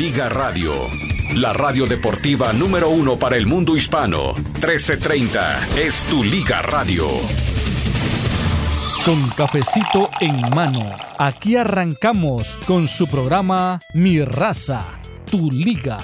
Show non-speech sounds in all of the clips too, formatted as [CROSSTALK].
Liga Radio. La radio deportiva número uno para el mundo hispano. 1330 es Tu Liga Radio. Con cafecito en mano, aquí arrancamos con su programa Mi Raza, Tu Liga.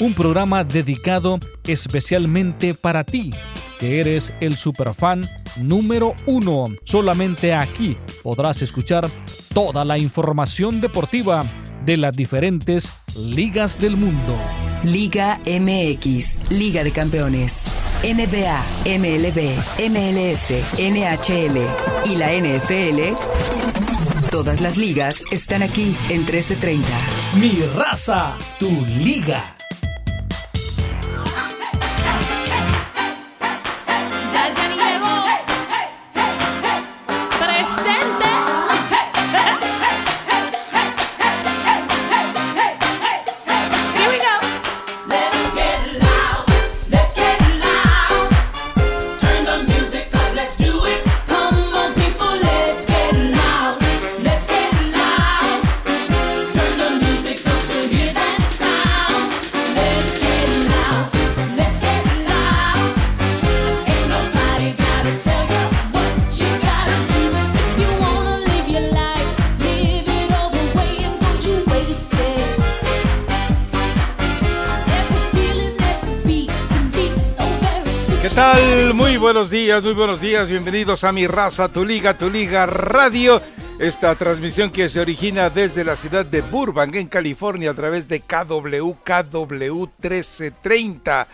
Un programa dedicado especialmente para ti, que eres el superfan número uno. Solamente aquí podrás escuchar toda la información deportiva de las diferentes ligas del mundo. Liga MX, Liga de Campeones, NBA, MLB, MLS, NHL y la NFL. Todas las ligas están aquí en 1330. Mi raza, tu liga. Buenos días, muy buenos días. Bienvenidos a mi raza, tu liga, tu liga radio. Esta transmisión que se origina desde la ciudad de Burbank, en California, a través de KW, KW 1330.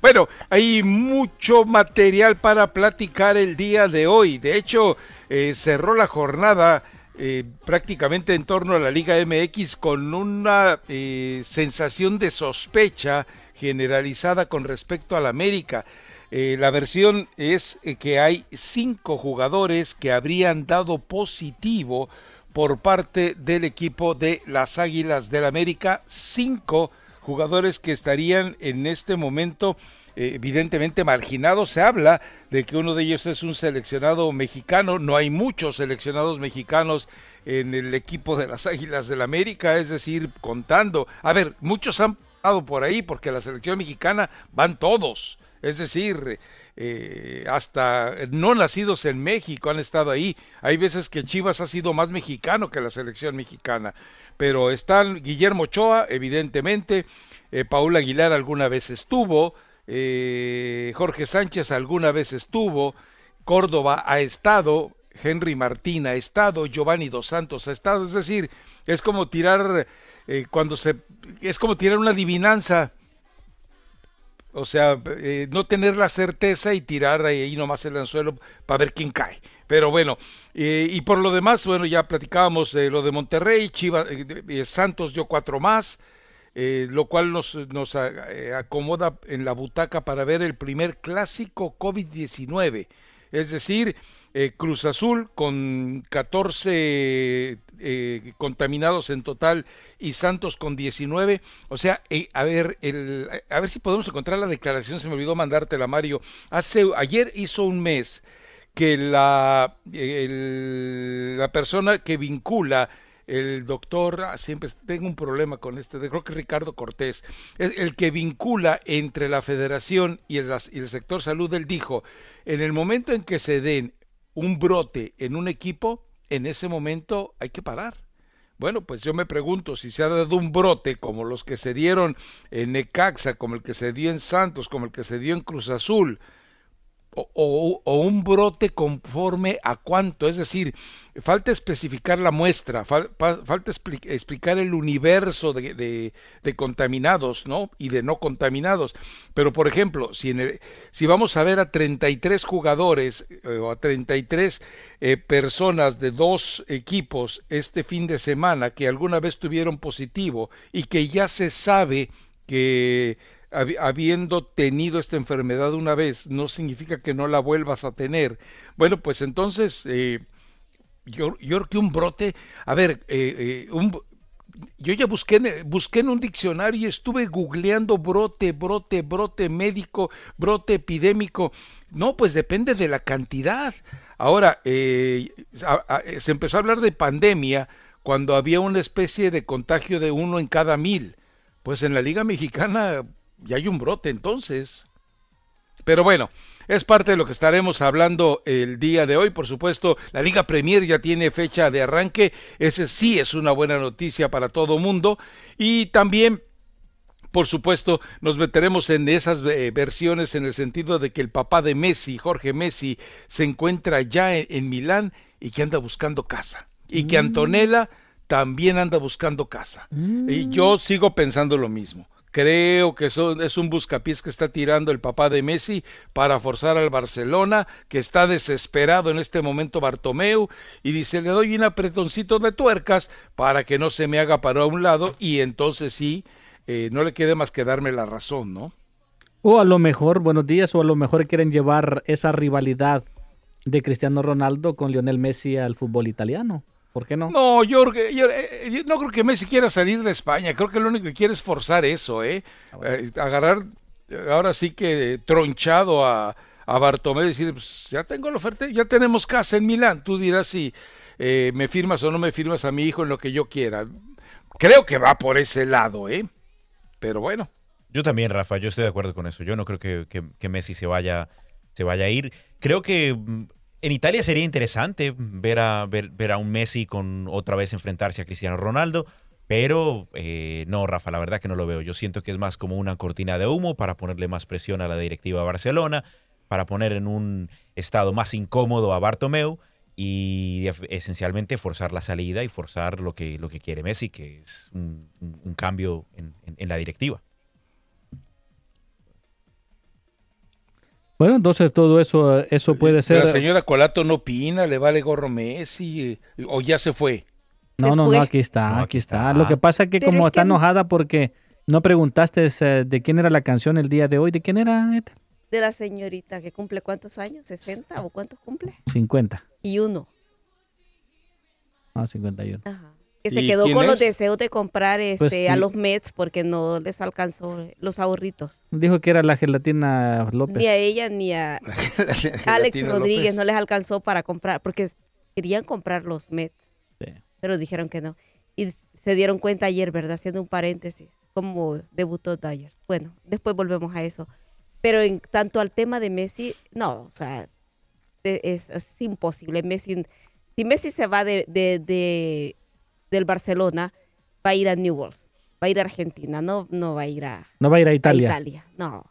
Bueno, hay mucho material para platicar el día de hoy. De hecho, eh, cerró la jornada eh, prácticamente en torno a la Liga MX con una eh, sensación de sospecha generalizada con respecto a la América. Eh, la versión es eh, que hay cinco jugadores que habrían dado positivo por parte del equipo de las Águilas del América. Cinco jugadores que estarían en este momento eh, evidentemente marginados. Se habla de que uno de ellos es un seleccionado mexicano. No hay muchos seleccionados mexicanos en el equipo de las Águilas del América, es decir, contando. A ver, muchos han pasado por ahí porque la selección mexicana van todos es decir, eh, hasta no nacidos en México han estado ahí. Hay veces que Chivas ha sido más mexicano que la selección mexicana. Pero están Guillermo Ochoa, evidentemente, eh, Paul Aguilar alguna vez estuvo, eh, Jorge Sánchez alguna vez estuvo, Córdoba ha estado, Henry Martín ha estado, Giovanni Dos Santos ha estado. Es decir, es como tirar, eh, cuando se, es como tirar una adivinanza o sea, eh, no tener la certeza y tirar ahí nomás el anzuelo para ver quién cae. Pero bueno, eh, y por lo demás, bueno, ya platicábamos de lo de Monterrey, Chivas, eh, Santos dio cuatro más, lo cual nos, nos acomoda en la butaca para ver el primer clásico COVID-19. Es decir, Cruz Azul con 14 eh, contaminados en total y Santos con 19. O sea, eh, a ver, el, a ver si podemos encontrar la declaración, se me olvidó mandártela, Mario. Hace, ayer hizo un mes que la, la persona que vincula el doctor, ah, siempre tengo un problema con este, creo que Ricardo Cortés, el, el que vincula entre la federación y el, y el sector salud, él dijo, en el momento en que se den un brote en un equipo, en ese momento hay que parar. Bueno, pues yo me pregunto si se ha dado un brote como los que se dieron en Necaxa, como el que se dio en Santos, como el que se dio en Cruz Azul, o, un brote conforme a cuánto, es decir, falta especificar la muestra, falta explicar el universo de, contaminados, ¿no? Y de no contaminados. Pero, por ejemplo, si, vamos a ver a 33 jugadores eh, o a 33 eh, personas de dos equipos este fin de semana que alguna vez tuvieron positivo y que ya se sabe que habiendo tenido esta enfermedad una vez, no significa que no la vuelvas a tener. Bueno, pues entonces, eh, yo, yo creo que un brote, a ver, eh, eh, yo ya busqué, busqué en un diccionario y estuve googleando brote, brote, brote médico, brote epidémico. No, pues depende de la cantidad. Ahora, se empezó a hablar de pandemia cuando había una especie de contagio de uno en cada mil pues en la Liga Mexicana ya hay un brote entonces. Pero bueno, es parte de lo que estaremos hablando el día de hoy. Por supuesto, la Liga Premier ya tiene fecha de arranque. Ese sí es una buena noticia para todo mundo. Y también por supuesto, nos meteremos en esas eh, versiones en el sentido de que el papá de Messi, Jorge Messi, se encuentra ya en, Milán y que anda buscando casa. Y que mm. Antonella también anda buscando casa. Y mm. yo sigo pensando lo mismo. Creo que es un buscapiés que está tirando el papá de Messi para forzar al Barcelona, que está desesperado en este momento Bartomeu, y dice, le doy un apretoncito de tuercas para que no se me haga para un lado, y entonces sí, eh, no le quede más que darme la razón, ¿no? O a lo mejor, buenos días, o a lo mejor quieren llevar esa rivalidad de Cristiano Ronaldo con Lionel Messi al fútbol italiano. ¿Por qué no? No, yo, eh, no creo que Messi quiera salir de España. Creo que lo único que quiere es forzar eso, ¿eh? Ah, eh agarrar, ahora sí que tronchado a, a Bartomé y decir, pues, ya tengo la oferta, ya tenemos casa en Milán. Tú dirás si eh, me firmas o no me firmas a mi hijo en lo que yo quiera. Creo que va por ese lado, ¿eh? Pero bueno. Yo también, Rafa, yo estoy de acuerdo con eso. Yo no creo que, que Messi se vaya, se vaya a ir. Creo que mm, en Italia sería interesante ver a, ver, a un Messi con otra vez enfrentarse a Cristiano Ronaldo, pero eh, no, Rafa, la verdad que no lo veo. Yo siento que es más como una cortina de humo para ponerle más presión a la directiva Barcelona, para poner en un estado más incómodo a Bartomeu y esencialmente forzar la salida y forzar lo que, lo que quiere Messi, que es un, cambio en la directiva. Bueno, entonces todo eso, eso puede ser. La señora Colato no opina, le vale gorro Messi, o ya se fue. No, no, no, aquí está, aquí está. Lo que pasa es que como está enojada porque no preguntaste eh, de quién era la canción el día de hoy, ¿de quién era? De la señorita que cumple cuántos años, ¿60 o cuántos cumple? 50. Y uno. Ah, 51. Ajá que se quedó con los deseos de comprar pues este a los Mets porque no les alcanzó los ahorritos. Dijo que era la gelatina López. Ni a ella ni a [LAUGHS] Alex Rodríguez no les alcanzó para comprar porque querían comprar los Mets. Pero dijeron que no. Y se dieron cuenta ayer, ¿verdad? Haciendo un paréntesis, como debutó Dyers. Bueno, después volvemos a eso. Pero en tanto al tema de Messi, no, o sea, es, imposible. Messi, si Messi se va de del Barcelona va a ir a Newell's, va a ir a Argentina, no, no va a ir a, no va a, ir a Italia. Italia. No.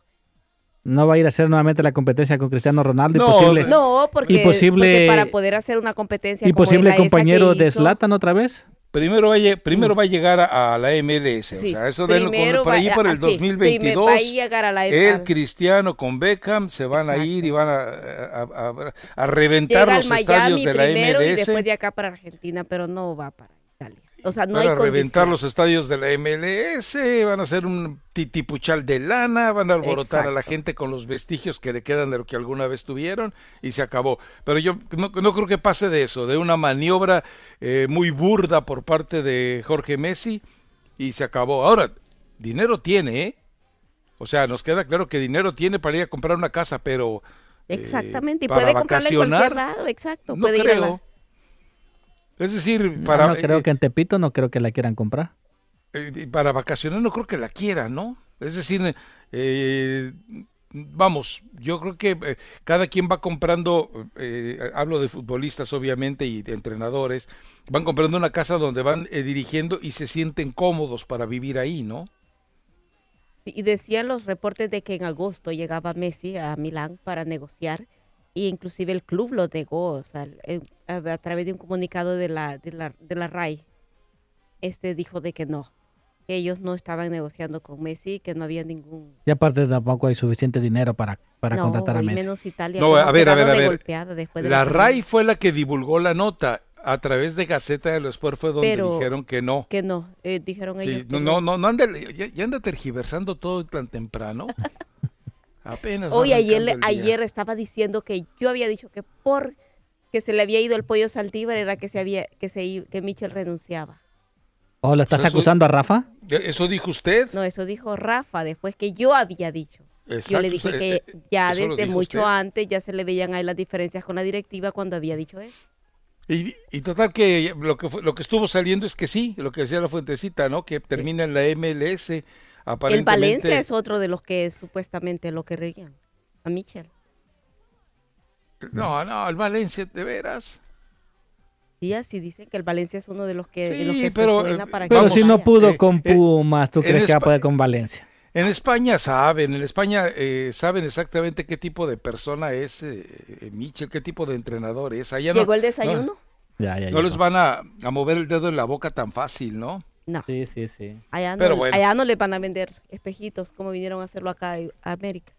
No va a ir a hacer nuevamente la competencia con Cristiano Ronaldo. No, imposible, no porque, para poder hacer una competencia. ¿Y posible compañero de Slatan otra vez? Primero va, a, primero va a llegar a, la MLS. o sea, eso de por ahí por el 2022. Va a llegar a la El Cristiano con Beckham se van a ir y van a, a, reventar los estadios de la MLS. Y después de acá para Argentina, pero no va para o sea, no van a reventar los estadios de la MLS, van a hacer un titipuchal de lana, van a alborotar a la gente con los vestigios que le quedan de lo que alguna vez tuvieron y se acabó. Pero yo no, creo que pase de eso, de una maniobra eh, muy burda por parte de Jorge Messi y se acabó. Ahora, dinero tiene, ¿eh? O sea, nos queda claro que dinero tiene para ir a comprar una casa, pero... Eh, Exactamente, y puede comprarla en cualquier lado, exacto. No puede creo. Es decir, para... No, creo eh, que en Tepito no creo que la quieran comprar. Eh, para vacacionar no creo que la quieran, ¿no? Es decir, eh, vamos, yo creo que cada quien va comprando, hablo de futbolistas obviamente y de entrenadores, van comprando una casa donde van dirigiendo y se sienten cómodos para vivir ahí, ¿no? Y decían los reportes de que en agosto llegaba Messi a Milán para negociar y inclusive el club lo negó, o sea, a, través de un comunicado de la, de la, de la RAI, este dijo de que no, que ellos no estaban negociando con Messi, que no había ningún... Y aparte tampoco hay suficiente dinero para, para contratar a Messi. menos Italia. No, a ver, a ver, a ver. la RAI fue la que divulgó la nota. A través de Gaceta del Sport fue donde dijeron que no. Que no, eh, dijeron ellos. no, no, no, no, anda, ya, ya anda tergiversando todo tan temprano. [LAUGHS] Apenas. Hoy ayer, ayer estaba diciendo que yo había dicho que por que se le había ido el pollo saltívar era que se había que se que Michel renunciaba. ¿O lo estás acusando a Rafa? ¿Eso dijo usted? No, eso dijo Rafa después que yo había dicho. Yo le dije que eh, eh, ya desde mucho antes ya se le veían ahí las diferencias con la directiva cuando había dicho eso. Y, y, total que lo que lo que estuvo saliendo es que sí, lo que decía la fuentecita, ¿no? Que termina en la MLS El Valencia es otro de los que supuestamente lo querrían. A Michel. No, no, el Valencia, de veras. Sí, así dicen que el Valencia es uno de los que, sí, pero, se suena eh, para Pero si no pudo eh, con eh, Pumas, ¿tú crees que va a poder con Valencia? En España saben, en España saben exactamente qué tipo de persona es Michel, qué tipo de entrenador es. Allá ¿Llegó el desayuno? No, les van a, mover el dedo en la boca tan fácil, ¿no? No. Sí, sí, sí. Allá no, allá no le van a vender espejitos como vinieron a hacerlo acá a América.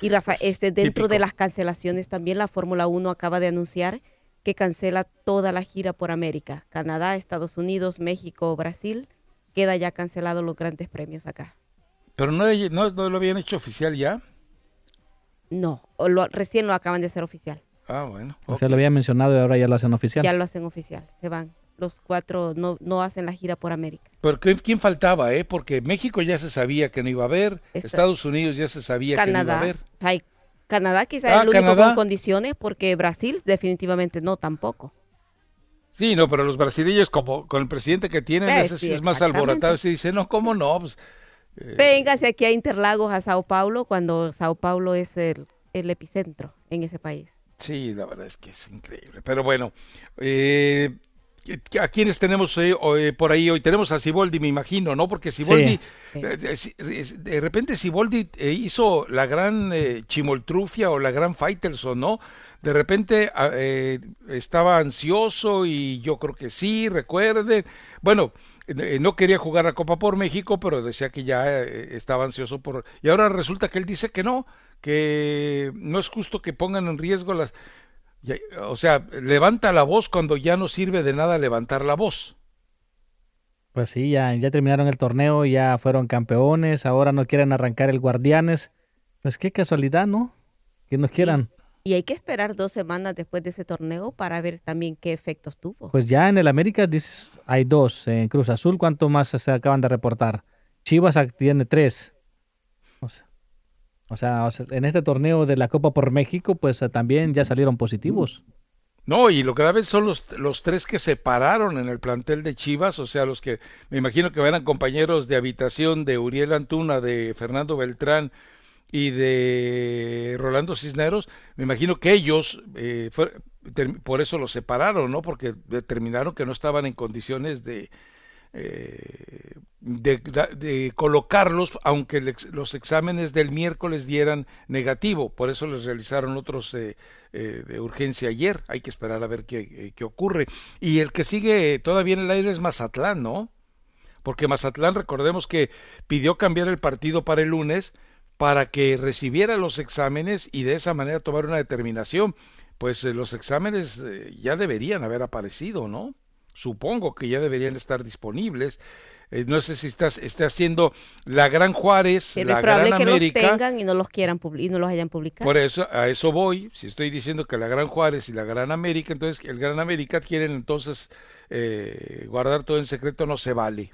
Y Rafa, este, dentro de las cancelaciones también la Fórmula 1 acaba de anunciar que cancela toda la gira por América. Canadá, Estados Unidos, México, Brasil. Queda ya cancelado los grandes premios acá. ¿Pero no, no, lo habían hecho oficial ya? No, lo, recién lo acaban de hacer oficial. Ah, bueno. O sea, lo había mencionado y ahora ya lo hacen oficial. Ya lo hacen oficial, se van los cuatro no, no hacen la gira por América. ¿Pero quién faltaba, eh? Porque México ya se sabía que no iba a haber, Estados Unidos ya se sabía que no iba a haber. Canadá quizás es ah, el único con condiciones porque Brasil definitivamente no tampoco. Sí, no, pero los brasileños como con el presidente que tienen, eh, ese sí, es más alborotado, se dice, no, ¿cómo no? Pues, eh... Véngase aquí a Interlagos, a Sao Paulo, cuando Sao Paulo es el, el epicentro en ese país. Sí, la verdad es que es increíble. Pero bueno, eh, ¿A quiénes tenemos eh, eh, por ahí hoy? Tenemos a Siboldi, me imagino, ¿no? Porque Siboldi, eh, de repente Siboldi hizo la gran chimoltrufia o la gran Faitelson, ¿no? De repente ah, estaba ansioso y yo creo que sí, recuerden. Bueno, no quería jugar la Copa por México, pero decía que ya estaba ansioso por... Y ahora resulta que él dice que no, que no es justo que pongan en riesgo las o sea, levanta la voz cuando ya no sirve de nada levantar la voz. Pues sí, ya, ya terminaron el torneo, ya fueron campeones, ahora no quieren arrancar el Guardianes. Pues qué casualidad, ¿no? Que no quieran. Y, hay que esperar dos semanas después de ese torneo para ver también qué efectos tuvo. Pues ya en el América hay dos. En Cruz Azul, ¿cuánto más se acaban de reportar? Chivas tiene tres. O sea, o sea, en este torneo de la Copa por México, pues eh, también ya salieron positivos. No, y lo grave son los, los tres que se pararon en el plantel de Chivas, o sea, los que me imagino que eran compañeros de habitación de Uriel Antuna, de Fernando Beltrán y de Rolando Cisneros, me imagino que ellos, eh, por eso los separaron, ¿no? Porque determinaron que no estaban en condiciones de, eh, de, colocarlos, aunque los exámenes del miércoles dieran negativo. Por eso les realizaron otros eh, eh, de urgencia ayer. Hay que esperar a ver qué, qué, ocurre. Y el que sigue todavía en el aire es Mazatlán, ¿no? Porque Mazatlán, recordemos que pidió cambiar el partido para el lunes para que recibiera los exámenes y de esa manera tomar una determinación. Pues los exámenes ya deberían haber aparecido, ¿no? Supongo que ya deberían estar disponibles. Eh, no sé si estás esté haciendo la Gran Juárez, la Gran América. que los tengan y no los quieran y no los hayan publicado. Por eso a eso voy. Si estoy diciendo que la Gran Juárez y la Gran América, entonces el Gran América quieren entonces eh, guardar todo en secreto, no se vale,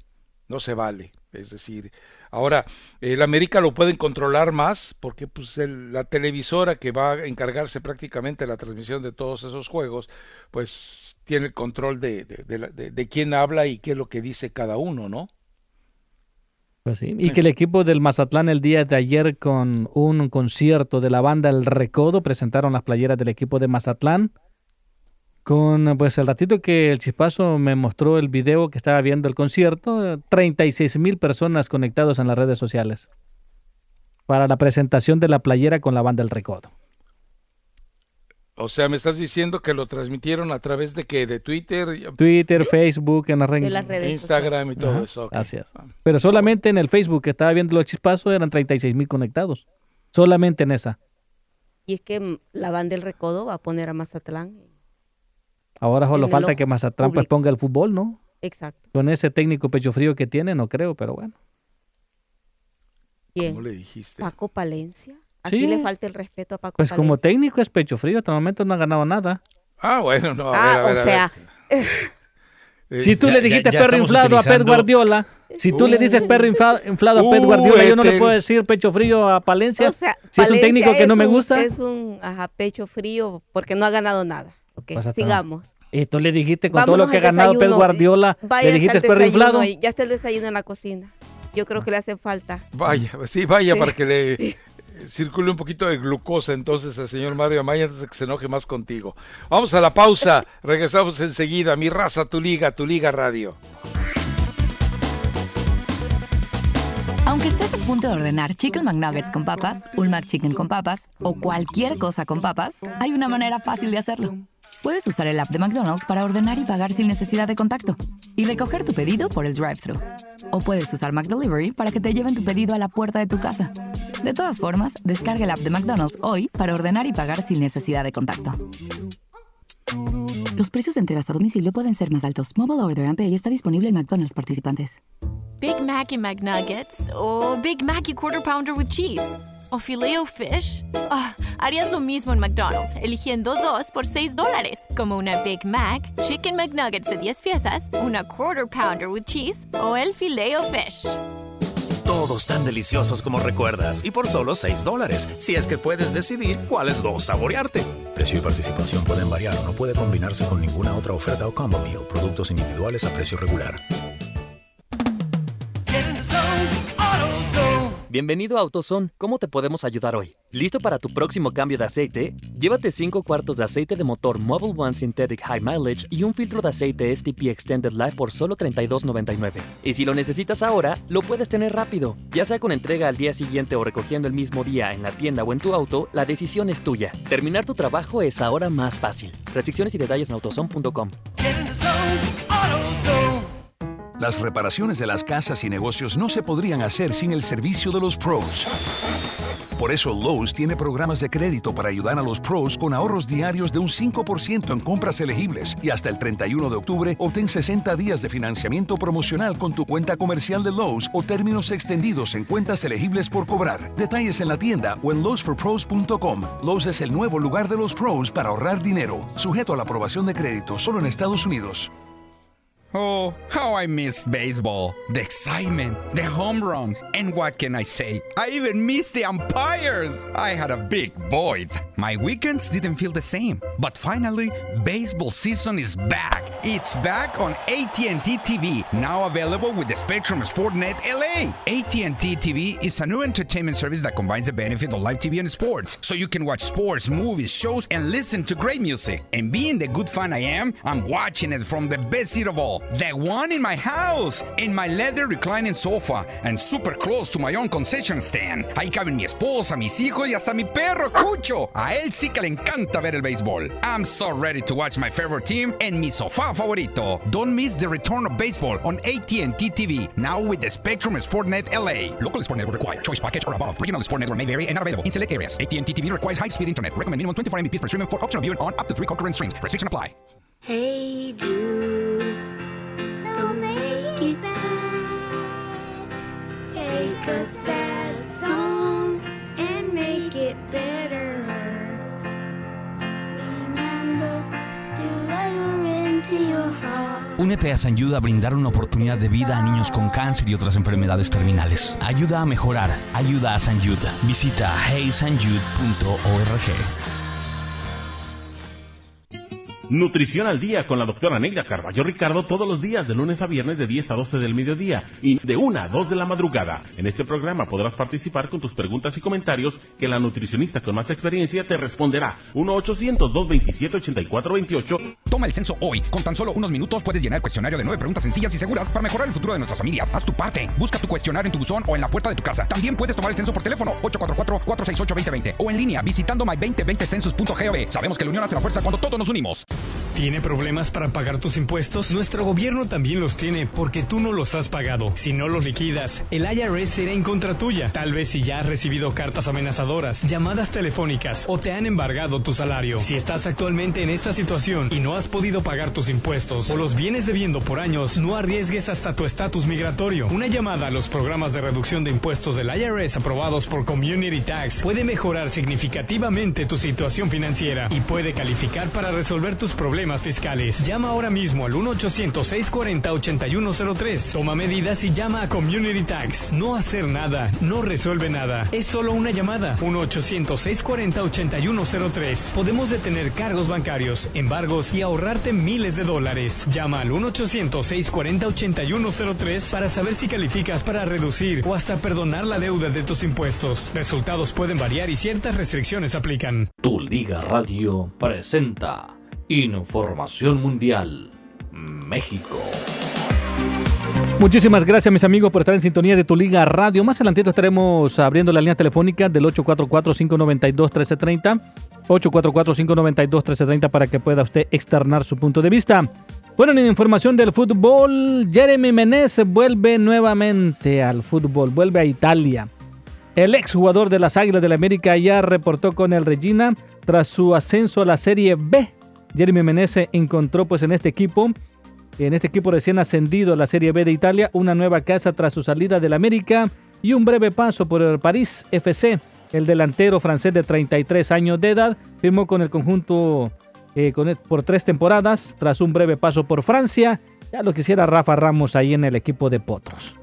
no se vale. Es decir, Ahora, el América lo pueden controlar más porque pues la televisora que va a encargarse prácticamente de la transmisión de todos esos juegos, pues tiene el control de, de, quién habla y qué es lo que dice cada uno, ¿no? Pues sí, y que el equipo del Mazatlán el día de ayer con un concierto de la banda El Recodo presentaron las playeras del equipo de Mazatlán con pues el ratito que el chispazo me mostró el video que estaba viendo el concierto, 36 mil personas conectados en las redes sociales para la presentación de la playera con la banda El Recodo. O sea, me estás diciendo que lo transmitieron a través de que de Twitter, Twitter, Facebook, en las, redes Instagram y todo eso. Así es. Ah. Pero solamente en el Facebook que estaba viendo los chispazos eran 36 mil conectados. Solamente en esa. Y es que la banda El Recodo va a poner a Mazatlán Ahora solo falta que Mazatlán pues ponga el fútbol, ¿no? Exacto. Con ese técnico pecho frío que tiene, no creo, pero bueno. ¿Cómo le dijiste? Paco Palencia. Así le falta el respeto a Paco Pues como técnico es pecho frío, hasta el momento no ha ganado nada. Ah, bueno, no. ah, o sea. [LAUGHS] si tú le dijiste perro inflado a Pep Guardiola, si tú le dices perro inflado, a Pep Guardiola, yo no le puedo decir pecho frío a Palencia. O sea, si es un técnico que no me gusta. Es un ajá, pecho frío porque no ha ganado nada. Ok, sigamos. Y tú le dijiste con todo lo que ha ganado Pep Guardiola, le dijiste perro inflado. Ya está el desayuno en la cocina. Yo creo que le hace falta. Vaya, sí, vaya para que le [LAUGHS] circule un poquito de glucosa entonces al señor Mario Amaya antes de que se enoje más contigo. Vamos a la pausa, [LAUGHS] regresamos enseguida. Mi raza, tu liga, tu liga radio. Aunque estés a punto de ordenar Chicken McNuggets con papas, un McChicken con papas o cualquier cosa con papas, hay una manera fácil de hacerlo. Puedes usar el app de McDonald's para ordenar y pagar sin necesidad de contacto y recoger tu pedido por el drive-thru. O puedes usar McDelivery para que te lleven tu pedido a la puerta de tu casa. De todas formas, descarga el app de McDonald's hoy para ordenar y pagar sin necesidad de contacto. Los precios de entregas a domicilio pueden ser más altos. Mobile Order and Pay está disponible en McDonald's participantes. Big Mac y McNuggets o Big Mac y Quarter Pounder with Cheese o filet fish. Ah, harías lo mismo en McDonald's, eligiendo dos por 6 dólares, como una Big Mac, Chicken McNuggets de 10 piezas, una Quarter Pounder with Cheese o el filet fish. Todos tan deliciosos como recuerdas y por solo 6 dólares, si es que puedes decidir cuáles dos saborearte. Precio y participación pueden variar o no puede combinarse con ninguna otra oferta o combo meal. Productos individuales a precio regular. Bienvenido a AutoZone. ¿Cómo te podemos ayudar hoy? ¿Listo para tu próximo cambio de aceite? Llévate 5 cuartos de aceite de motor Mobile One Synthetic High Mileage y un filtro de aceite STP Extended Life por solo $32.99. Y si lo necesitas ahora, lo puedes tener rápido. Ya sea con entrega al día siguiente o recogiendo el mismo día en la tienda o en tu auto, la decisión es tuya. Terminar tu trabajo es ahora más fácil. Restricciones y detalles en autozone.com. Las reparaciones de las casas y negocios no se podrían hacer sin el servicio de los pros. Por eso Lowe's tiene programas de crédito para ayudar a los pros con ahorros diarios de un 5% en compras elegibles y hasta el 31 de octubre obtén 60 días de financiamiento promocional con tu cuenta comercial de Lowe's o términos extendidos en cuentas elegibles por cobrar. Detalles en la tienda o en lowesforpros.com. Lowe's es el nuevo lugar de los pros para ahorrar dinero, sujeto a la aprobación de crédito solo en Estados Unidos. Oh, how I missed baseball. The excitement, the home runs, and what can I say? I even missed the umpires. I had a big void. My weekends didn't feel the same. But finally, baseball season is back. It's back on AT&T TV, now available with the Spectrum Sportnet LA. AT&T TV is a new entertainment service that combines the benefit of live TV and sports, so you can watch sports, movies, shows, and listen to great music. And being the good fan I am, I'm watching it from the best seat of all, the one in my house, in my leather reclining sofa, and super close to my own concession stand. Ahí caben mi esposa, mis hijos y hasta mi perro Cucho. A él sí que le encanta ver el béisbol. I'm so ready to watch my favorite team en mi sofá favorito. Don't miss the return of baseball on AT&T TV, now with the Spectrum Sportnet LA. Local Sport Network required. Choice package or above. Regional Sport Network may vary and not available in select areas. AT&T TV requires high-speed internet. Recommend minimum 24 Mbps per stream for optional viewing on up to three concurrent streams. Restriction apply. Hey Jude, Únete a San Jude a brindar una oportunidad de vida a niños con cáncer y otras enfermedades terminales. Ayuda a mejorar. Ayuda a San Jude. Visita heysanjude.org. Nutrición al día con la doctora Neida Carballo Ricardo todos los días de lunes a viernes de 10 a 12 del mediodía y de 1 a 2 de la madrugada. En este programa podrás participar con tus preguntas y comentarios que la nutricionista con más experiencia te responderá. 1-800-227-8428. Toma el censo hoy. Con tan solo unos minutos puedes llenar el cuestionario de nueve preguntas sencillas y seguras para mejorar el futuro de nuestras familias. Haz tu parte. Busca tu cuestionario en tu buzón o en la puerta de tu casa. También puedes tomar el censo por teléfono 844-468-2020 o en línea visitando my2020census.gov. Sabemos que la unión hace la fuerza cuando todos nos unimos. ¿Tiene problemas para pagar tus impuestos? Nuestro gobierno también los tiene porque tú no los has pagado. Si no los liquidas, el IRS será en contra tuya. Tal vez si ya has recibido cartas amenazadoras, llamadas telefónicas o te han embargado tu salario. Si estás actualmente en esta situación y no has podido pagar tus impuestos o los vienes debiendo por años, no arriesgues hasta tu estatus migratorio. Una llamada a los programas de reducción de impuestos del IRS aprobados por Community Tax puede mejorar significativamente tu situación financiera y puede calificar para resolver problemas fiscales. Llama ahora mismo al 1-800-640-8103. Toma medidas y llama a Community Tax. No hacer nada no resuelve nada. Es solo una llamada. 1-800-640-8103. Podemos detener cargos bancarios, embargos y ahorrarte miles de dólares. Llama al 1-800-640-8103 para saber si calificas para reducir o hasta perdonar la deuda de tus impuestos. Resultados pueden variar y ciertas restricciones aplican. Tu Liga Radio presenta Información Mundial México. Muchísimas gracias mis amigos por estar en sintonía de Tu Liga Radio. Más adelantito estaremos abriendo la línea telefónica del 844-592-1330. 844-592-1330 para que pueda usted externar su punto de vista. Bueno, en información del fútbol, Jeremy Menez vuelve nuevamente al fútbol, vuelve a Italia. El exjugador de las Águilas del la América ya reportó con el Regina tras su ascenso a la Serie B. Jeremy Menez encontró pues en este equipo, en este equipo recién ascendido a la Serie B de Italia, una nueva casa tras su salida del América y un breve paso por el París FC. El delantero francés de 33 años de edad firmó con el conjunto eh, por tres temporadas tras un breve paso por Francia. Ya lo quisiera Rafa Ramos ahí en el equipo de Potros.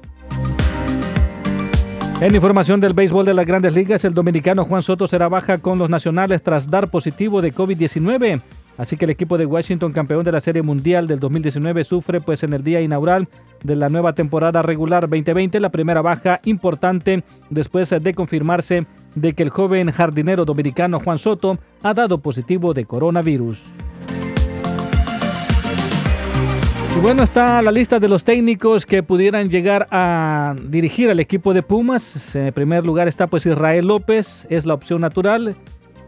En información del béisbol de las grandes ligas, el dominicano Juan Soto será baja con los nacionales tras dar positivo de COVID-19. Así que el equipo de Washington, campeón de la Serie Mundial del 2019, sufre pues en el día inaugural de la nueva temporada regular 2020 la primera baja importante después de confirmarse de que el joven jardinero dominicano Juan Soto ha dado positivo de coronavirus. Y bueno, está la lista de los técnicos que pudieran llegar a dirigir al equipo de Pumas. En primer lugar está pues Israel López, es la opción natural.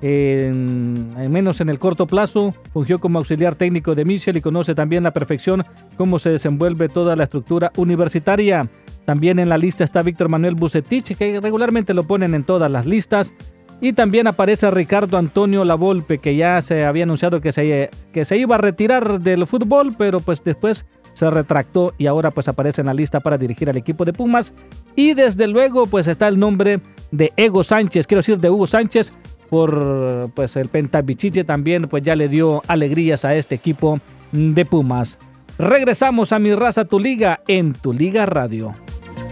En, menos en el corto plazo, fungió como auxiliar técnico de Michel y conoce también la perfección cómo se desenvuelve toda la estructura universitaria. También en la lista está Víctor Manuel Bucetich, que regularmente lo ponen en todas las listas. Y también aparece Ricardo Antonio Lavolpe, que ya se había anunciado que se, que se iba a retirar del fútbol, pero pues después se retractó y ahora pues aparece en la lista para dirigir al equipo de Pumas. Y desde luego pues está el nombre de Ego Sánchez, quiero decir de Hugo Sánchez, por pues el Pentabichiche también pues ya le dio alegrías a este equipo de Pumas. Regresamos a Mi Raza Tu Liga en Tu Liga Radio.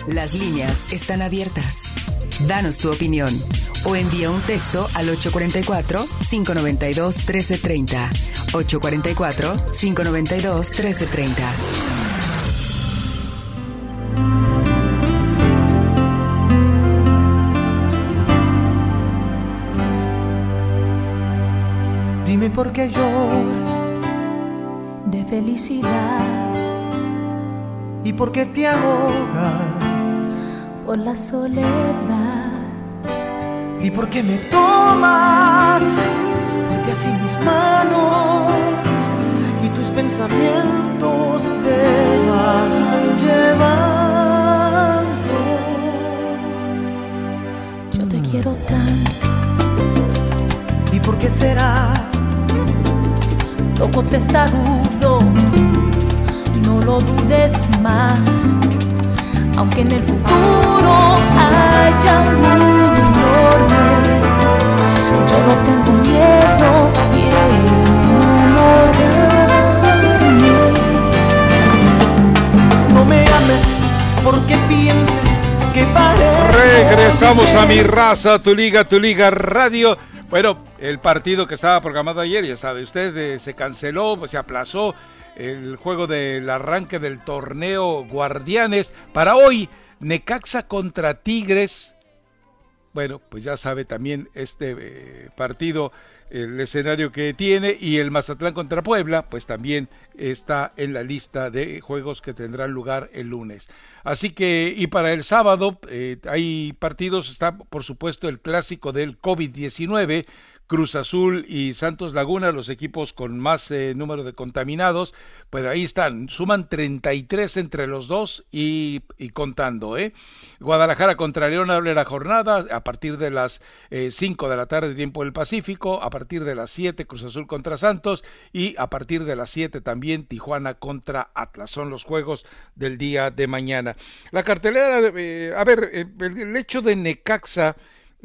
Las líneas están abiertas. Danos tu opinión o envía un texto al 844-592-1330. 844-592-1330. Dime por qué lloras de felicidad y por qué te ahogas por la soledad. ¿Y por qué me tomas fuerte así mis manos y tus pensamientos te van llevando? Yo te quiero tanto. ¿Y por qué será? Loco testarudo, no lo dudes más aunque en el futuro haya un muro enorme, yo no tengo miedo, quiero enamorarme. No me ames porque pienses que. Regresamos a mi raza, tu liga, tu liga radio. Bueno, el partido que estaba programado ayer, ya sabe usted, eh, se canceló, se aplazó el juego del arranque del torneo Guardianes. Para hoy, Necaxa contra Tigres. Bueno, pues ya sabe también este eh, partido, el escenario que tiene, y el Mazatlán contra Puebla, pues también está en la lista de juegos que tendrán lugar el lunes. Así que, y para el sábado eh, hay partidos, está por supuesto el clásico del COVID-19, Cruz Azul y Santos Laguna, los equipos con más eh, número de contaminados, pues ahí están, suman 33 entre los dos y, contando, ¿eh? Guadalajara contra León abre la jornada a partir de las 5 eh, de la tarde, tiempo del Pacífico, a partir de las 7 Cruz Azul contra Santos y a partir de las 7 también Tijuana contra Atlas. Son los juegos del día de mañana. La cartelera, eh, a ver, el hecho de Necaxa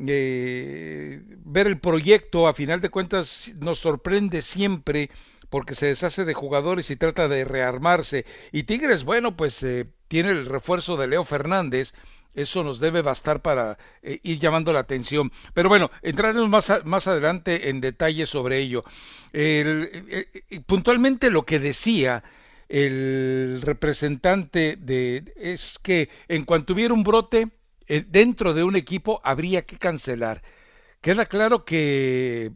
eh, ver el proyecto, a final de cuentas, nos sorprende siempre porque se deshace de jugadores y trata de rearmarse. Y Tigres, bueno, pues eh, tiene el refuerzo de Leo Fernández. Eso nos debe bastar para eh, ir llamando la atención. Pero bueno, entraremos más, más adelante en detalle sobre ello. puntualmente lo que decía el representante de es que en cuanto hubiera un brote dentro de un equipo habría que cancelar. Queda claro que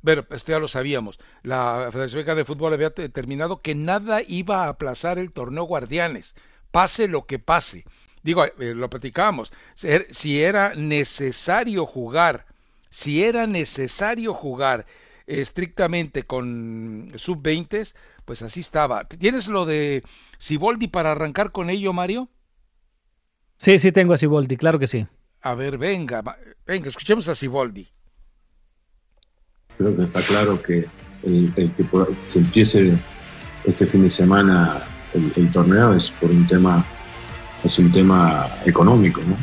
bueno, esto ya lo sabíamos. La Federación Mexicana de Fútbol había determinado que nada iba a aplazar el torneo Guardianes, pase lo que pase. Digo, eh, lo platicábamos, si era necesario jugar, si era necesario jugar estrictamente con sub-20, pues así estaba. ¿Tienes lo de Siboldi para arrancar con ello, Mario? Sí, sí tengo a Siboldi, claro que sí. A ver, venga, venga, escuchemos a Siboldi creo que está claro que el, que se empiece este fin de semana el, torneo es por un tema es un tema económico ¿no?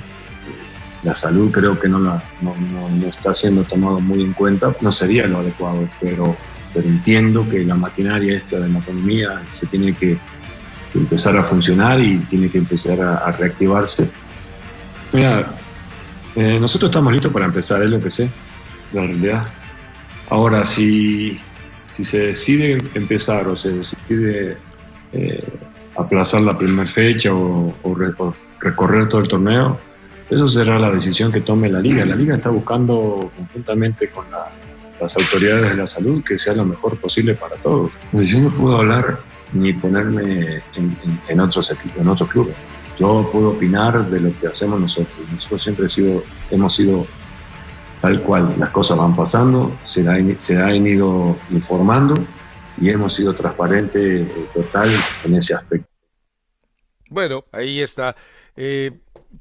la salud creo que no, la, no, está siendo tomado muy en cuenta no sería lo adecuado pero pero entiendo que la maquinaria esta de la economía se tiene que empezar a funcionar y tiene que empezar a, reactivarse mira eh, nosotros estamos listos para empezar lo que sé la realidad Ahora, si, si se decide empezar o se decide eh, aplazar la primera fecha o, recorrer todo el torneo, eso será la decisión que tome la liga. La liga está buscando conjuntamente con las autoridades de la salud que sea lo mejor posible para todos. Pues yo no puedo hablar ni ponerme en, otros equipos, en otros clubes. Yo puedo opinar de lo que hacemos nosotros. Nosotros siempre sido, hemos sido tal cual las cosas van pasando, se ha, se ha ido informando y hemos sido transparentes eh, total en ese aspecto. Bueno, ahí está. Eh,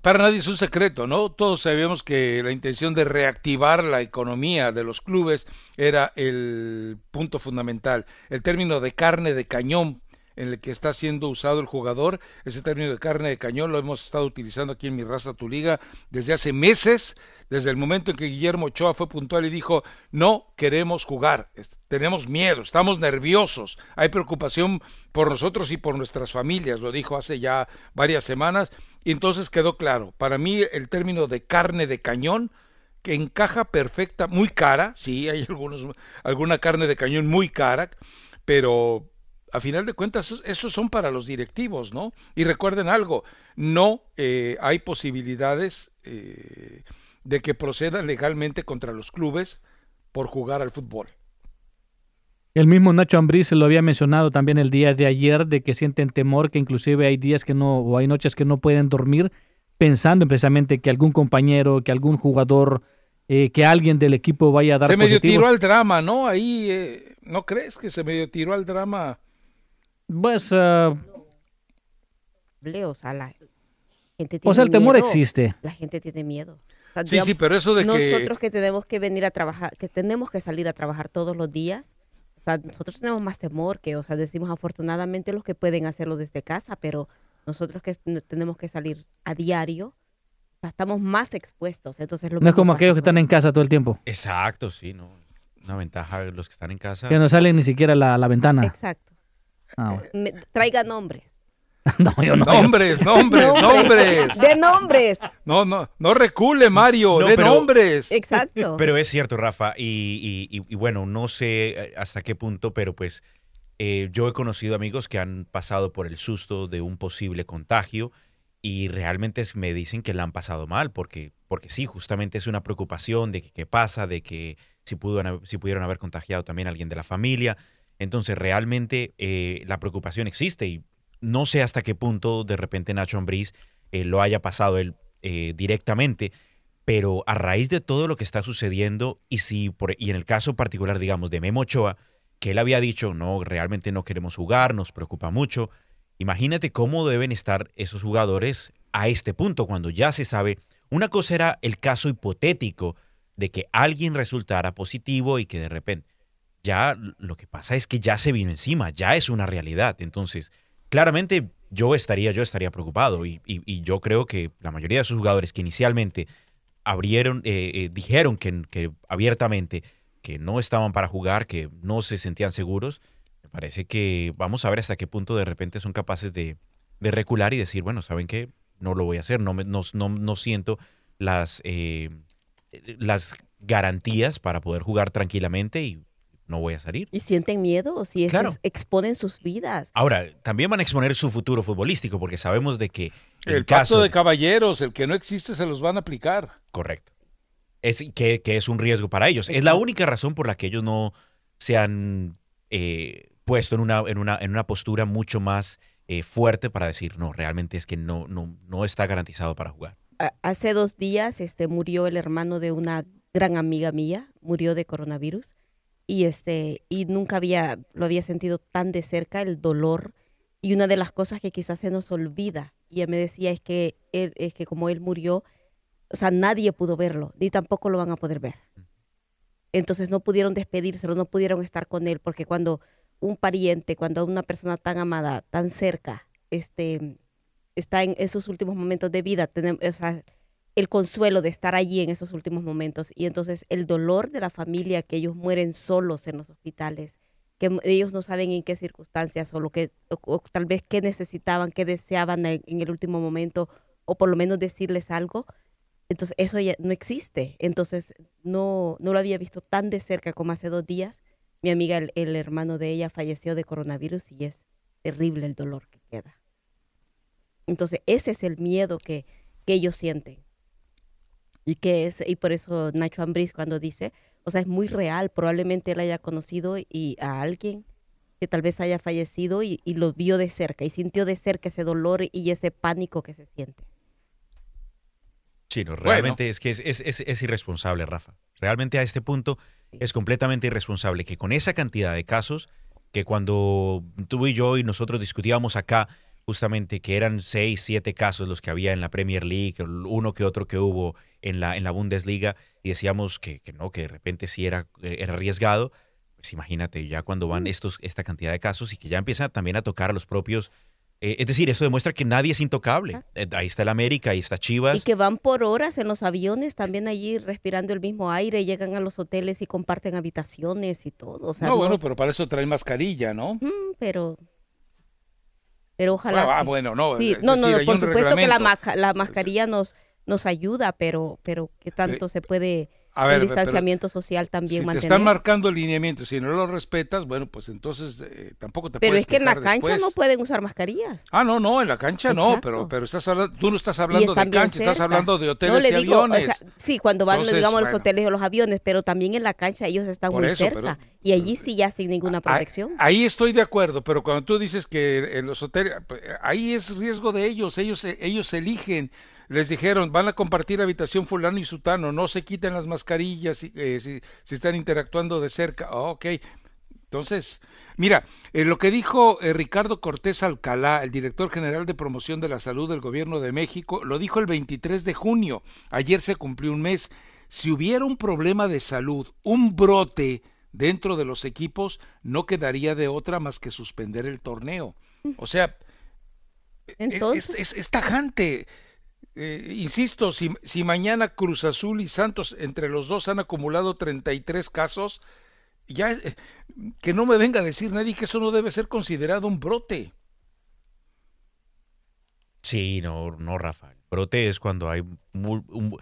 para nadie es un secreto, ¿no? Todos sabíamos que la intención de reactivar la economía de los clubes era el punto fundamental. El término de carne de cañón en el que está siendo usado el jugador, ese término de carne de cañón lo hemos estado utilizando aquí en mi raza tu liga desde hace meses desde el momento en que Guillermo Ochoa fue puntual y dijo, no queremos jugar, tenemos miedo, estamos nerviosos, hay preocupación por nosotros y por nuestras familias, lo dijo hace ya varias semanas, y entonces quedó claro, para mí el término de carne de cañón, que encaja perfecta, muy cara, sí, hay algunos, alguna carne de cañón muy cara, pero a final de cuentas esos son para los directivos, ¿no? Y recuerden algo, no eh, hay posibilidades eh, de que procedan legalmente contra los clubes por jugar al fútbol. El mismo Nacho Ambriz lo había mencionado también el día de ayer de que sienten temor, que inclusive hay días que no o hay noches que no pueden dormir pensando precisamente que algún compañero, que algún jugador, eh, que alguien del equipo vaya a dar Se medio tiró al drama, ¿no? Ahí, eh, ¿no crees que se medio tiró al drama? Pues... Uh... o sea, la gente tiene o sea, el temor existe. La gente tiene miedo sí, sí, pero eso de que... Nosotros que tenemos que venir a trabajar, que tenemos que salir a trabajar todos los días, o sea, nosotros tenemos más temor que, o sea, decimos afortunadamente los que pueden hacerlo desde casa, pero nosotros que tenemos que salir a diario, estamos más expuestos. Entonces no es como aquellos que están en casa todo el tiempo. Exacto, sí, ¿no? Una ventaja de los que están en casa. Que no salen ni siquiera la, la ventana. Exacto. Ah, traiga nombres. [LAUGHS] no, yo no. Nombres, nombres, nombres. De nombres. No, no, no recule, Mario, de nombres. Exacto. [LAUGHS] Pero es cierto, Rafa, y, bueno, no sé eh, hasta qué punto, pero pues eh, yo he conocido amigos que han pasado por el susto de un posible contagio y realmente me dicen que la han pasado mal, porque, porque sí, justamente es una preocupación de que qué pasa, de que si, si pudieron haber contagiado también a alguien de la familia. Entonces, realmente eh, la preocupación existe y no sé hasta qué punto de repente Nacho Ambriz eh, lo haya pasado él eh, directamente, pero a raíz de todo lo que está sucediendo y si y en el caso particular, digamos, de Memo Ochoa, que él había dicho, no, realmente no queremos jugar, nos preocupa mucho. Imagínate cómo deben estar esos jugadores a este punto, cuando ya se sabe. Una cosa era el caso hipotético de que alguien resultara positivo y que de repente ya lo que pasa es que ya se vino encima, ya es una realidad. Entonces, claramente yo estaría, yo estaría preocupado y, yo creo que la mayoría de esos jugadores que inicialmente abrieron, eh, eh, dijeron que, abiertamente que no estaban para jugar, que no se sentían seguros, parece que vamos a ver hasta qué punto de repente son capaces de, de recular y decir, bueno, ¿saben qué? No lo voy a hacer, no, me, no, no, no siento las, eh, las garantías para poder jugar tranquilamente y no voy a salir. ¿Y sienten miedo? ¿O si es- Claro. exponen sus vidas? Ahora, también van a exponer su futuro futbolístico porque sabemos de que en El caso de caballeros, el que no existe, se los van a aplicar. Correcto. Es, que, que es un riesgo para ellos. Es la única razón por la que ellos no se han eh, puesto en una, en, una, en una postura mucho más eh, fuerte para decir, no, realmente es que no, no, no está garantizado para jugar. Hace dos días este, murió el hermano de una gran amiga mía, murió de coronavirus y, este, y nunca había, lo había sentido tan de cerca, el dolor. Y una de las cosas que quizás se nos olvida, y me decía, es que, él, es que como él murió, o sea, nadie pudo verlo, ni tampoco lo van a poder ver. Entonces no pudieron despedírselo, no pudieron estar con él, porque cuando un pariente, cuando una persona tan amada, tan cerca, este, está en esos últimos momentos de vida, tenemos, o sea, el consuelo de estar allí en esos últimos momentos y entonces el dolor de la familia que ellos mueren solos en los hospitales, que ellos no saben en qué circunstancias o lo que o, tal vez qué necesitaban, qué deseaban en, en el último momento o por lo menos decirles algo. Entonces eso ya no existe. Entonces no no lo había visto tan de cerca como hace dos días. Mi amiga, el, el hermano de ella falleció de coronavirus y es terrible el dolor que queda. Entonces, ese es el miedo que, que ellos sienten. Y que es, y por eso Nacho Ambriz cuando dice, o sea, es muy real, probablemente él haya conocido y a alguien que tal vez haya fallecido y, y lo vio de cerca y sintió de cerca ese dolor y ese pánico que se siente. Sí, no, realmente es que es, es- es- es irresponsable, Rafa. Realmente a este punto es completamente irresponsable que con esa cantidad de casos, que cuando tú y yo y nosotros discutíamos acá, justamente que eran seis, siete casos los que había en la Premier League, uno que otro que hubo en la, en la Bundesliga, y decíamos que, que no, que de repente sí era, eh, era arriesgado, pues imagínate ya cuando van estos, esta cantidad de casos y que ya empiezan también a tocar a los propios... eh, es decir, eso demuestra que nadie es intocable. Eh, ahí está el América, ahí está Chivas. Y que van por horas en los aviones, también allí respirando el mismo aire, llegan a los hoteles y comparten habitaciones y todo. O sea, no, no- bueno, pero para eso trae mascarilla, ¿no? Mm, pero pero ojalá Ah, bueno, no, Sí, es no no decir, hay por supuesto que la, la mascarilla nos nos ayuda pero pero qué tanto se puede a ver, el pero- distanciamiento social también Si te mantener están marcando el lineamiento, si no lo respetas, bueno, pues entonces eh, tampoco te pero es que en la cancha después. no pueden usar mascarillas Ah, no, no, en la cancha no, Exacto. pero, pero estás hablando, tú no estás y hablando de cancha, estás cerca. hablando de hoteles no le y digo o aviones. sea, sí cuando van Entonces, digamos a los bueno. hoteles o los aviones pero también en la cancha ellos están Por muy eso, pero- cerca y allí sí ya sin ninguna protección Ahí estoy de acuerdo, pero cuando tú dices que en los hoteles, ahí es riesgo de ellos, ellos ellos eligen. Les dijeron, van a compartir habitación fulano y sutano, no se quiten las mascarillas si, eh, si, si están interactuando de cerca. Ah, ok. Entonces, mira, eh, lo que dijo eh, Ricardo Cortés Alcalá, el director general de promoción de la salud del gobierno de México, lo dijo el 23 de junio. Ayer se cumplió un mes. Si hubiera un problema de salud, un brote dentro de los equipos, no quedaría de otra más que suspender el torneo. O sea, es- Entonces- es, es- es tajante. Eh, insisto, si, si mañana Cruz Azul y Santos entre los dos han acumulado 33 casos, ya eh, que no me venga a decir nadie que eso no debe ser considerado un brote. Sí, no, no, Rafa. El brote es cuando hay, mu- un-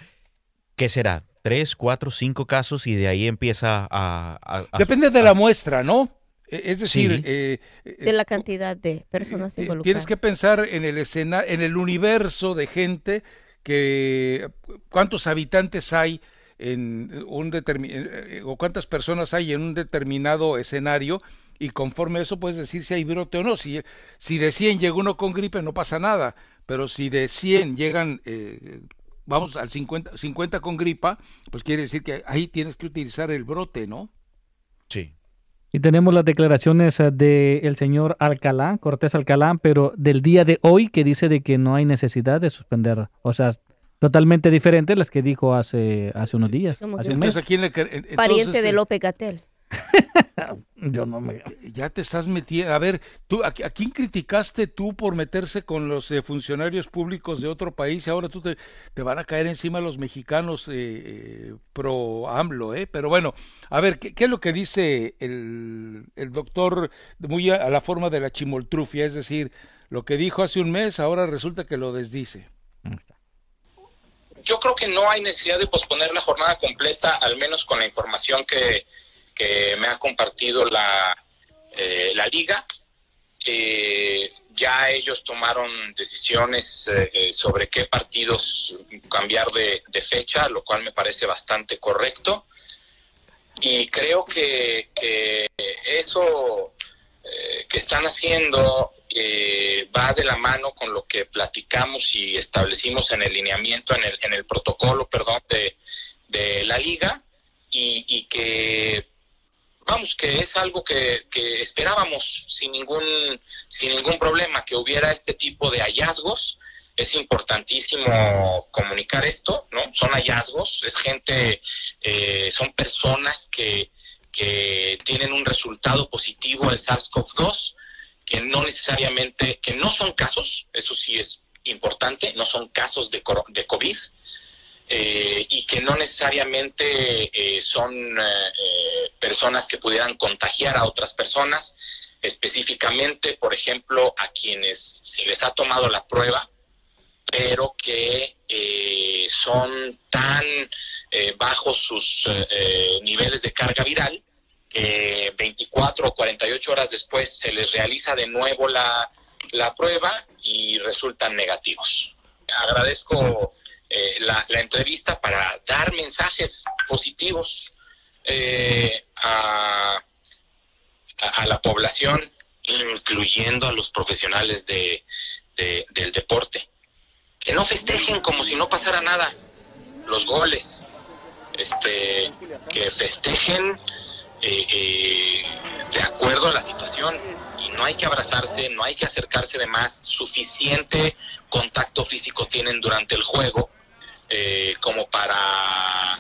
¿qué será? Tres, cuatro, cinco casos y de ahí empieza a... a- a- Depende de la muestra, ¿no? Eh, Es decir, Sí. eh, de la cantidad de personas Tienes involucradas que pensar en el escena, en el universo de gente que cuántos habitantes hay en un determinado o cuántas personas hay en un determinado escenario y conforme a eso puedes decir si hay brote o no. Si, si de 100 llega uno con gripe no pasa nada, pero si de 100 llegan, eh, vamos al 50, 50 con gripa, pues quiere decir que ahí tienes que utilizar el brote, ¿no? Sí. Y tenemos las declaraciones eh, del señor Alcalá, Cortés Alcalá, pero del día de hoy que dice de que no hay necesidad de suspender. O sea, totalmente diferente a las que dijo hace, hace unos días. Hace un mes. Entonces, ¿a quién le cre- en- pariente de eh, López Gatel [LAUGHS] Yo no me... Ya te estás metiendo. A ver, tú, ¿a, quién criticaste tú por meterse con los eh, funcionarios públicos de otro país? Y ahora tú te, te van a caer encima los mexicanos eh, eh, pro AMLO, ¿eh? Pero bueno, a ver, ¿qué, es lo que dice el, el doctor muy a, la forma de la chimoltrufia? Es decir, lo que dijo hace un mes, ahora resulta que lo desdice. Yo creo que no hay necesidad de posponer la jornada completa, al menos con la información que que me ha compartido la, eh, la liga. Eh, ya ellos tomaron decisiones eh, sobre qué partidos cambiar de, fecha, lo cual me parece bastante correcto. Y creo que, eso que están haciendo va de la mano con lo que platicamos y establecimos en el lineamiento, en el, en el protocolo, perdón, de, de la liga y que vamos, que es algo que, esperábamos sin ningún, sin ningún problema, que hubiera este tipo de hallazgos. Es importantísimo comunicar esto, ¿no? Son hallazgos, es gente, eh, son personas que, que tienen un resultado positivo del SARS-CoV-2, que no necesariamente, que no son casos, eso sí es importante, no son casos de, de COVID, eh, y que no necesariamente eh, son eh, personas que pudieran contagiar a otras personas, específicamente, por ejemplo, a quienes si les ha tomado la prueba, pero que son tan bajos sus niveles de carga viral que 24 o 48 horas después se les realiza de nuevo la, la prueba y resultan negativos. Agradezco eh, la, entrevista para dar mensajes positivos eh, a, la población, incluyendo a los profesionales de, del deporte. Que no festejen como si no pasara nada. Los goles, este, que festejen eh, de acuerdo a la situación. No hay que abrazarse, no hay que acercarse de más, suficiente contacto físico tienen durante el juego eh, como para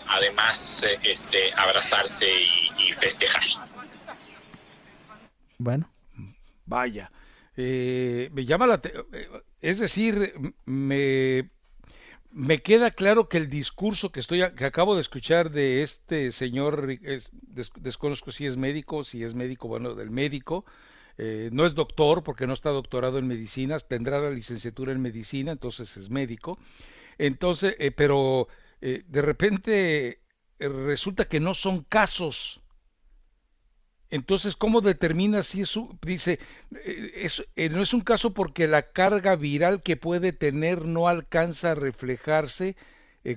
además eh, este, abrazarse y, festejar. Bueno. Vaya. Eh, me llama la... es decir, me, me queda claro que el discurso que, estoy, que acabo de escuchar de este señor, desconozco si es médico, si es médico, bueno, del médico, no es doctor porque no está doctorado en medicinas, tendrá la licenciatura en medicina, entonces es médico. Entonces, eh, pero eh, de repente eh, resulta que no son casos. Entonces, ¿cómo determina si es dice, no es un caso porque la carga viral que puede tener no alcanza a reflejarse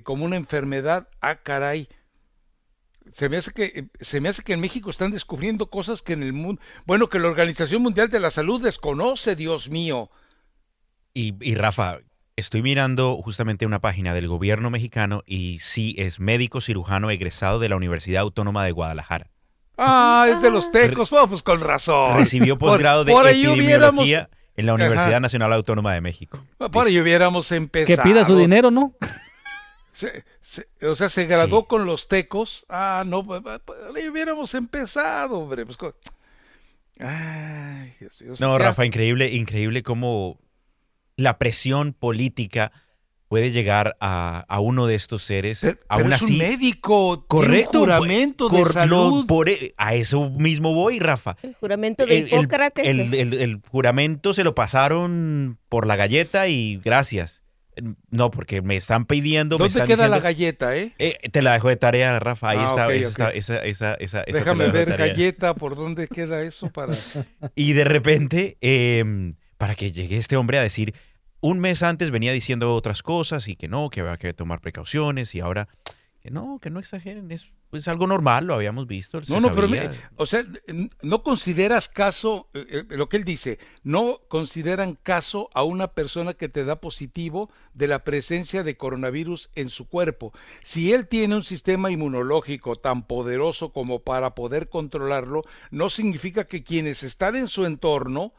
como una enfermedad? Ah, caray. Se me hace que se me hace que en México están descubriendo cosas que en el mundo, bueno, que la Organización Mundial de la Salud desconoce, Dios mío. Y, y Rafa, Estoy mirando justamente una página del gobierno mexicano y sí es médico cirujano egresado de la Universidad Autónoma de Guadalajara. Ah, es de los tecos, pues con razón. Recibió posgrado de epidemiología en la Universidad Nacional Autónoma de México. Por ahí hubiéramos empezado. Que pida su dinero, ¿no? o sea, se graduó con los tecos. Ah, no, ahí hubiéramos empezado, hombre. Pues Ay, Dios, no, Rafa, increíble, increíble cómo la presión política puede llegar a, uno de estos seres. Pero, aún es un médico, correcto, juramento de salud. Por, e, a eso mismo voy, Rafa. El juramento de Hipócrates. El, juramento se lo pasaron por la galleta y gracias. No, porque me están pidiendo. ¿Dónde queda la galleta, eh? eh? Te la dejo de tarea, Rafa. Ahí ah, está, Esa, esa, esa, Déjame ver galleta, ¿por dónde queda eso para.? [LAUGHS] y de repente, em, para que llegue este hombre a decir, un mes antes venía diciendo otras cosas y que no, que había que tomar precauciones y ahora que no, que no exageren, es, pues, algo normal, lo habíamos visto. No, no, pero o sea, no consideras caso, eh, eh, lo que él dice, no consideran caso a una persona que te da positivo de la presencia de coronavirus en su cuerpo. Si él tiene un sistema inmunológico tan poderoso como para poder controlarlo, no significa que quienes están en su entorno,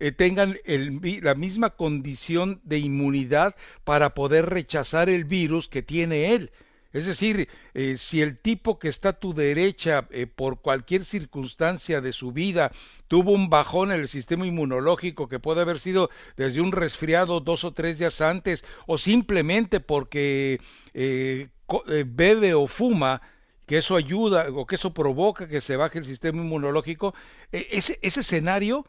eh, tengan la misma condición de inmunidad para poder rechazar el virus que tiene él. Es decir, eh, si el tipo que está a tu derecha, eh, por cualquier circunstancia de su vida, tuvo un bajón en el sistema inmunológico que puede haber sido desde un resfriado dos o tres días antes, o simplemente porque eh, bebe o fuma, que eso ayuda o que eso provoca que se baje el sistema inmunológico, ese escenario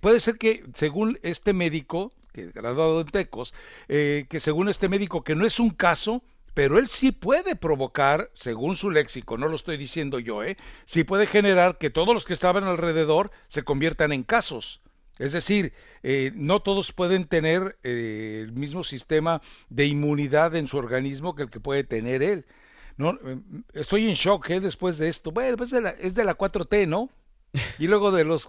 puede ser que, según este médico, que graduado en Tecos, que según este médico, que no es un caso, pero él sí puede provocar, según su léxico, no lo estoy diciendo yo, ¿eh? sí puede generar que todos los que estaban alrededor se conviertan en casos. Es decir, eh, no todos pueden tener eh, el mismo sistema de inmunidad en su organismo que el que puede tener él. No, eh, estoy en shock ¿eh? después de esto. Bueno, pues de la, es de la 4T, ¿no? Y luego de los,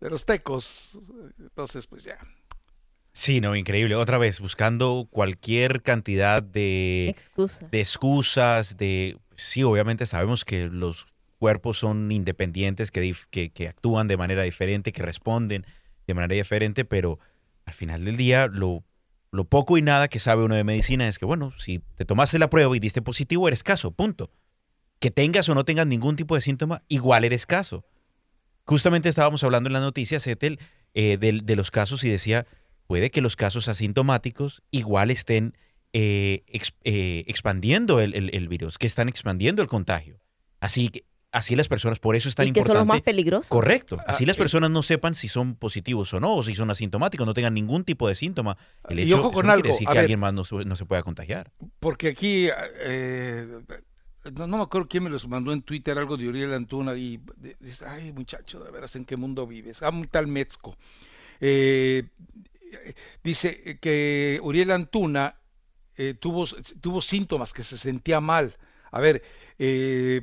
de los tecos. Entonces, pues ya. Sí, no, increíble. Otra vez, buscando cualquier cantidad de, de excusas, de... Sí, obviamente sabemos que los cuerpos son independientes, que, que, actúan de manera diferente, que responden de manera diferente, pero al final del día lo, lo poco y nada que sabe uno de medicina es que, bueno, si te tomaste la prueba y diste positivo, eres caso, punto. Que tengas o no tengas ningún tipo de síntoma, igual eres caso. Justamente estábamos hablando en las noticias, Etel, eh, de los casos y decía puede que los casos asintomáticos igual estén eh, eh, expandiendo el, virus, que están expandiendo el contagio. Así que así las personas, por eso es tan y que son los más peligrosos. Correcto. Así ah, las personas no sepan si son positivos o no, o si son asintomáticos, no tengan ningún tipo de síntoma. El hecho, y ojo con algo. decir que alguien más no, se pueda contagiar. Porque aquí, no, me acuerdo quién me los mandó en Twitter, algo de Uriel Antuna, y dice, ay muchacho, de veras, ¿en qué mundo vives? Ah, un tal Metzco. Eh, dice que Uriel Antuna eh, tuvo, tuvo síntomas, que se sentía mal. A ver, eh,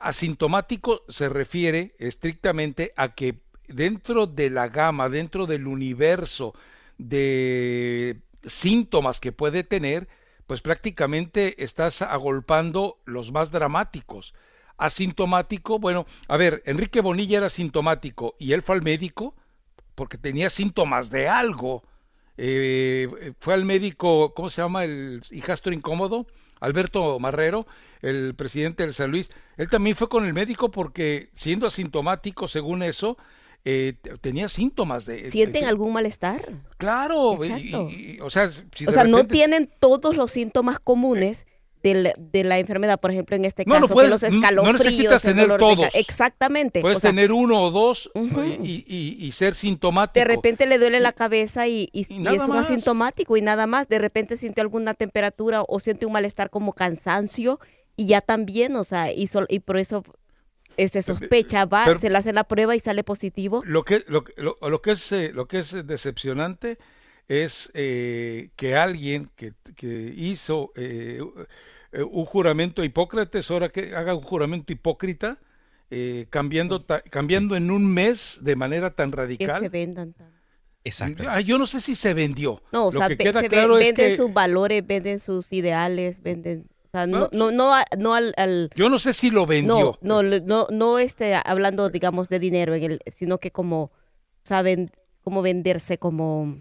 asintomático se refiere estrictamente a que dentro de la gama, dentro del universo de síntomas que puede tener, pues prácticamente estás agolpando los más dramáticos. Asintomático, bueno, a ver, Enrique Bonilla era asintomático y él fue al médico porque tenía síntomas de algo. Eh, fue al médico, ¿cómo se llama? El hijastro incómodo, Alberto Marrero, el presidente del San Luis. Él también fue con el médico porque, siendo asintomático, según eso, eh, tenía síntomas de... ¿Sienten algún malestar? Claro, o sea, o sea no tienen todos los síntomas comunes de la, enfermedad, por ejemplo, en este caso, que los escalofríos, no necesitas tener todos. exactamente. Puedes tener uno o dos y, ser sintomático. De repente le duele la cabeza y, es un asintomático y nada más. De repente siente alguna temperatura o siente un malestar como cansancio y ya también, o sea, y, y por eso este sospecha, va, se le hace la prueba y sale positivo. Lo que, lo, lo, que, es, eh, lo que es decepcionante es eh, que alguien que, que hizo eh, eh, un juramento Hipócrates, ahora que haga un juramento hipócrita, eh, cambiando, cambiando en un mes de manera tan radical. Que se vendan Exacto. Ah, yo no sé si se vendió. No, o sea, se venden sus valores, venden sus ideales, venden... O sea, no, no, no, no al, Yo no sé si lo vendió. No, no, no, no este, hablando, digamos, de dinero, en el, sino que como, saben, cómo venderse como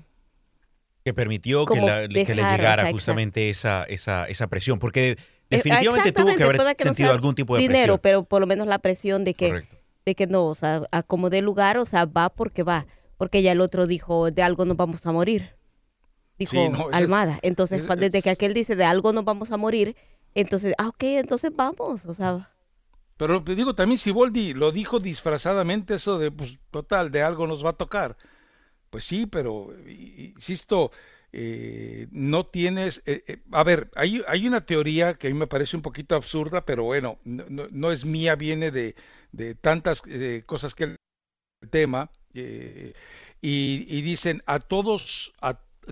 que permitió que, le llegara justamente esa, esa, esa presión, porque eh, definitivamente tuvo que haber sentido algún tipo de dinero, pero por lo menos la presión de que, de que no, o sea, a como dé lugar, o sea, va porque va, porque ya el otro dijo, de algo nos vamos a morir, dijo Almada. Entonces, desde que aquel dice, de algo nos vamos a morir, entonces, ah, ok, entonces vamos, o sea... Pero te digo, también si Siboldi lo dijo disfrazadamente, eso de, pues, total, de algo nos va a tocar. Pues sí, pero insisto, eh, no tienes... Eh, eh, a ver, hay, hay, una teoría que a mí me parece un poquito absurda, pero bueno, no, es mía, viene de, de tantas cosas que el tema, y, y, dicen a todos,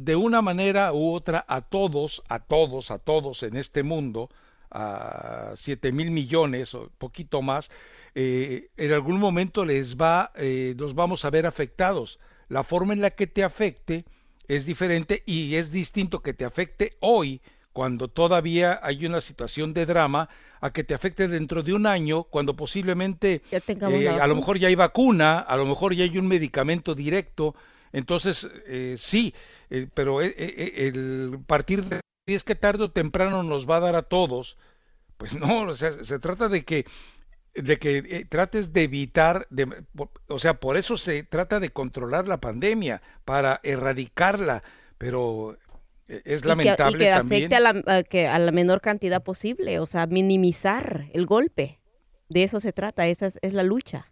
de una manera u otra, a todos, a todos, a todos en este mundo, a siete mil millones o poquito más, en algún momento les va, nos vamos a ver afectados la forma en la que te afecte es diferente y es distinto que te afecte hoy cuando todavía hay una situación de drama a que te afecte dentro de un año cuando posiblemente eh, a lo mejor ya hay vacuna, a lo mejor ya hay un medicamento directo. Entonces, eh, sí, eh, pero el partir de es que tarde o temprano nos va a dar a todos. Pues no, o sea, se trata de que de que eh, trates de evitar, de, o sea, por eso se trata de controlar la pandemia, para erradicarla, pero eh, es lamentable y que, afecte a la, que a la menor cantidad posible, o sea, minimizar el golpe. De eso se trata, esa es la lucha.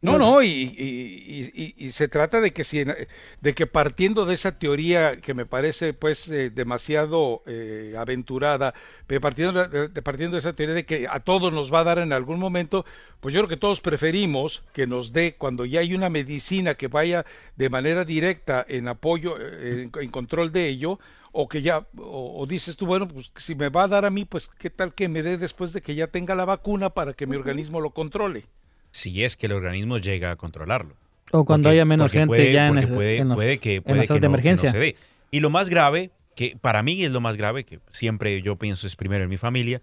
No, no, y, se trata de que si, de que partiendo de esa teoría que me parece pues eh, demasiado eh, aventurada, partiendo de, partiendo de esa teoría de que a todos nos va a dar en algún momento, pues yo creo que todos preferimos que nos dé cuando ya hay una medicina que vaya de manera directa en apoyo, eh, en, control de ello, o que ya, o, dices tú, bueno, pues si me va a dar a mí, pues qué tal que me dé después de que ya tenga la vacuna para que mi organismo lo controle si es que el organismo llega a controlarlo. O cuando haya menos gente ya en, puede, en, puede que, puede que de emergencia. se dé. Y lo más grave, que para mí es lo más grave, que siempre yo pienso es primero en mi familia,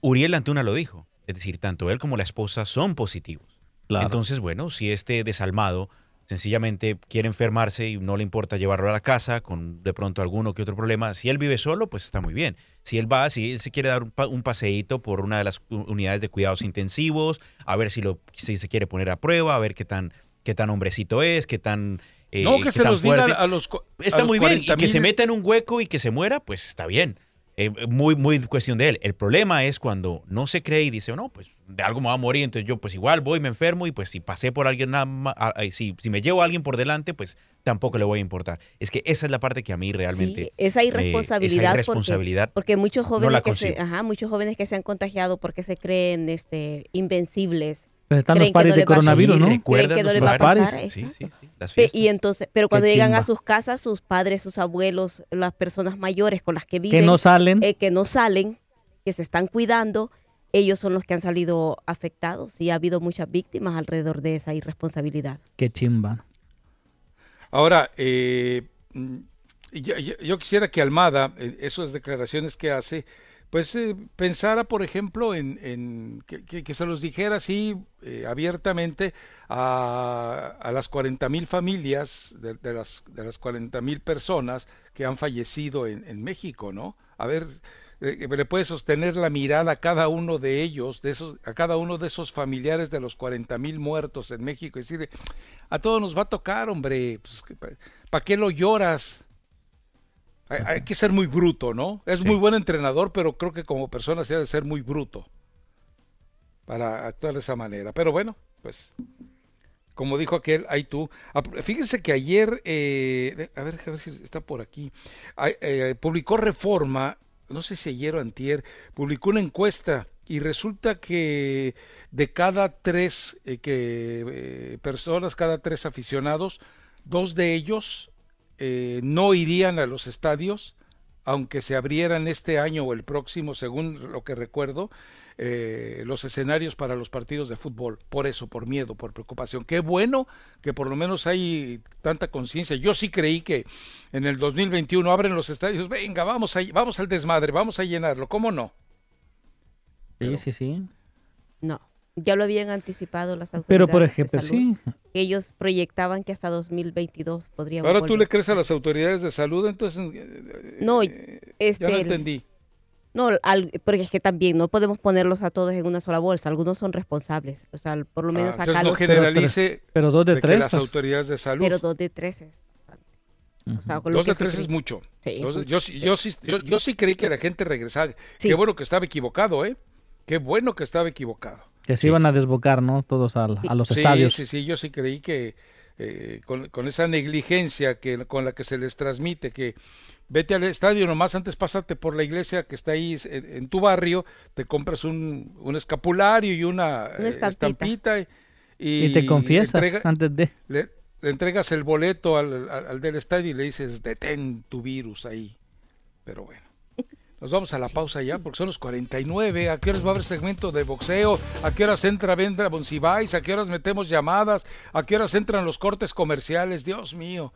Uriel Antuna lo dijo. Es decir, tanto él como la esposa son positivos. Entonces, bueno, si este desalmado sencillamente quiere enfermarse y no le importa llevarlo a la casa con de pronto alguno que otro problema, si él vive solo, pues está muy bien. Si él va, si él se quiere dar un, paseíto por una de las unidades de cuidados intensivos, a ver si, lo, si se quiere poner a prueba, a ver qué tan, qué tan hombrecito es, qué tan... Eh, no, que se los diga a los... Está muy bien, y que se meta en un hueco y que se muera, pues está bien. Eh, muy, muy cuestión de él. El problema es cuando no se cree y dice, no, pues de algo me va a morir, entonces yo pues igual voy, me enfermo y pues si pasé por alguien, nada más, si, si me llevo a alguien por delante, pues tampoco le voy a importar. Es que esa es la parte que a mí realmente... Sí, esa irresponsabilidad. porque, muchos jóvenes, que se, ajá, muchos jóvenes que se han contagiado porque se creen este, invencibles pues están los pares de coronavirus, ¿no? Recuerdan los, los pares. Sí, sí, sí. y entonces, pero cuando llegan a sus casas, sus padres, sus abuelos, las personas mayores con las que viven, que no salen, eh, que no salen, que se están cuidando, ellos son los que han salido afectados y ha habido muchas víctimas alrededor de esa irresponsabilidad. Qué chimba. Ahora, eh, mm, yo, quisiera que Almada, eh, esas declaraciones que hace, pues eh, pensara, por ejemplo, en, que, se los dijera así eh, abiertamente a, a las 40 mil familias de, las, de las 40 mil personas que han fallecido en, México, ¿no? A ver, eh, le puede sostener la mirada a cada uno de ellos, de esos, a cada uno de esos familiares de los 40 mil muertos en México, y decirle, a todos nos va a tocar, hombre, pues, ¿para qué lo lloras? Hay, que ser muy bruto, ¿no? Es muy buen entrenador, pero creo que como persona se ha de ser muy bruto para actuar de esa manera. Pero bueno, pues como dijo aquel, ahí tú. Fíjense que ayer, eh, a, ver, a ver si está por aquí, eh, publicó Reforma, no sé si ayer o antier, publicó una encuesta y resulta que de cada tres eh, que, personas, cada tres aficionados, dos de ellos eh, no irían a los estadios, aunque se abrieran este año o el próximo, según lo que recuerdo, eh, los escenarios para los partidos de fútbol. Por eso, por miedo, por preocupación. Qué bueno que por lo menos hay tanta conciencia. Yo sí creí que en el 2021 abren los estadios. Venga, vamos, a, vamos al desmadre, vamos a llenarlo. ¿Cómo no? Sí, sí, sí. No. Ya lo habían anticipado las autoridades. Pero, por ejemplo, sí. Ellos proyectaban que hasta 2022 podríamos. Ahora tú le crees a las autoridades de salud, entonces. Eh, no, eh, este. Ya no entendí. No, porque es que también no podemos ponerlos a todos en una sola bolsa. Algunos son responsables. O sea, por lo ah, menos acá no los. generalice. Pero, dos de, tres. las pues. autoridades de salud. Pero dos de tres es. O sea, dos de tres es mucho. Sí, yo, yo, yo, sí, yo, sí creí que la gente regresaba. Qué bueno que estaba equivocado, ¿eh? Qué bueno que estaba equivocado. Que se iban a desbocar, ¿no? Todos a, los estadios. Sí, sí, yo sí creí que eh, con, esa negligencia que, con la que se les transmite, que vete al estadio, nomás antes pásate por la iglesia que está ahí en, tu barrio, te compras un, escapulario y una, eh, estampita. y, te confiesas antes de... Le, entregas el boleto al, al del estadio y le dices, detén tu virus ahí. Pero bueno. Nos vamos a la pausa ya porque son los 49. ¿A qué horas va a haber segmento de boxeo? ¿A qué horas entra Vendra Boncibais? ¿A qué horas metemos llamadas? ¿A qué horas entran los cortes comerciales? Dios mío,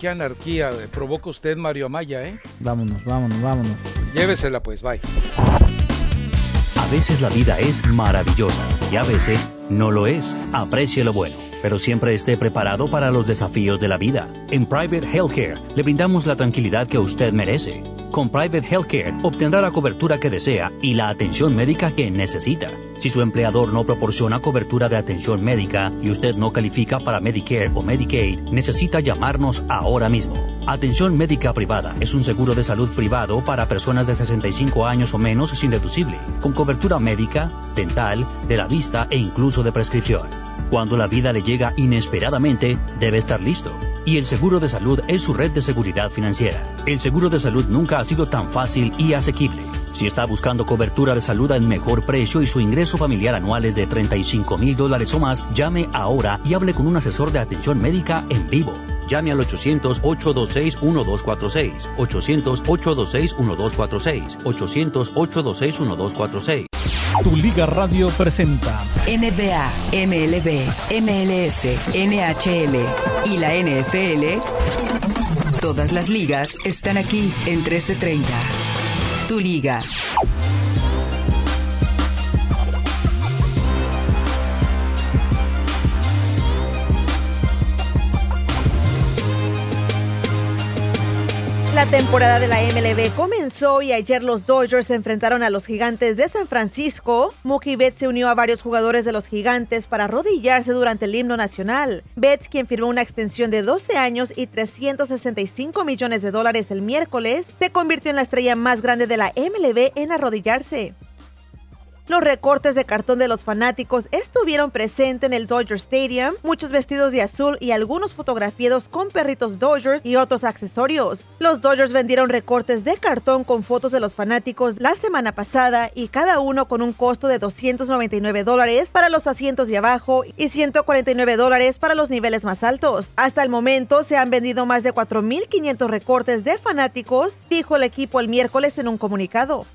qué anarquía provoca usted, Mario Amaya, ¿eh? Vámonos, vámonos, vámonos. Llévesela pues, bye. A veces la vida es maravillosa y a veces no lo es. Aprecie lo bueno, pero siempre esté preparado para los desafíos de la vida. En Private Healthcare le brindamos la tranquilidad que usted merece. Con Private Healthcare obtendrá la cobertura que desea y la atención médica que necesita. Si su empleador no proporciona cobertura de atención médica y usted no califica para Medicare o Medicaid, necesita llamarnos ahora mismo. Atención médica privada es un seguro de salud privado para personas de 65 años o menos sin deducible, con cobertura médica, dental, de la vista e incluso de prescripción. Cuando la vida le llega inesperadamente, debe estar listo. Y el seguro de salud es su red de seguridad financiera. El seguro de salud nunca ha sido tan fácil y asequible. Si está buscando cobertura de salud al mejor precio y su ingreso familiar anual es de 35 mil dólares o más, llame ahora y hable con un asesor de atención médica en vivo. Llame al 800-826-1246. 800-826-1246. 800-826-1246. Tu Liga Radio presenta NBA, MLB, MLS, NHL y la NFL. Todas las ligas están aquí en 1330. Tu Liga. La temporada de la MLB comenzó y ayer los Dodgers se enfrentaron a los gigantes de San Francisco. Mookie Betts se unió a varios jugadores de los gigantes para arrodillarse durante el himno nacional. Betts, quien firmó una extensión de 12 años y 365 millones de dólares el miércoles, se convirtió en la estrella más grande de la MLB en arrodillarse. Los recortes de cartón de los fanáticos estuvieron presentes en el Dodger Stadium, muchos vestidos de azul y algunos fotografiados con perritos Dodgers y otros accesorios. Los Dodgers vendieron recortes de cartón con fotos de los fanáticos la semana pasada y cada uno con un costo de 299 dólares para los asientos de abajo y 149 dólares para los niveles más altos. Hasta el momento se han vendido más de 4.500 recortes de fanáticos, dijo el equipo el miércoles en un comunicado.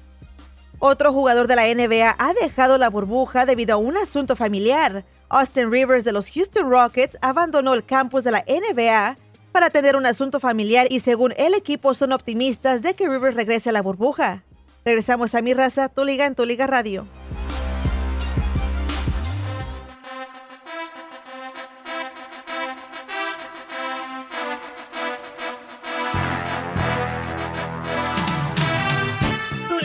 Otro jugador de la NBA ha dejado la burbuja debido a un asunto familiar. Austin Rivers de los Houston Rockets abandonó el campus de la NBA para tener un asunto familiar y según el equipo son optimistas de que Rivers regrese a la burbuja. Regresamos a mi raza, tu liga en tu liga radio.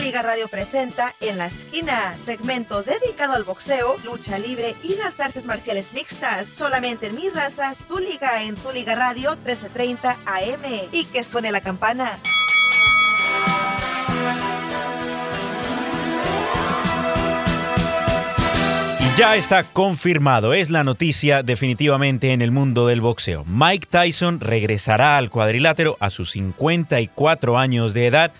Liga Radio presenta En la Esquina, segmento dedicado al boxeo, lucha libre y las artes marciales mixtas. Solamente en mi raza, tu liga en tu Liga Radio 1330 AM. Y que suene la campana. Y ya está confirmado, es la noticia definitivamente en el mundo del boxeo. Mike Tyson regresará al cuadrilátero a sus 54 años de edad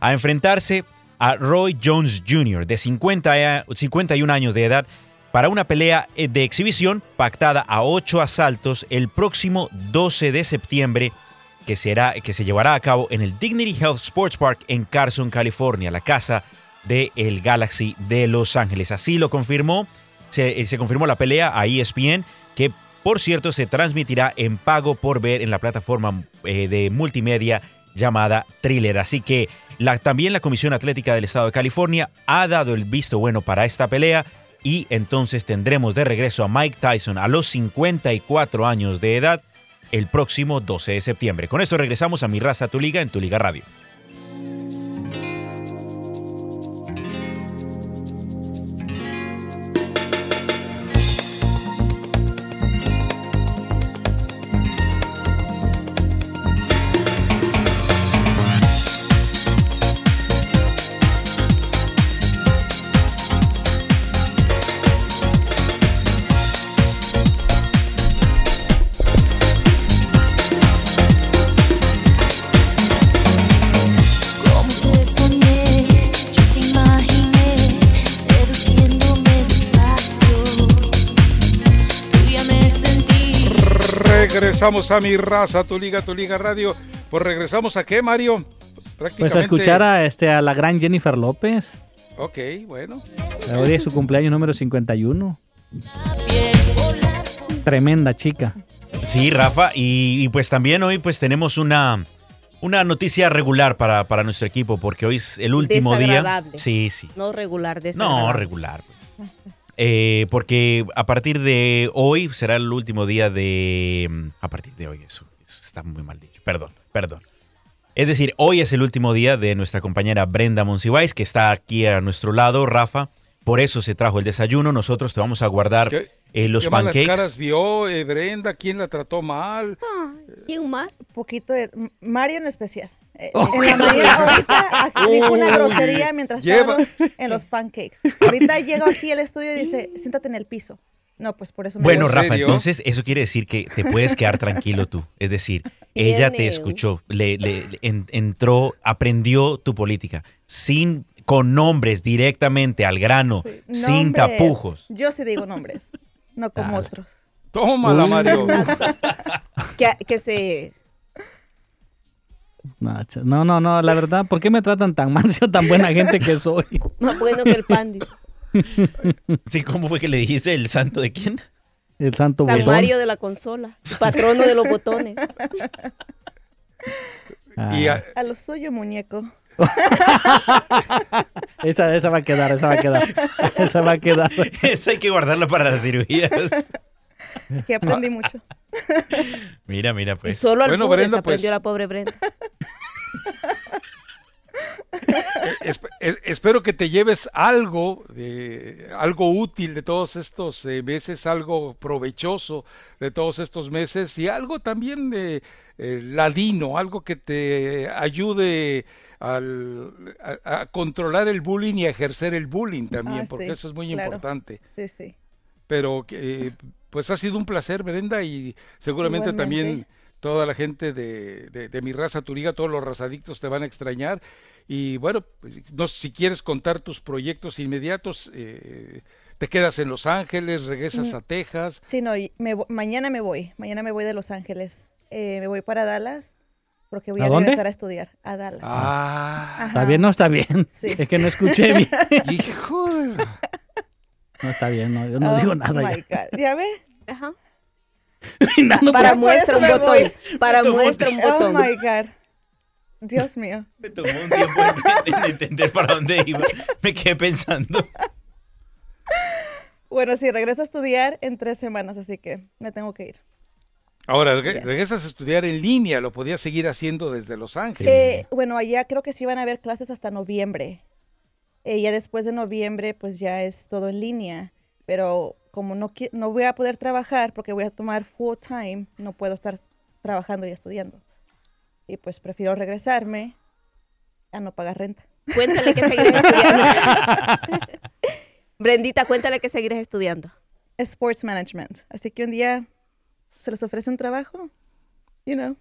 a enfrentarse a Roy Jones Jr., de 50 51 años de edad, para una pelea eh, de exhibición pactada a ocho asaltos el próximo 12 de septiembre, que, será, que se llevará a cabo en el Dignity Health Sports Park en Carson, California, la casa del el Galaxy de Los Ángeles. Así lo confirmó, se, eh, se confirmó la pelea a ESPN, que por cierto se transmitirá en pago por ver en la plataforma eh, de multimedia llamada Thriller. Así que la, también la Comisión Atlética del Estado de California ha dado el visto bueno para esta pelea y entonces tendremos de regreso a Mike Tyson a los 54 años de edad el próximo 12 de septiembre. Con esto regresamos a Mi Raza, Tu Liga en Tu Liga Radio. Regresamos a mi raza, tu liga, tu liga radio. Pues regresamos a qué, Mario? Pues a escuchar a, este, a la gran Jennifer López. Ok, bueno. Hoy es su cumpleaños número 51. Tremenda chica. Sí, Rafa, y, y pues también hoy pues tenemos una, una noticia regular para, para nuestro equipo, porque hoy es el último día. Sí, sí. No regular, desagradable. No, regular. pues. Eh, porque a partir de hoy será el último día de... A partir de hoy, eso, está muy mal dicho. Perdón, perdón. Es decir, hoy es el último día de nuestra compañera Brenda Monsiváis, que está aquí a nuestro lado, Rafa. Por eso se trajo el desayuno. Nosotros te vamos a guardar eh, los ¿Qué pancakes. caras vio eh, Brenda? ¿Quién la trató mal? ¿Quién más? Poquito de Mario en especial. Eh, en la mañana, ahorita aquí dijo una grosería mientras estábamos en los pancakes. Ahorita llega aquí al estudio y dice, siéntate en el piso. No, pues por eso me Bueno. Rafa, entonces eso quiere decir que te puedes quedar tranquilo tú. Es decir, ella te escuchó, le, le- le en- entró, aprendió tu política, sin con nombres directamente al grano, sin Nombres. tapujos. Yo sí digo nombres, no como otros. Tómala, Mario. [LAUGHS] Que, que se... No, No, no, no, la verdad, ¿por qué me tratan tan mal? [LAUGHS] Yo tan buena gente que soy. Más bueno que el pan, dice. [LAUGHS] Sí, ¿cómo fue que le dijiste el santo de quién? El santo San. Mario de la consola, patrono de los botones. Y a- A lo suyo, muñeco. [LAUGHS] Esa, esa va a quedar, esa va a quedar. [LAUGHS] Esa va a quedar. Esa hay que guardarla para las cirugías. [LAUGHS] Que aprendí mucho. Mira, mira, Y pues. solo al Bueno, Brenda, aprendió pues- la pobre Brenda. Esp- eh, espero que te lleves algo, de, algo útil de todos estos eh, meses, algo provechoso de todos estos meses y algo también de eh, ladino, algo que te ayude al- a, a controlar el bullying y a ejercer el bullying también, Ah, porque sí, eso es muy claro. importante. Sí, sí. Pero eh, pues ha sido un placer, Brenda, y seguramente Igualmente. también toda la gente de, de- de mi raza Turiga, todos los razadictos te van a extrañar. Y bueno, pues, no, si quieres contar tus proyectos inmediatos, eh, te quedas en Los Ángeles, regresas Mm. a Texas. Sí, no, me mañana me voy. Mañana me voy de Los Ángeles. Eh, me voy para Dallas porque voy ¿A a, dónde? regresar a estudiar. A Dallas. Ah, ¿Está bien? No está bien. Sí. Es que no escuché bien. [LAUGHS] hijo de- No está bien, no, yo no Oh digo nada my ya. God. ¿Ya ve? Ajá. No, Para muestra un botón. voy. Para muestra un botón. Oh my God. Dios mío. Me tomó un tiempo en entender para dónde iba. Me quedé pensando. Bueno, sí, regreso a estudiar en tres semanas, así que me tengo que ir. Ahora reg- regresas a estudiar en línea, lo podías seguir haciendo desde Los Ángeles. Eh, bueno, allá creo que sí van a haber clases hasta noviembre. Eh, ya después de noviembre, pues ya es todo en línea. Pero como no, no voy a poder trabajar porque voy a tomar full time, no puedo estar trabajando y estudiando. Y pues prefiero regresarme a no pagar renta. Cuéntale que seguirás estudiando. [LAUGHS] Brendita, cuéntale que seguirás estudiando. Sports management. Así que un día se les ofrece un trabajo, you know.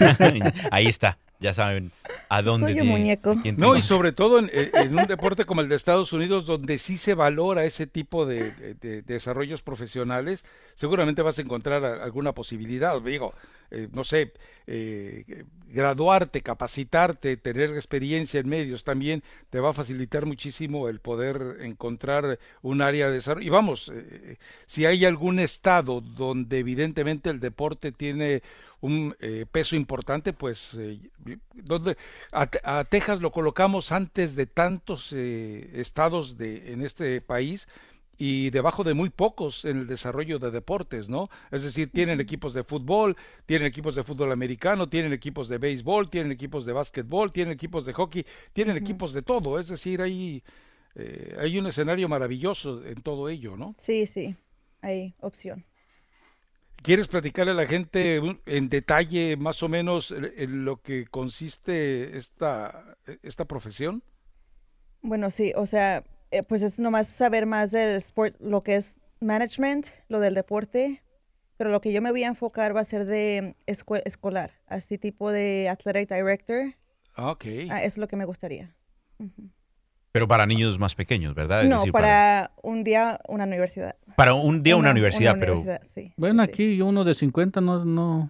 [LAUGHS] Ahí está. Ya saben a dónde. Soy un tiene- muñeco. quién No, y sobre todo en, eh, en un deporte como el de Estados Unidos, donde sí se valora ese tipo de, de- de desarrollos profesionales, seguramente vas a encontrar alguna posibilidad. Digo, eh, no sé, eh, graduarte, capacitarte, tener experiencia en medios también te va a facilitar muchísimo el poder encontrar un área de desarrollo. Y vamos, eh, si hay algún estado donde evidentemente el deporte tiene un eh, peso importante, pues eh, donde a, a Texas lo colocamos antes de tantos eh, estados de en este país y debajo de muy pocos en el desarrollo de deportes, ¿no? Es decir, tienen equipos de fútbol, tienen equipos de fútbol americano, tienen equipos de béisbol, tienen equipos de básquetbol, tienen equipos de hockey, tienen equipos de todo, es decir, hay eh, hay un escenario maravilloso en todo ello, ¿no? Sí, sí, hay opción. ¿Quieres platicarle a la gente en detalle más o menos en en lo que consiste esta, esta profesión? Bueno, sí, o sea, eh, pues es nomás saber más del sport, lo que es management, lo del deporte, pero lo que yo me voy a enfocar va a ser de escolar, así tipo de athletic director, Ah, ok. ah, es lo que me gustaría. Pero para niños más pequeños, ¿verdad? Es No, decir, para un día una universidad. para un día una, una- universidad, una pero universidad, sí. Bueno, aquí yo uno de 50 no, no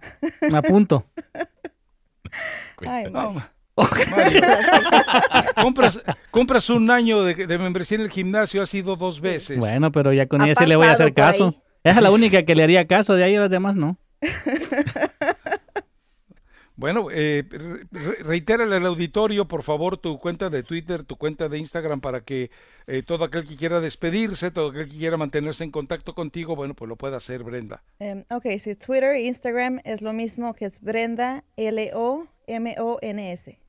me apunto. [LAUGHS] Ay, No, Mario. [LAUGHS] [LAUGHS] Compras, compras un año de, de membresía en el gimnasio, ha sido dos veces. Bueno, pero ya con Ha ella sí le voy a hacer caso. ahí. Esa es la única que le haría caso, de ahí a las demás no. Bueno, eh, re- re- reitérale al auditorio, por favor, tu cuenta de Twitter, tu cuenta de Instagram, para que eh, todo aquel que quiera despedirse, todo aquel que quiera mantenerse en contacto contigo, bueno, pues lo pueda hacer, Brenda. Em, ok, sí, Twitter e Instagram es lo mismo que es Brenda, L-O, M-O-N-S.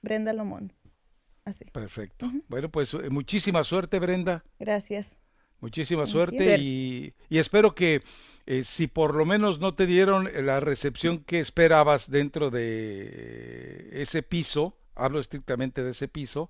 Brenda Lomons. Así. Perfecto. Bueno, pues eh, muchísima suerte, Brenda. Gracias. Muchísima suerte y, y, espero que eh, si por lo menos no te dieron la recepción que esperabas dentro de ese piso, hablo estrictamente de ese piso,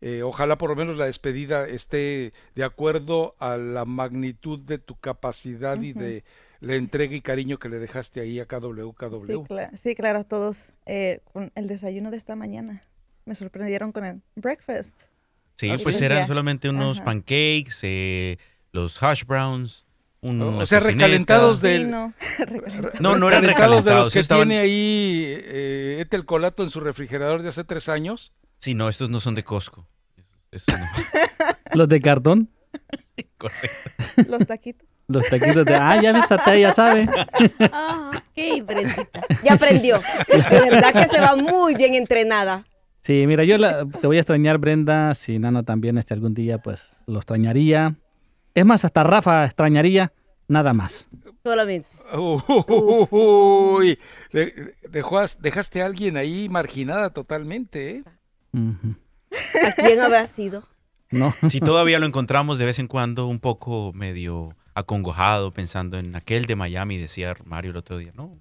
eh, ojalá por lo menos la despedida esté de acuerdo a la magnitud de tu capacidad y de la entrega y cariño que le dejaste ahí a KW. Sí, sí, claro, todos. Eh, con el desayuno de esta mañana. Me sorprendieron con el breakfast. Sí, pues eran solamente unos pancakes, eh, los hash browns. Un, o sea, recalentados del... no. [LAUGHS] no, no eran recalentados. de los que tiene ahí eh, el Colato en su refrigerador de hace tres años. Sí, no, estos no son de Costco. [LAUGHS] ¿Los de cartón? [LAUGHS] Correcto. Los taquitos. Los taquitos de... Ah, ya ves, hasta ya sabe. Ah, qué Brendita. Ya aprendió. De verdad que se va muy bien entrenada. Sí, mira, yo te voy a extrañar, Brenda. Si Nano también este algún día, pues lo extrañaría. Es más, hasta Rafa extrañaría, nada más. Solamente. Uy, dejaste a alguien ahí marginada totalmente, ¿eh? ¿A quién habrá sido? No. Si todavía lo encontramos de vez en cuando un poco medio acongojado pensando en aquel de Miami, decía Mario el otro día, ¿no?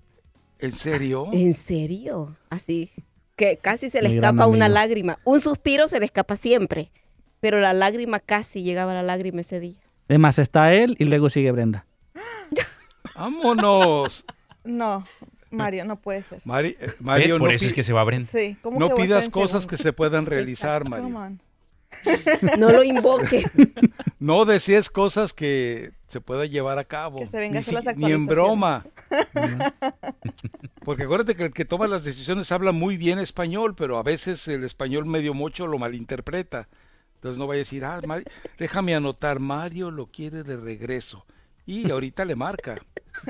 ¿En serio? ¿En serio? Así que casi se le escapa una lágrima. Un suspiro se le escapa siempre, pero la lágrima casi llegaba a la lágrima ese día. Es más, está él y luego sigue Brenda. ¡Vámonos! No, Mario, no puede ser. Mario, Mario por eso es que se va Brenda. Sí, ¿cómo no que pidas cosas que se puedan realizar, Mario. No lo invoque. [LAUGHS] No desees cosas que se puedan llevar a cabo. Que se vengan ni, las ni en broma. [LAUGHS] Porque acuérdate que el que toma las decisiones habla muy bien español, pero a veces el español medio mucho lo malinterpreta. Entonces no vaya a decir, ah, déjame anotar, Mario lo quiere de regreso. Y ahorita le marca.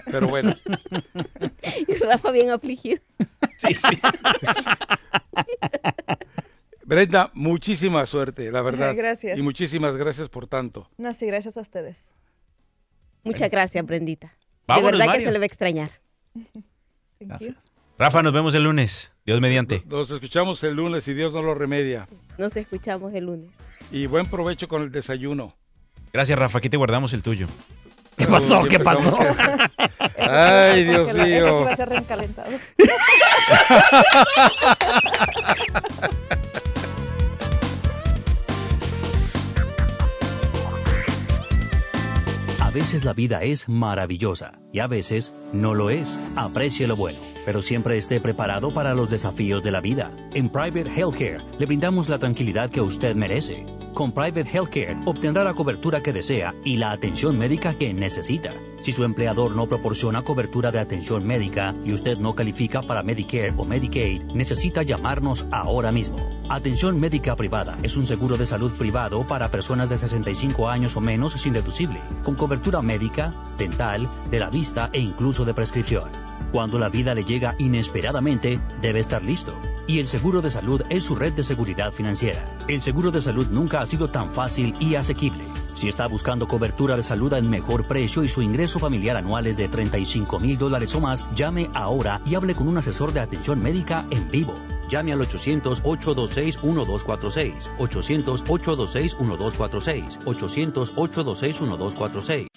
Pero bueno. [LAUGHS] Y Rafa bien afligido. Sí, sí. [LAUGHS] Brenda, muchísima suerte, la verdad. Gracias. Y muchísimas gracias por tanto. No, sí, gracias a ustedes. Muchas gracias, Brendita. Vámonos, de verdad Mario. que se le va a extrañar. [LAUGHS] Gracias. Rafa, nos vemos el lunes. Dios mediante. Nos escuchamos el lunes y Dios no lo remedia. Nos escuchamos el lunes. Y buen provecho con el desayuno. Gracias, Rafa. Aquí te guardamos el tuyo. ¿Qué pasó? ¿Qué pasó? [LAUGHS] Ay, Dios ese sí mío. va a ser reencalentado. [LAUGHS] A veces la vida es maravillosa y a veces no lo es. Aprecie lo bueno, pero siempre esté preparado para los desafíos de la vida. En Private Healthcare le brindamos la tranquilidad que usted merece. Con Private Healthcare obtendrá la cobertura que desea y la atención médica que necesita. Si su empleador no proporciona cobertura de atención médica y usted no califica para Medicare o Medicaid, necesita llamarnos ahora mismo. Atención médica privada es un seguro de salud privado para personas de 65 años o menos sin deducible, con cobertura médica, dental, de la vista e incluso de prescripción. Cuando la vida le llega inesperadamente, debe estar listo. Y el seguro de salud es su red de seguridad financiera. El seguro de salud nunca ha sido tan fácil y asequible. Si está buscando cobertura de salud al mejor precio y su ingreso familiar anual es de 35 mil dólares o más, llame ahora y hable con un asesor de atención médica en vivo. Llame al 800-826-1246. 800-826-1246. 800-826-1246.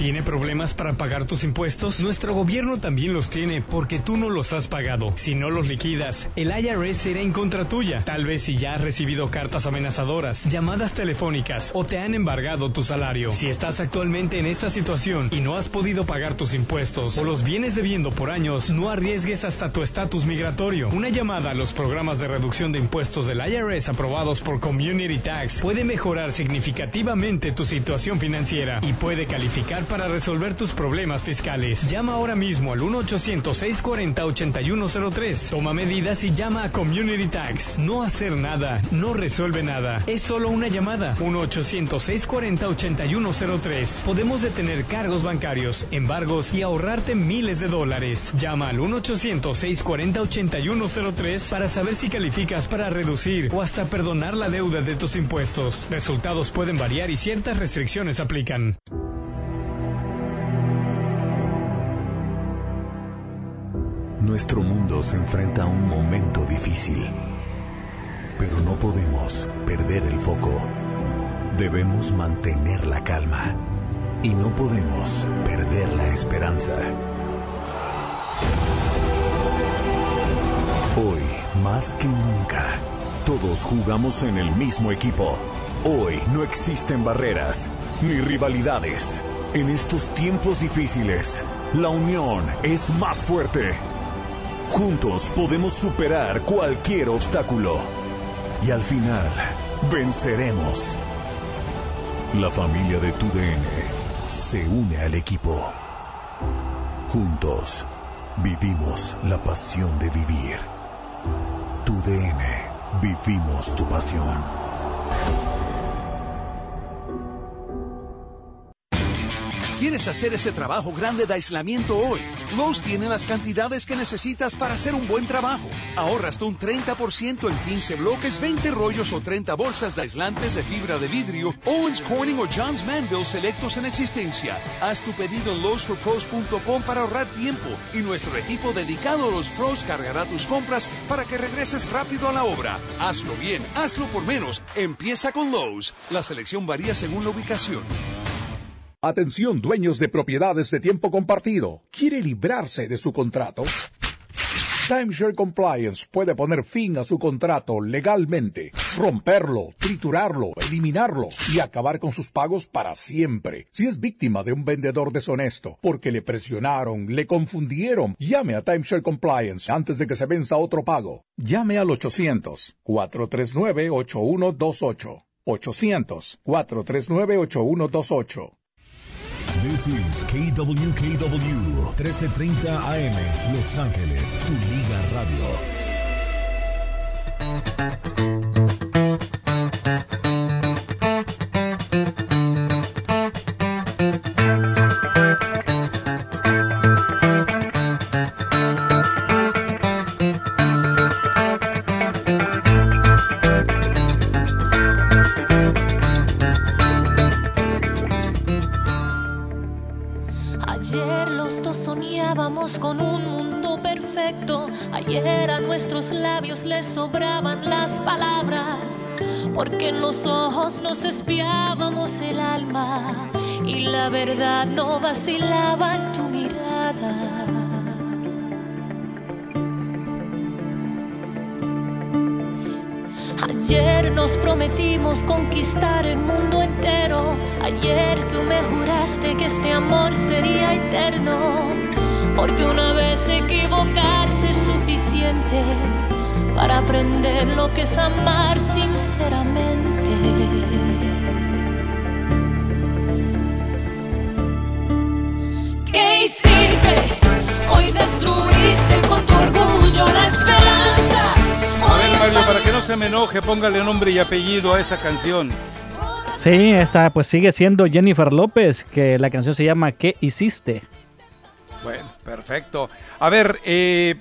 ¿Tiene problemas para pagar tus impuestos? Nuestro gobierno también los tiene porque tú no los has pagado. Si no los liquidas, el IRS será en contra tuya. Tal vez si ya has recibido cartas amenazadoras, llamadas telefónicas o te han embargado tu salario. Si estás actualmente en esta situación y no has podido pagar tus impuestos o los vienes debiendo por años, no arriesgues hasta tu estatus migratorio. Una llamada a los programas de reducción de impuestos del IRS aprobados por Community Tax puede mejorar significativamente tu situación financiera y puede calificar para resolver tus problemas fiscales. Llama ahora mismo al 1-800-640-8103. Toma medidas y llama a Community Tax. No hacer nada no resuelve nada. Es solo una llamada. 1-800-640-8103. Podemos detener cargos bancarios, embargos y ahorrarte miles de dólares. Llama al 1-800-640-8103 para saber si calificas para reducir o hasta perdonar la deuda de tus impuestos. Resultados pueden variar y ciertas restricciones aplican. Nuestro mundo se enfrenta a un momento difícil, pero no podemos perder el foco. Debemos mantener la calma y no podemos perder la esperanza. Hoy, más que nunca, todos jugamos en el mismo equipo. Hoy no existen barreras ni rivalidades. En estos tiempos difíciles, la unión es más fuerte. Juntos podemos superar cualquier obstáculo. Y al final, venceremos. La familia de tu DN se une al equipo. Juntos, vivimos la pasión de vivir. Tu DN, vivimos tu pasión. ¿Quieres hacer ese trabajo grande de aislamiento hoy? Lowe's tiene las cantidades que necesitas para hacer un buen trabajo. Ahorra hasta un 30% en 15 bloques, 20 rollos o 30 bolsas de aislantes de fibra de vidrio, Owens Corning o Johns Manville selectos en existencia. Haz tu pedido en lowesforpros.com para ahorrar tiempo y nuestro equipo dedicado a los pros cargará tus compras para que regreses rápido a la obra. Hazlo bien, hazlo por menos. Empieza con Lowe's. La selección varía según la ubicación. Atención dueños de propiedades de tiempo compartido. ¿Quiere librarse de su contrato? Timeshare Compliance puede poner fin a su contrato legalmente, romperlo, triturarlo, eliminarlo y acabar con sus pagos para siempre. Si es víctima de un vendedor deshonesto porque le presionaron, le confundieron, llame a Timeshare Compliance antes de que se venza otro pago. Llame al 800-439-8128. 800-439-8128. This is KWKW 1330 AM Los Ángeles, tu liga radio. Labios les sobraban las palabras. Porque en los ojos nos espiábamos el alma. Y la verdad no vacilaba en tu mirada. Ayer nos prometimos conquistar el mundo entero. Ayer tú me juraste que este amor sería eterno. Porque una vez equivocarse es suficiente para aprender lo que es amar sinceramente. ¿Qué hiciste? Hoy destruiste con tu orgullo la esperanza. A ver, Mario, para que no se me enoje, póngale nombre y apellido a esa canción. Sí, esta pues sigue siendo Jennifer López, que la canción se llama ¿Qué hiciste? Bueno, perfecto. A ver, eh,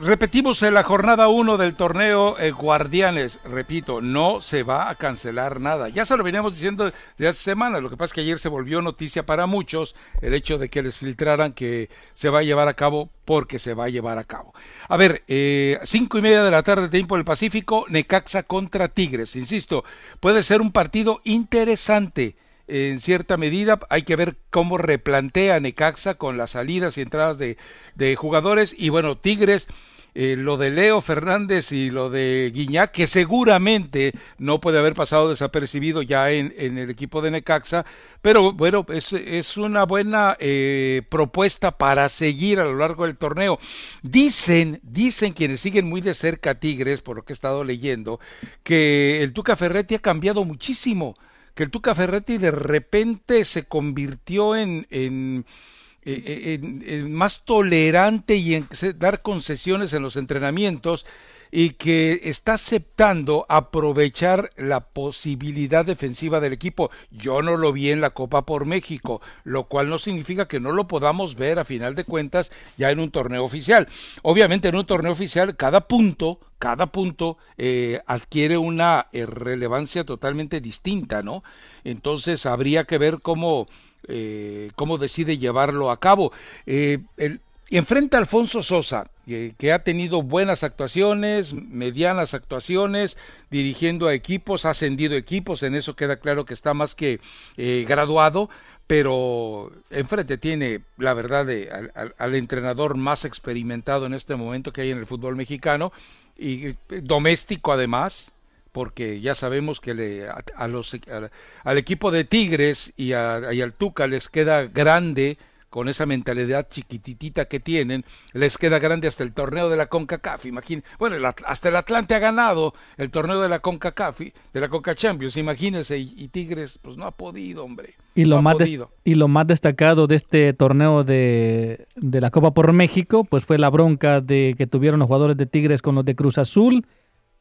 repetimos en la jornada 1 del torneo eh, Guardianes. Repito, no se va a cancelar nada. Ya se lo veníamos diciendo de hace semanas. Lo que pasa es que ayer se volvió noticia para muchos el hecho de que les filtraran que se va a llevar a cabo porque se va a llevar a cabo. A ver, eh, cinco y media de la tarde, tiempo del Pacífico, Necaxa contra Tigres. Insisto, puede ser un partido interesante en cierta medida. Hay que ver cómo replantea Necaxa con las salidas y entradas de, de jugadores. Y bueno, Tigres, eh, lo de Leo Fernández y lo de Guiñac, que seguramente no puede haber pasado desapercibido ya en, en el equipo de Necaxa. Pero bueno, es, es una buena eh, propuesta para seguir a lo largo del torneo. Dicen, dicen quienes siguen muy de cerca a Tigres, por lo que he estado leyendo, que el Tuca Ferretti ha cambiado muchísimo que el Tuca Ferretti de repente se convirtió en, en, en, en más tolerante y en dar concesiones en los entrenamientos y que está aceptando aprovechar la posibilidad defensiva del equipo. Yo no lo vi en la Copa por México, lo cual no significa que no lo podamos ver a final de cuentas ya en un torneo oficial. Obviamente en un torneo oficial cada punto, cada punto eh, adquiere una eh, relevancia totalmente distinta, ¿no? Entonces habría que ver cómo, eh, cómo decide llevarlo a cabo. el, y enfrenta a Alfonso Sosa, que, ha tenido buenas actuaciones, medianas actuaciones, dirigiendo a equipos, ha ascendido equipos, en eso queda claro que está más que eh, graduado, pero enfrente tiene, la verdad, al, entrenador más experimentado en este momento que hay en el fútbol mexicano, y eh, doméstico además, porque ya sabemos que le, a, los, al equipo de Tigres y, a, y al Tuca les queda grande con esa mentalidad chiquititita que tienen, les queda grande hasta el torneo de la CONCACAF. Imagínense, bueno, hasta el Atlante ha ganado el torneo de la CONCACAF, de la CONCA Champions, imagínense, y, Tigres pues no ha podido, hombre. Y lo, más podido. y lo más destacado de este torneo de, de la Copa por México, pues fue la bronca de que tuvieron los jugadores de Tigres con los de Cruz Azul,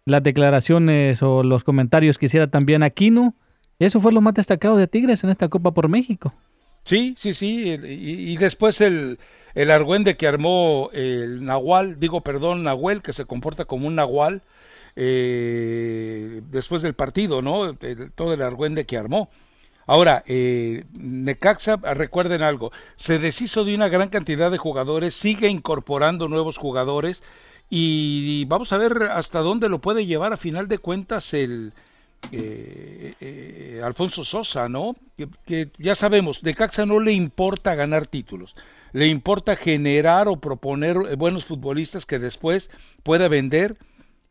las declaraciones o los comentarios que hiciera también Aquino. Eso fue lo más destacado de Tigres en esta Copa por México. Sí, sí, sí. Y, después el, el argüende que armó el Nahual, digo, perdón, Nahuel, que se comporta como un Nahual, eh, después del partido, ¿no? todo el argüende que armó. Ahora, eh, Necaxa, recuerden algo, se deshizo de una gran cantidad de jugadores, sigue incorporando nuevos jugadores y vamos a ver hasta dónde lo puede llevar a final de cuentas el, eh, eh, Alfonso Sosa, ¿no? Que, ya sabemos, de Caxa no le importa ganar títulos, le importa generar o proponer eh, buenos futbolistas que después pueda vender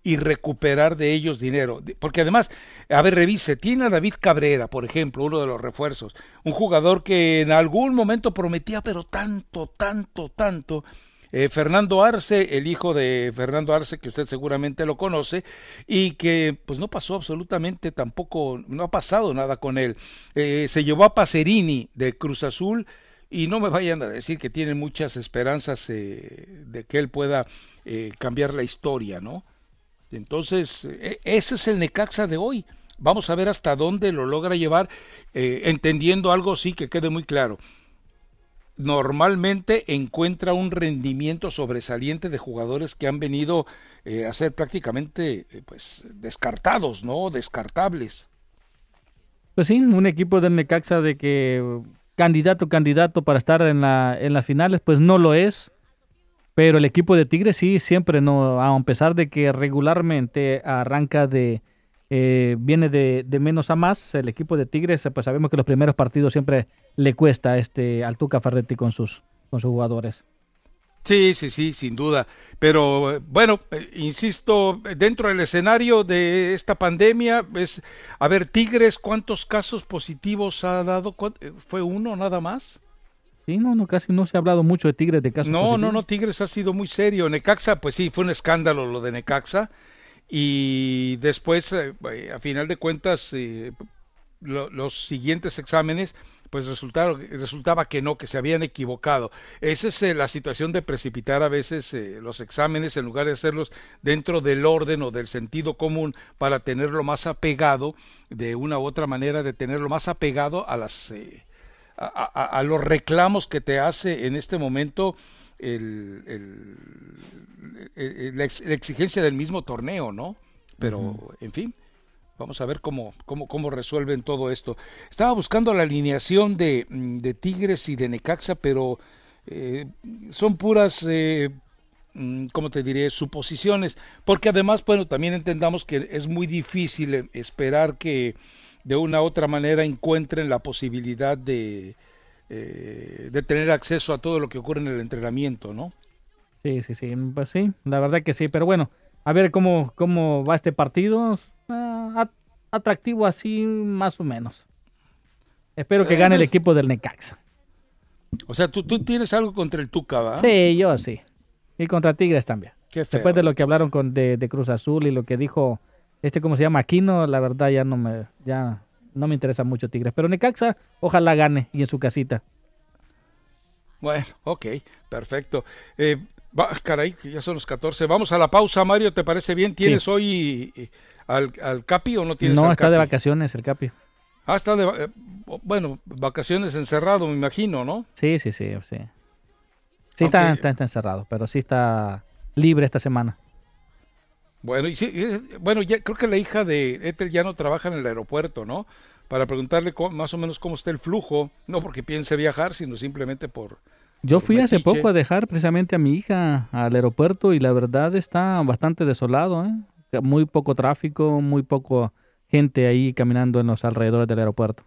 y recuperar de ellos dinero. Porque además, a ver, revise, tiene a David Cabrera, por ejemplo, uno de los refuerzos, un jugador que en algún momento prometía, pero tanto, tanto, tanto, eh, Fernando Arce, el hijo de Fernando Arce, que usted seguramente lo conoce, y que pues no pasó absolutamente tampoco, no ha pasado nada con él. Eh, se llevó a Pacerini de Cruz Azul y no me vayan a decir que tienen muchas esperanzas eh, de que él pueda cambiar la historia, ¿no? Entonces, e, ese es el Necaxa de hoy. Vamos a ver hasta dónde lo logra llevar, entendiendo algo sí que quede muy claro normalmente encuentra un rendimiento sobresaliente de jugadores que han venido eh, a ser prácticamente eh, pues descartados, ¿no? Descartables. Pues sí, un equipo del Necaxa de que candidato, candidato para estar en, la, en las finales, pues no lo es. Pero el equipo de Tigres sí, siempre no, a pesar de que regularmente arranca de, eh, viene de, menos a más. El equipo de Tigres, pues sabemos que los primeros partidos siempre le cuesta este al Tuca Ferretti con sus, con sus jugadores. Sí, sí, sí, sin duda. Pero bueno, eh, insisto, dentro del escenario de esta pandemia, es, a ver, Tigres, ¿cuántos casos positivos ha dado? ¿Fue uno nada más? Sí, no, no, casi no se ha hablado mucho de Tigres de casos No, no, no, Tigres ha sido muy serio. Necaxa, pues sí, fue un escándalo lo de Necaxa y después, eh, a final de cuentas, eh, los siguientes exámenes, pues resultaron, resultaba que no, que se habían equivocado. Esa es eh, la situación de precipitar a veces los exámenes en lugar de hacerlos dentro del orden o del sentido común para tenerlo más apegado, de una u otra manera, de tenerlo más apegado a las... a los reclamos que te hace en este momento el, la, exigencia del mismo torneo, ¿no? Pero, en fin, vamos a ver cómo, cómo, cómo resuelven todo esto. Estaba buscando la alineación de, mm, de Tigres y de Necaxa, pero eh, son puras, eh, mm, ¿cómo te diré?, suposiciones, porque además, bueno, también entendamos que es muy difícil eh, esperar que de una u otra manera encuentren la posibilidad de, eh, de tener acceso a todo lo que ocurre en el entrenamiento, ¿no? Sí, sí, sí, pues sí, la verdad que sí, pero bueno, a ver cómo, cómo va este partido, ah, atractivo así más o menos. Espero que gane el equipo del Necaxa. O sea, tú, tú tienes algo contra el Tuca, ¿va? Sí, yo sí. Y contra Tigres también. Después de lo que hablaron con de, de, Cruz Azul y lo que dijo este, ¿cómo se llama? Aquino, la verdad ya no me, ya no me interesa mucho Tigres. Pero Necaxa, ojalá gane y en su casita. Bueno, ok, perfecto. Eh, caray, ya son los 14. Vamos a la pausa, Mario, ¿te parece bien? ¿Tienes hoy al, al, Capi o no tienes No, está de vacaciones el Capi. Ah, está de... Eh, bueno, vacaciones encerrado, me imagino, ¿no? Sí, sí, sí, sí. Sí está, está, encerrado, pero sí está libre esta semana. Bueno, y sí, bueno, ya creo que la hija de Ethel ya no trabaja en el aeropuerto, ¿no? Para preguntarle más o menos cómo está el flujo, no porque piense viajar, sino simplemente por Yo fui hace poco a dejar precisamente a mi hija al aeropuerto y la verdad está bastante desolado, ¿eh? Muy poco tráfico, muy poco gente ahí caminando en los alrededores del aeropuerto.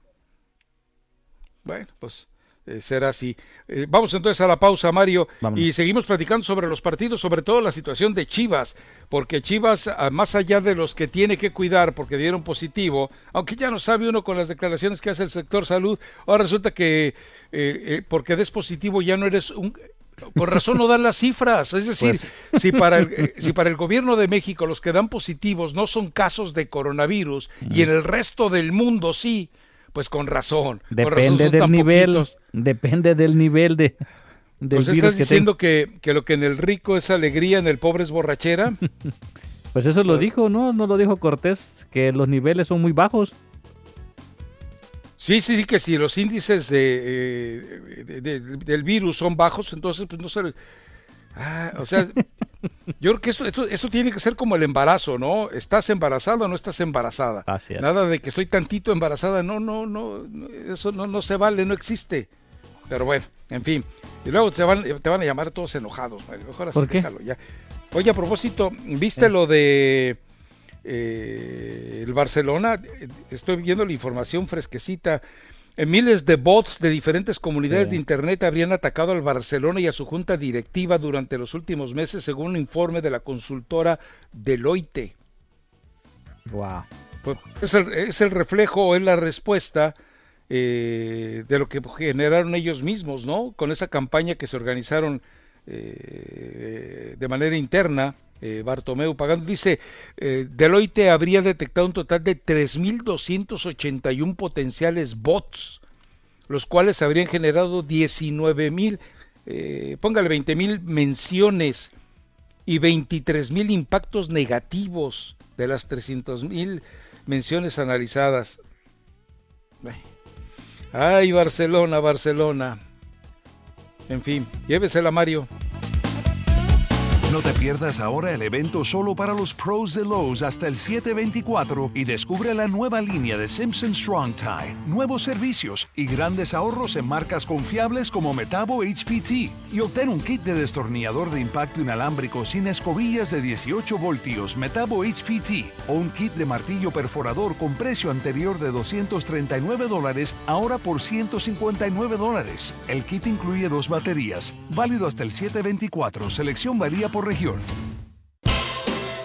Bueno, pues eh, será así. Eh, vamos entonces a la pausa, Mario, y seguimos platicando sobre los partidos, sobre todo la situación de Chivas, porque Chivas, ah, más allá de los que tiene que cuidar porque dieron positivo, aunque ya no sabe uno con las declaraciones que hace el sector salud, ahora resulta que eh, porque des positivo ya no eres un... Con razón no dan las cifras, es decir, pues. si, para el, si para el gobierno de México los que dan positivos no son casos de coronavirus y en el resto del mundo sí, pues con razón. Depende del nivel. Depende del nivel de. Del pues estás diciendo que, que, lo que en el rico es alegría, en el pobre es borrachera. [LAUGHS] pues eso lo pues dijo, ¿no? No lo dijo Cortés, que los niveles son muy bajos. Sí, sí, sí, que si los índices de, eh, del virus son bajos, entonces pues no se, Ah, o sea, [LAUGHS] yo creo que esto, esto, tiene que ser como el embarazo, ¿no? ¿Estás embarazada o no estás embarazada? Nada de que estoy tantito embarazada, no, no, no, eso no, no se vale, no existe. Pero bueno, en fin. Y luego te van, te van a llamar todos enojados, Mejor así ¿Por qué? ya. Oye, a propósito, ¿viste lo de eh, el Barcelona? Estoy viendo la información fresquecita. Miles de bots de diferentes comunidades de Internet habrían atacado al Barcelona y a su junta directiva durante los últimos meses, según un informe de la consultora Deloitte. Wow. Pues, es, el, reflejo, o es la respuesta eh, de lo que generaron ellos mismos, ¿no? Con esa campaña que se organizaron eh, de manera interna eh, Bartomeu Pagando, dice, eh, Deloitte habría detectado un total de 3.281 potenciales bots, los cuales habrían generado 19.000, eh, póngale 20.000 menciones y 23.000 impactos negativos de las 300.000 menciones analizadas. Ay, Barcelona, Barcelona. En fin, llévesela, Mario. No te pierdas ahora el evento solo para los pros de Lowe's hasta el 724 y descubre la nueva línea de Simpson Strong Tie, nuevos servicios y grandes ahorros en marcas confiables como Metabo HPT. Y obtén un kit de destornillador de impacto inalámbrico sin escobillas de 18 voltios Metabo HPT o un kit de martillo perforador con precio anterior de 239 dólares ahora por 159 dólares. El kit incluye dos baterías, válido hasta el 724. Selección varía por región.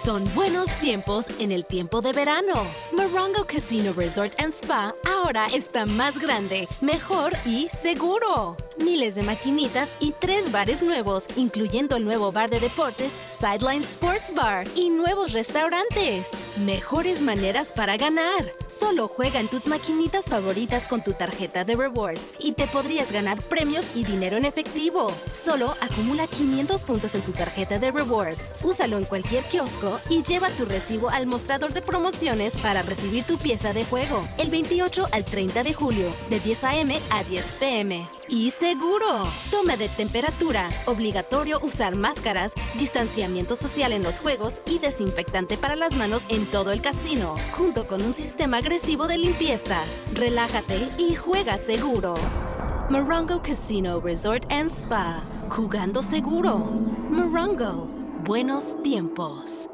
Son buenos tiempos en el tiempo de verano. Morongo Casino Resort and Spa ahora está más grande, mejor y seguro. Miles de maquinitas y tres bares nuevos, incluyendo el nuevo bar de deportes Sideline Sports Bar y nuevos restaurantes. Mejores maneras para ganar. Solo juega en tus maquinitas favoritas con tu tarjeta de rewards y te podrías ganar premios y dinero en efectivo. Solo acumula 500 puntos en tu tarjeta de rewards. Úsalo en cualquier kiosco y lleva tu recibo al mostrador de promociones para recibir tu pieza de juego el 28 al 30 de julio, de 10 a.m. a 10 p.m. Y seguro. Toma de temperatura, obligatorio usar máscaras, distanciamiento social en los juegos y desinfectante para las manos en todo el casino, junto con un sistema agresivo de limpieza. Relájate y juega seguro. Morongo Casino Resort and Spa. Jugando seguro. Morongo. Buenos tiempos.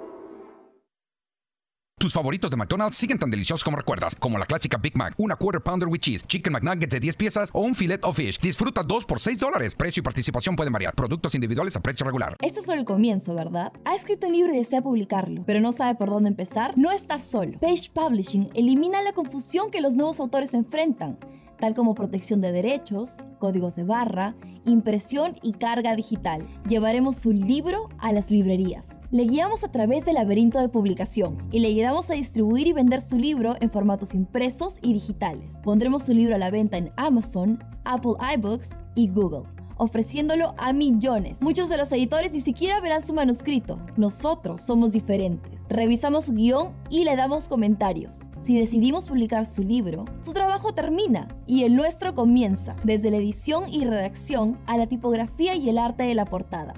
Tus favoritos de McDonald's siguen tan deliciosos como recuerdas, como la clásica Big Mac, una Quarter Pounder with Cheese, Chicken McNuggets de 10 piezas o un Filet of Fish. Disfruta dos por 6 dólares. Precio y participación pueden variar. Productos individuales a precio regular. Esto es solo el comienzo, ¿verdad? Ha escrito un libro y desea publicarlo, pero no sabe por dónde empezar. No estás solo. Page Publishing elimina la confusión que los nuevos autores enfrentan, tal como protección de derechos, códigos de barra, impresión y carga digital. Llevaremos su libro a las librerías le guiamos a través del laberinto de publicación y le ayudamos a distribuir y vender su libro en formatos impresos y digitales. Pondremos su libro a la venta en Amazon, Apple iBooks y Google ofreciéndolo a millones. Muchos de los editores ni siquiera verán su manuscrito. Nosotros somos diferentes. Revisamos su guion y le damos comentarios. Si decidimos publicar su libro, su trabajo termina y el nuestro comienza, desde la edición y redacción a la tipografía y el arte de la portada.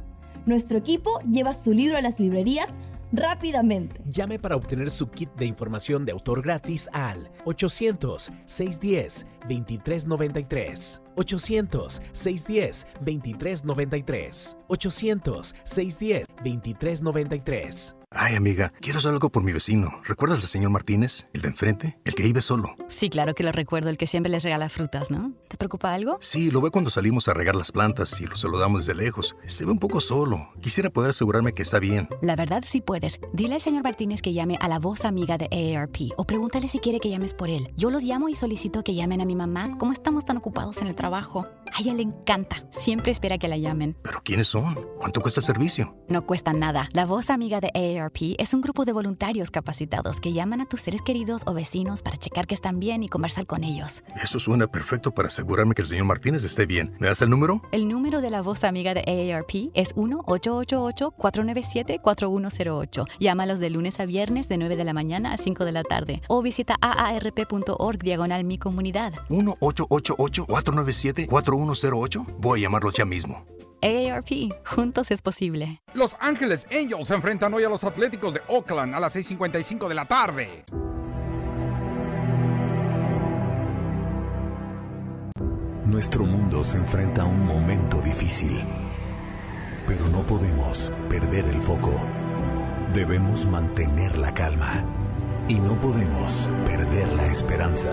Nuestro equipo lleva su libro a las librerías rápidamente. Llame para obtener su kit de información de autor gratis al 800-610-2393. 800-610-2393. 800-610-2393. Ay, amiga, quiero hacer algo por mi vecino. ¿Recuerdas al señor Martínez? El de enfrente, el que vive solo. Sí, claro que lo recuerdo, el que siempre les regala frutas, ¿no? ¿Te preocupa algo? Sí, lo ve cuando salimos a regar las plantas y lo saludamos desde lejos. Se ve un poco solo. Quisiera poder asegurarme que está bien. La verdad sí puedes. Dile al señor Martínez que llame a la voz amiga de AARP o pregúntale si quiere que llames por él. Yo los llamo y solicito que llamen a mi mamá. ¿Cómo estamos tan ocupados en el trabajo? A ella le encanta. Siempre espera que la llamen. ¿Pero quiénes son? ¿Cuánto cuesta el servicio? No cuesta nada. La voz amiga de AARP es un grupo de voluntarios capacitados que llaman a tus seres queridos o vecinos para checar que están bien y conversar con ellos. Eso suena perfecto para asegurarme que el señor Martínez esté bien. ¿Me das el número? El número de la voz amiga de AARP es 1-888-497-4108. Llámalos de lunes a viernes de 9 de la mañana a 5 de la tarde o visita aarp.org diagonal mi comunidad. 1-888-497-4108. Voy a llamarlo ya mismo. AARP, juntos es posible. Los Ángeles Angels se enfrentan hoy a los Atléticos de Oakland a las 6.55 de la tarde. Nuestro mundo se enfrenta a un momento difícil, pero no podemos perder el foco. Debemos mantener la calma y no podemos perder la esperanza.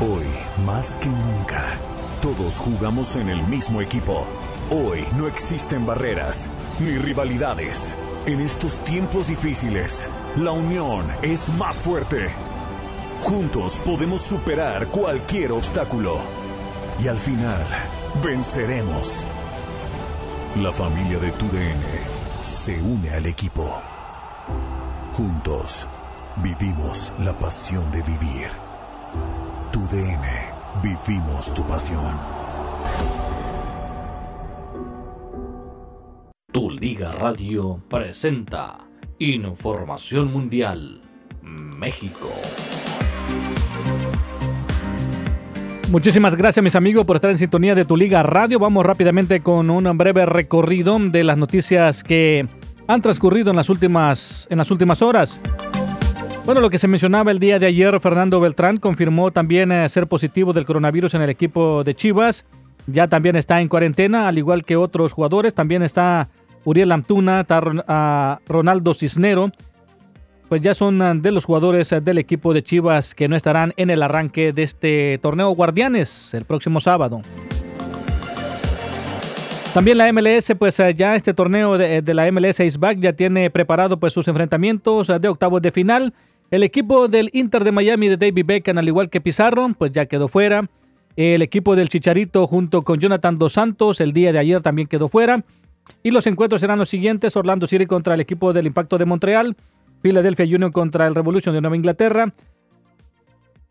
Hoy, más que nunca, todos jugamos en el mismo equipo. Hoy no existen barreras ni rivalidades. En estos tiempos difíciles, la unión es más fuerte. Juntos podemos superar cualquier obstáculo. Y al final, venceremos. La familia de tu DN se une al equipo. Juntos, vivimos la pasión de vivir. Tu DN, vivimos tu pasión. Tu Liga Radio presenta Información Mundial México. Muchísimas gracias mis amigos por estar en sintonía de Tu Liga Radio. Vamos rápidamente con un breve recorrido de las noticias que han transcurrido en las últimas, en las últimas horas. Bueno, lo que se mencionaba el día de ayer, Fernando Beltrán confirmó también eh, ser positivo del coronavirus en el equipo de Chivas. Ya también está en cuarentena, al igual que otros jugadores. También está Uriel Antuna, está ah, Ronaldo Cisnero. Pues ya son ah, de los jugadores ah, del equipo de Chivas que no estarán en el arranque de este torneo Guardianes el próximo sábado. También la MLS, pues ya este torneo de, la MLS is back ya tiene preparado pues sus enfrentamientos de octavos de final. El equipo del Inter de Miami de David Beckham, al igual que Pizarro, pues ya quedó fuera. El equipo del Chicharito junto con Jonathan Dos Santos el día de ayer también quedó fuera. Y los encuentros serán los siguientes: Orlando City contra el equipo del Impacto de Montreal, Philadelphia Union contra el Revolution de Nueva Inglaterra,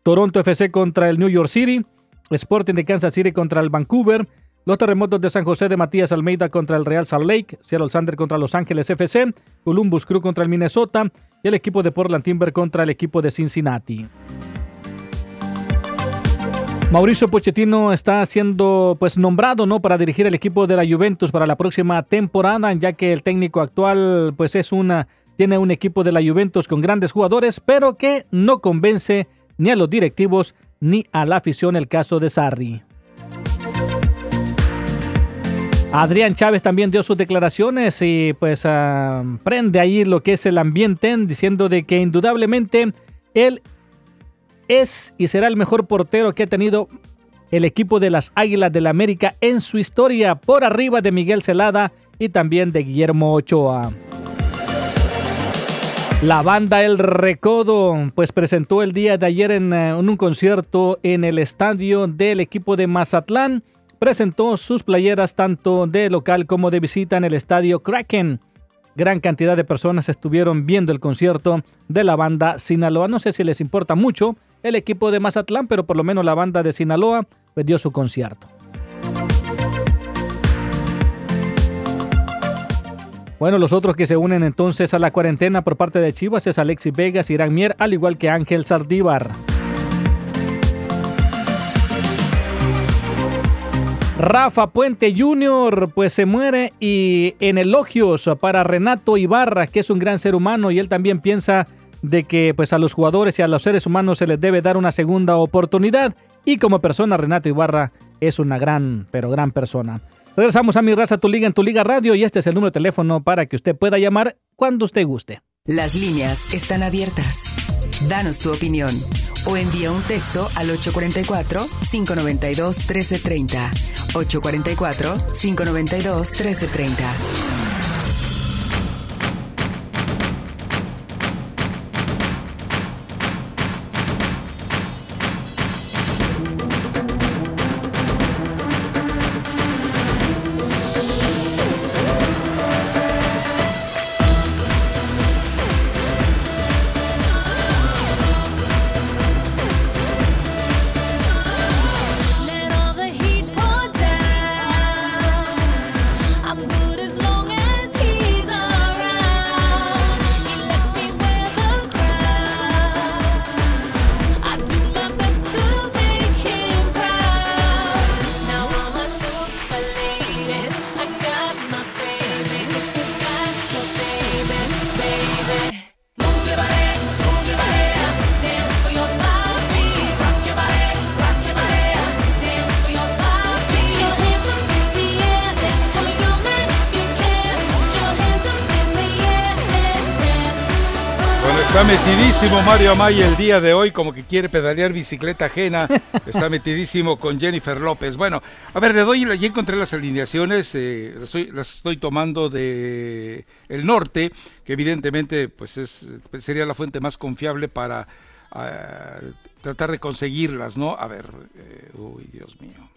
Toronto FC contra el New York City, Sporting de Kansas City contra el Vancouver, los terremotos de San José de Matías Almeida contra el Real Salt Lake, Seattle Sander contra Los Ángeles FC, Columbus Crew contra el Minnesota el equipo de Portland Timber contra el equipo de Cincinnati. Mauricio Pochettino está siendo pues nombrado no para dirigir el equipo de la Juventus para la próxima temporada, ya que el técnico actual pues es una tiene un equipo de la Juventus con grandes jugadores, pero que no convence ni a los directivos ni a la afición el caso de Sarri. Adrián Chávez también dio sus declaraciones y pues ah, prende ahí lo que es el ambiente diciendo de que indudablemente él es y será el mejor portero que ha tenido el equipo de las Águilas del la América en su historia por arriba de Miguel Celada y también de Guillermo Ochoa. La banda El Recodo pues presentó el día de ayer en, eh, en un concierto en el estadio del equipo de Mazatlán. Presentó sus playeras tanto de local como de visita en el estadio Kraken. Gran cantidad de personas estuvieron viendo el concierto de la banda Sinaloa. No sé si les importa mucho el equipo de Mazatlán, pero por lo menos la banda de Sinaloa pues, dio su concierto. Bueno, los otros que se unen entonces a la cuarentena por parte de Chivas es Alexis Vegas, Irán Mier, al igual que Ángel Sardívar. Rafa Puente Jr. pues se muere y en elogios para Renato Ibarra, que es un gran ser humano y él también piensa de que pues a los jugadores y a los seres humanos se les debe dar una segunda oportunidad y como persona Renato Ibarra es una gran, pero gran persona. Regresamos a Mi Raza, Tu Liga en Tu Liga Radio y este es el número de teléfono para que usted pueda llamar cuando usted guste. Las líneas están abiertas. Danos tu opinión o envía un texto al 844-592-1330. 844-592-1330. Metidísimo Mario Amaya el día de hoy, como que quiere pedalear bicicleta ajena. [LAUGHS] Está metidísimo con Jennifer López. Bueno, a ver, le doy, ya encontré las alineaciones, eh, las, estoy, las, estoy, tomando de el norte, que evidentemente pues es, sería la fuente más confiable para uh, tratar de conseguirlas, ¿no? A ver, eh, uy, Dios mío.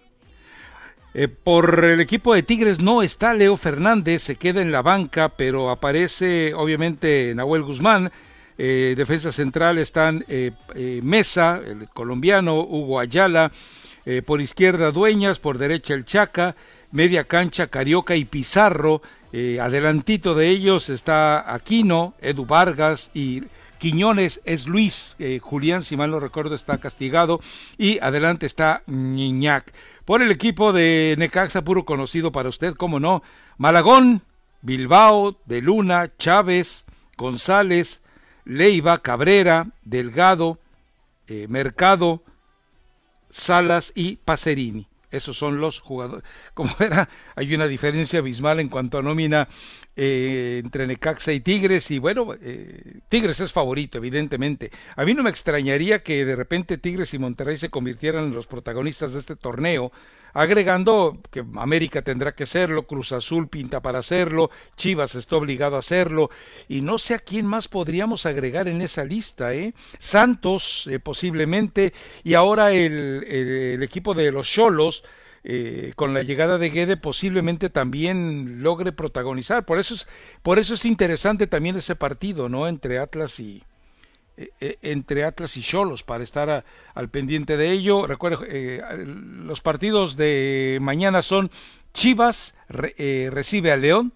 Eh, por el equipo de Tigres no está Leo Fernández, se queda en la banca, pero aparece obviamente Nahuel Guzmán, eh, defensa central están eh, eh, Mesa, el colombiano, Hugo Ayala, por izquierda Dueñas, por derecha el Chaca, media cancha Carioca y Pizarro, adelantito de ellos está Aquino, Edu Vargas y Quiñones es Luis, Julián, si mal no recuerdo, está castigado, y adelante está Niñac. Por el equipo de Necaxa, puro conocido para usted, cómo no, Malagón, Bilbao, De Luna, Chávez, González, Leiva, Cabrera, Delgado, eh, Mercado, Salas y Pacerini. Esos son los jugadores. [LAUGHS] Como era, hay una diferencia abismal en cuanto a nómina eh, entre Necaxa y Tigres. Y bueno, eh, Tigres es favorito, evidentemente. A mí no me extrañaría que de repente Tigres y Monterrey se convirtieran en los protagonistas de este torneo, agregando que América tendrá que hacerlo, Cruz Azul pinta para hacerlo, Chivas está obligado a hacerlo, y no sé a quién más podríamos agregar en esa lista, ¿eh? Santos eh, posiblemente, y ahora el, el, equipo de los Cholos, eh, con la llegada de Guede posiblemente también logre protagonizar. Por eso es, por eso es interesante también ese partido, ¿no? Entre Atlas y, entre Atlas y Cholos para estar al pendiente de ello. Recuerdo, eh, los partidos de mañana son Chivas recibe a León,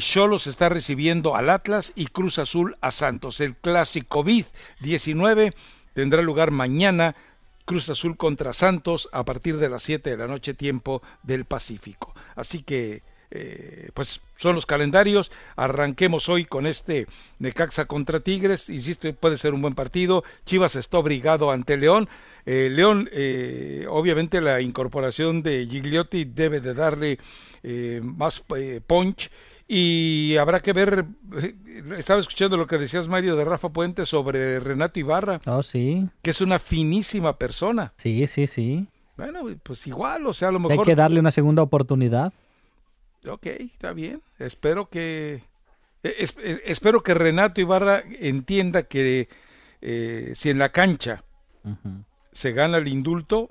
Cholos está recibiendo al Atlas y Cruz Azul a Santos. El clásico COVID-19 tendrá lugar mañana. Cruz Azul contra Santos a partir de las 7 de la noche tiempo del Pacífico. Así que eh, pues son los calendarios. Arranquemos hoy con este Necaxa contra Tigres. Insisto, puede ser un buen partido. Chivas está obligado ante León. Eh, León, eh, obviamente la incorporación de Gigliotti debe de darle más punch. Y habrá que ver, estaba escuchando lo que decías Mario de Rafa Puente sobre Renato Ibarra. Oh, sí. Que es una finísima persona. Sí, sí, sí. Bueno, pues igual, o sea, a lo mejor... Hay que darle una segunda oportunidad. Ok, está bien. Espero que e, espero que Renato Ibarra entienda que eh, si en la cancha se gana el indulto,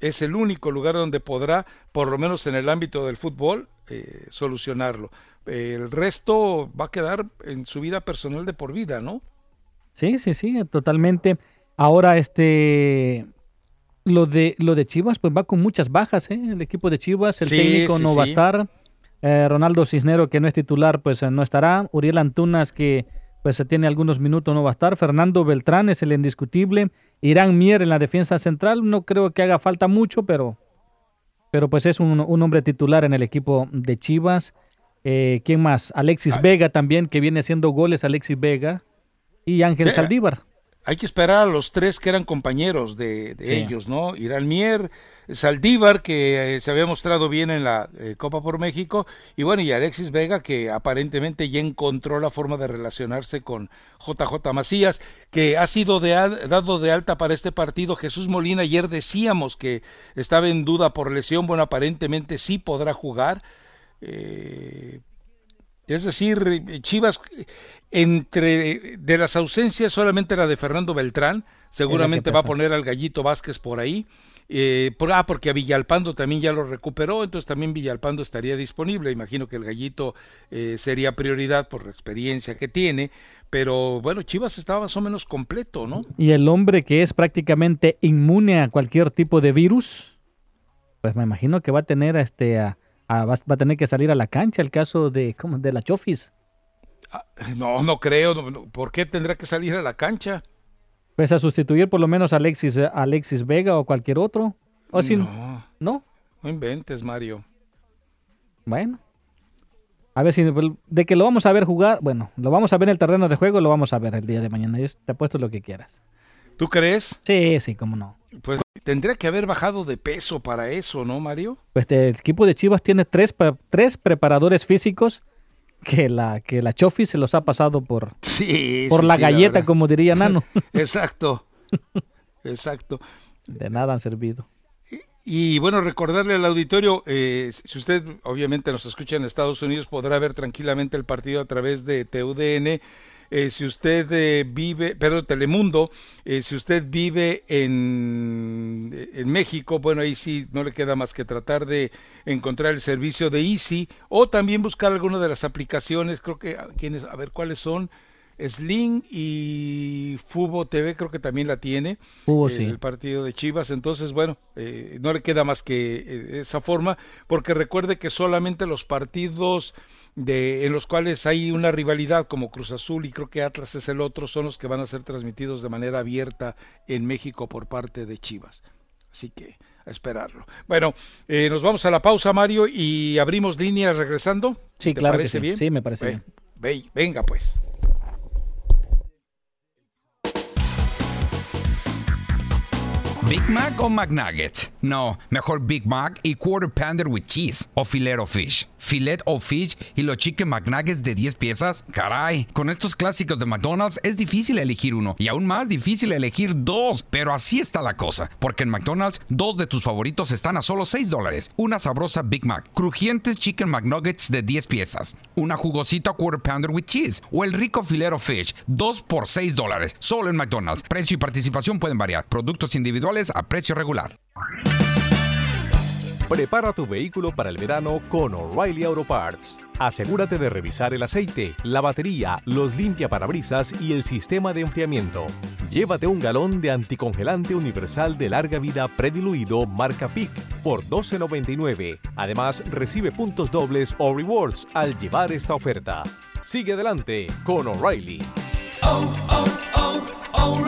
es el único lugar donde podrá, por lo menos en el ámbito del fútbol, eh, solucionarlo. el resto va a quedar en su vida personal de por vida, ¿no? Sí, sí, sí, totalmente. Ahora, este, lo de lo de Chivas, pues va con muchas bajas, ¿eh? El equipo de Chivas, el técnico no va a estar. Eh, Ronaldo Cisnero, que no es titular, pues eh, no estará. Uriel Antunas, que pues tiene algunos minutos, no va a estar. Fernando Beltrán es el indiscutible. Irán Mier en la defensa central. No creo que haga falta mucho, pero Pero pues es un, hombre titular en el equipo de Chivas. Eh, ¿Quién más? Alexis Vega también, que viene haciendo goles, Alexis Vega. Y Ángel Saldívar. Hay que esperar a los tres que eran compañeros de, ellos, ¿no? Irán Mier, Saldívar, que eh, se había mostrado bien en la eh, Copa por México, y bueno, y Alexis Vega, que aparentemente ya encontró la forma de relacionarse con JJ Macías, que ha sido dado de alta para este partido. Jesús Molina, ayer decíamos que estaba en duda por lesión, bueno, aparentemente sí podrá jugar. Eh, es decir, Chivas, entre de las ausencias solamente la de Fernando Beltrán, seguramente va a poner al Gallito Vázquez por ahí. Eh, por, ah, porque a Villalpando también ya lo recuperó, entonces también Villalpando estaría disponible. Imagino que el Gallito eh, sería prioridad por la experiencia que tiene, pero bueno, Chivas estaba más o menos completo, ¿no? Y el hombre que es prácticamente inmune a cualquier tipo de virus, pues me imagino que va a tener este a, va, a tener que salir a la cancha el caso de, ¿cómo? de la Chofis. Ah, no, no creo. ¿Por qué tendrá que salir a la cancha? Pues a sustituir por lo menos a Alexis, Alexis Vega o cualquier otro. ¿O si, no, no. No inventes, Mario. Bueno. A ver si de que lo vamos a ver jugar, bueno, lo vamos a ver en el terreno de juego, lo vamos a ver el día de mañana. Yo te apuesto lo que quieras. ¿Tú crees? Sí, sí, cómo no. Pues tendría que haber bajado de peso para eso, ¿no, Mario? Pues el equipo de Chivas tiene tres, tres preparadores físicos que la, que la Chofi se los ha pasado por, [LAUGHS] por la galleta, como diría Nano. [LAUGHS] [LAUGHS] Exacto. Exacto. De nada han servido. Y, bueno, recordarle al auditorio, eh, si usted obviamente nos escucha en Estados Unidos, podrá ver tranquilamente el partido a través de TUDN eh, si usted eh, vive, perdón, Telemundo, eh, si usted vive en, en México, bueno, ahí sí no le queda más que tratar de encontrar el servicio de Easy o también buscar alguna de las aplicaciones, creo que, ah, ¿quiénes? a ver cuáles son. Sling y Fubo TV creo que también la tiene. Fubo, sí. El partido de Chivas. Entonces, bueno, no le queda más que esa forma, porque recuerde que solamente los partidos de, en los cuales hay una rivalidad como Cruz Azul y creo que Atlas es el otro, son los que van a ser transmitidos de manera abierta en México por parte de Chivas. Así que a esperarlo. Bueno, eh, nos vamos a la pausa, Mario, y abrimos líneas regresando. Sí, claro. Parece bien? Sí, me parece bien. venga, pues. ¿Big Mac o McNuggets? No, mejor Big Mac y Quarter Pounder with Cheese o Filet o Fish. Filet o Fish y los Chicken McNuggets de 10 piezas. Caray, con estos clásicos de McDonald's es difícil elegir uno y aún más difícil elegir dos. Pero así está la cosa, porque en McDonald's dos de tus favoritos están a solo 6 dólares. Una sabrosa Big Mac, crujientes Chicken McNuggets de 10 piezas, una jugosita Quarter Pounder with Cheese o el rico Filet o Fish, 2 por 6 dólares. Solo en McDonald's. Precio y participación pueden variar. Productos individuales a precio regular. Prepara tu vehículo para el verano con O'Reilly Auto Parts. Asegúrate de revisar el aceite, la batería, los limpiaparabrisas y el sistema de enfriamiento. Llévate un galón de anticongelante universal de larga vida prediluido marca PIC por $12.99. Además, recibe puntos dobles o rewards al llevar esta oferta. Sigue adelante con O'Reilly. Oh, oh, oh,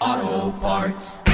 Auto Parts.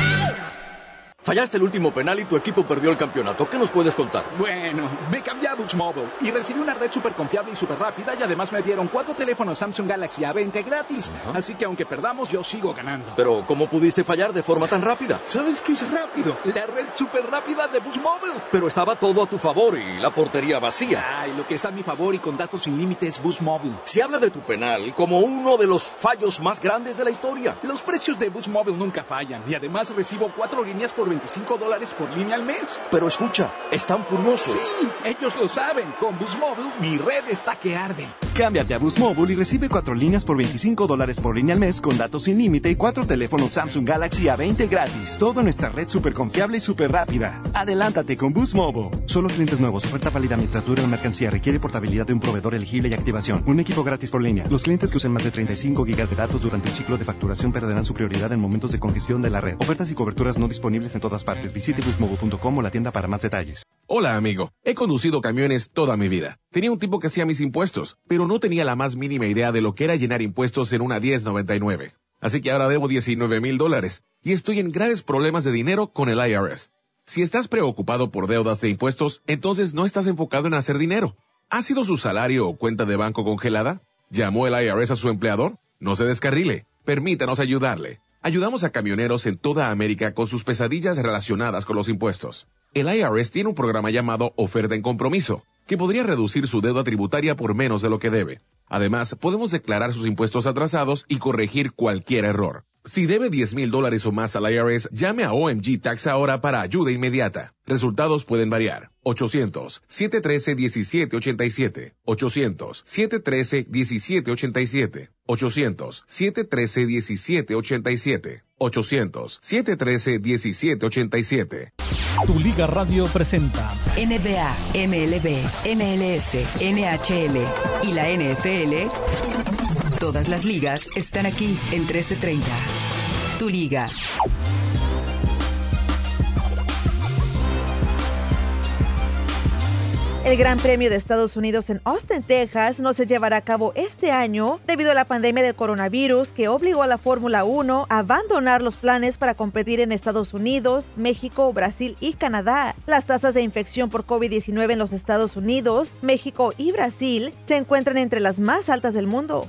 Fallaste el último penal y tu equipo perdió el campeonato. ¿Qué nos puedes contar? Bueno, me cambié a Boost Mobile y recibí una red súper confiable y súper rápida y además me dieron cuatro teléfonos Samsung Galaxy A20 gratis. Así que aunque perdamos, yo sigo ganando. Pero, ¿cómo pudiste fallar de forma tan rápida? ¿Sabes qué es rápido? La red súper rápida de Boost Mobile. Pero estaba todo a tu favor y la portería vacía. Ay, lo que está a mi favor y con datos sin límites es Boost Mobile. Se habla de tu penal como uno de los fallos más grandes de la historia. Los precios de Boost Mobile nunca fallan y además recibo cuatro líneas por 25 dólares por línea al mes. Pero escucha, están furiosos. Sí, ellos lo saben. Con Boost Mobile, mi red está que arde. Cámbiate a Boost Mobile y recibe cuatro líneas por 25 dólares por línea al mes con datos sin límite y cuatro teléfonos Samsung Galaxy A20 gratis. Todo en nuestra red súper confiable y súper rápida. Adelántate con Boost Mobile. Solo clientes nuevos. Oferta válida mientras dure la mercancía. Requiere portabilidad de un proveedor elegible y activación. Un equipo gratis por línea. Los clientes que usen más de 35 gigas de datos durante el ciclo de facturación perderán su prioridad en momentos de congestión de la red. Ofertas y coberturas no disponibles en todas partes. Visite boostmobile.com o la tienda para más detalles. Hola amigo, he conducido camiones toda mi vida. Tenía un tipo que hacía mis impuestos, pero no tenía la más mínima idea de lo que era llenar impuestos en una 1099. Así que ahora debo 19 mil dólares y estoy en graves problemas de dinero con el IRS. Si estás preocupado por deudas de impuestos, entonces no estás enfocado en hacer dinero. ¿Ha sido su salario o cuenta de banco congelada? ¿Llamó el IRS a su empleador? No se descarrile. Permítanos ayudarle. Ayudamos a camioneros en toda América con sus pesadillas relacionadas con los impuestos. El IRS tiene un programa llamado Oferta en Compromiso, que podría reducir su deuda tributaria por menos de lo que debe. Además, podemos declarar sus impuestos atrasados y corregir cualquier error. Si debe 10 mil dólares o más al IRS, llame a OMG Tax ahora para ayuda inmediata. Resultados pueden variar. 800-713-1787. 800-713-1787. 800-713-1787. 800-713-1787. Tu Liga Radio presenta NBA, MLB, MLS, NHL y la NFL. Todas las ligas están aquí en 1330. Tu Liga. El Gran Premio de Estados Unidos en Austin, Texas, no se llevará a cabo este año debido a la pandemia del coronavirus que obligó a la Fórmula 1 a abandonar los planes para competir en Estados Unidos, México, Brasil y Canadá. Las tasas de infección por COVID-19 en los Estados Unidos, México y Brasil se encuentran entre las más altas del mundo.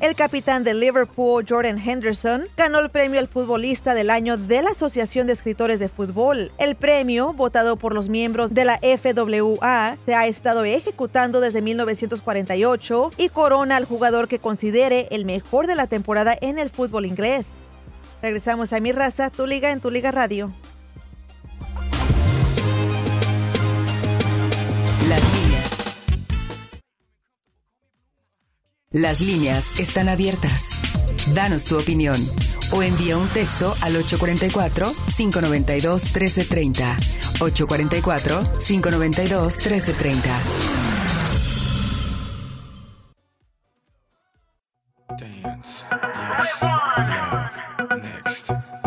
El capitán de Liverpool, Jordan Henderson, ganó el premio al futbolista del año de la Asociación de Escritores de Fútbol. El premio, votado por los miembros de la FWA, se ha estado ejecutando desde 1948 y corona al jugador que considere el mejor de la temporada en el fútbol inglés. Regresamos a Mi Raza, Tu Liga en Tu Liga Radio. Las líneas están abiertas. Danos tu opinión o envía un texto al 844-592-1330. 844-592-1330.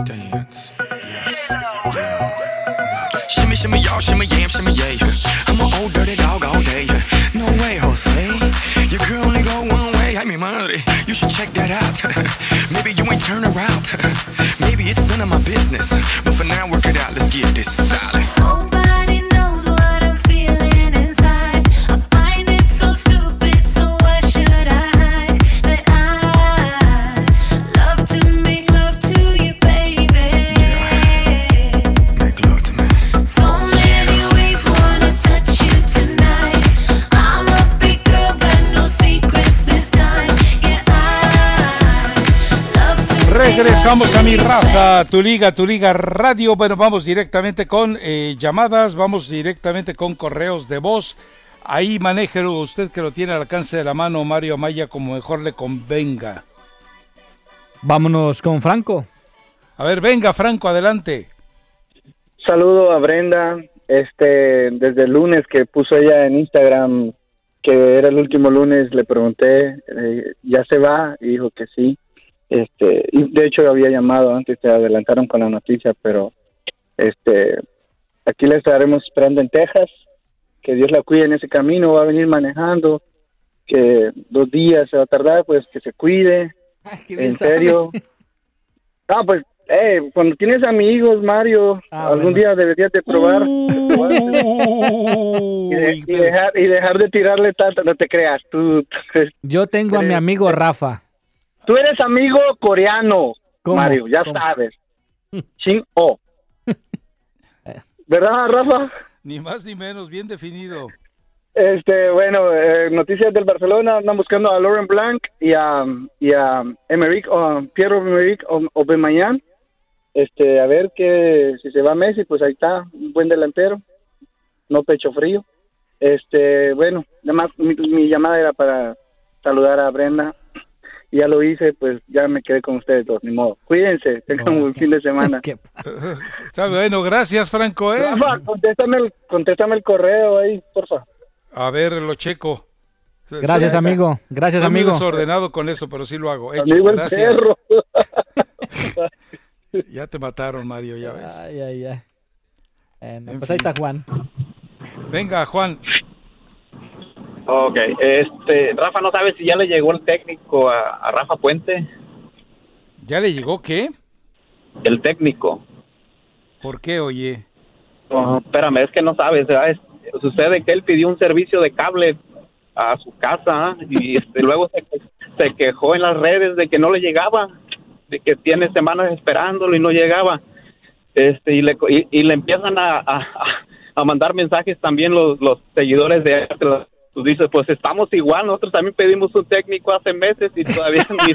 Dance, yes. Shimmy, shimmy, shimmy, yam, shimmy. I'm. No way. Way. I money. You should check that out. [LAUGHS] Maybe you ain't turn around. [LAUGHS] Maybe it's none of my business. But for now, work it out. Let's get this, darling. Regresamos a mi raza, tu liga, tu liga radio. Bueno, vamos directamente con eh, llamadas, vamos directamente con correos de voz. Ahí manéjelo usted que lo tiene al alcance de la mano, Mario Amaya, como mejor le convenga. Vámonos con Franco. A ver, venga, Franco, adelante. Saludo a Brenda, este, desde el lunes que puso ella en Instagram que era el último lunes, le pregunté, eh, ¿ya se va? Y dijo que sí. Este, y de hecho había llamado antes, se adelantaron con la noticia, pero este, aquí la estaremos esperando en Texas, que Dios la cuide en ese camino, va a venir manejando, que dos días se va a tardar, pues que se cuide, en serio. Ah, pues, eh, cuando tienes amigos, Mario, algún día deberías de probar. [LAUGHS] y, de- y dejar, y dejar de tirarle tanto, no te creas, tú, [LAUGHS] Yo tengo a mi amigo Rafa. Tú eres amigo coreano, ¿Cómo? Mario, ya ¿Cómo? sabes. [LAUGHS] Chin O. ¿Verdad, Rafa? Ni más ni menos, bien definido. Este, bueno, eh, noticias del Barcelona, andan buscando a Laurent Blanc y a, y a Emerick, o Pierre Emerick O- Aubameyang. Este, a ver que si se va Messi, pues ahí está, un buen delantero, no pecho frío. Este, bueno, nada más mi, mi llamada era para saludar a Brenda. Ya lo hice, pues ya me quedé con ustedes dos, ni modo. Cuídense, tengan un buen fin de [LAUGHS] semana. Está bueno, gracias, Franco. ¿eh? Rafa, contéstame el, contéstame el correo ahí, por favor. A ver, lo checo. Gracias, Sí, amigo. Gracias, amigo. desordenado con eso, pero sí lo hago. Hecho, Amigo el gracias. perro. [LAUGHS] Ya te mataron, Mario, ya ves. Ay, ay, ay. Pues ahí está Juan. Venga, Juan. Ok, este, Rafa, ¿no sabes si ya le llegó el técnico a, a Rafa Puente? ¿Ya le llegó qué? El técnico. ¿Por qué, oye? Oh, espérame, es que no sabes, ¿verdad? Es- sucede que él pidió un servicio de cable a su casa y este, [LAUGHS] luego se, se quejó en las redes de que no le llegaba, de que tiene semanas esperándolo y no llegaba. Este, y, le, y, y le empiezan a, a, a mandar mensajes también los, los seguidores de. Tú dices, pues estamos igual, nosotros también pedimos un técnico hace meses y todavía ni...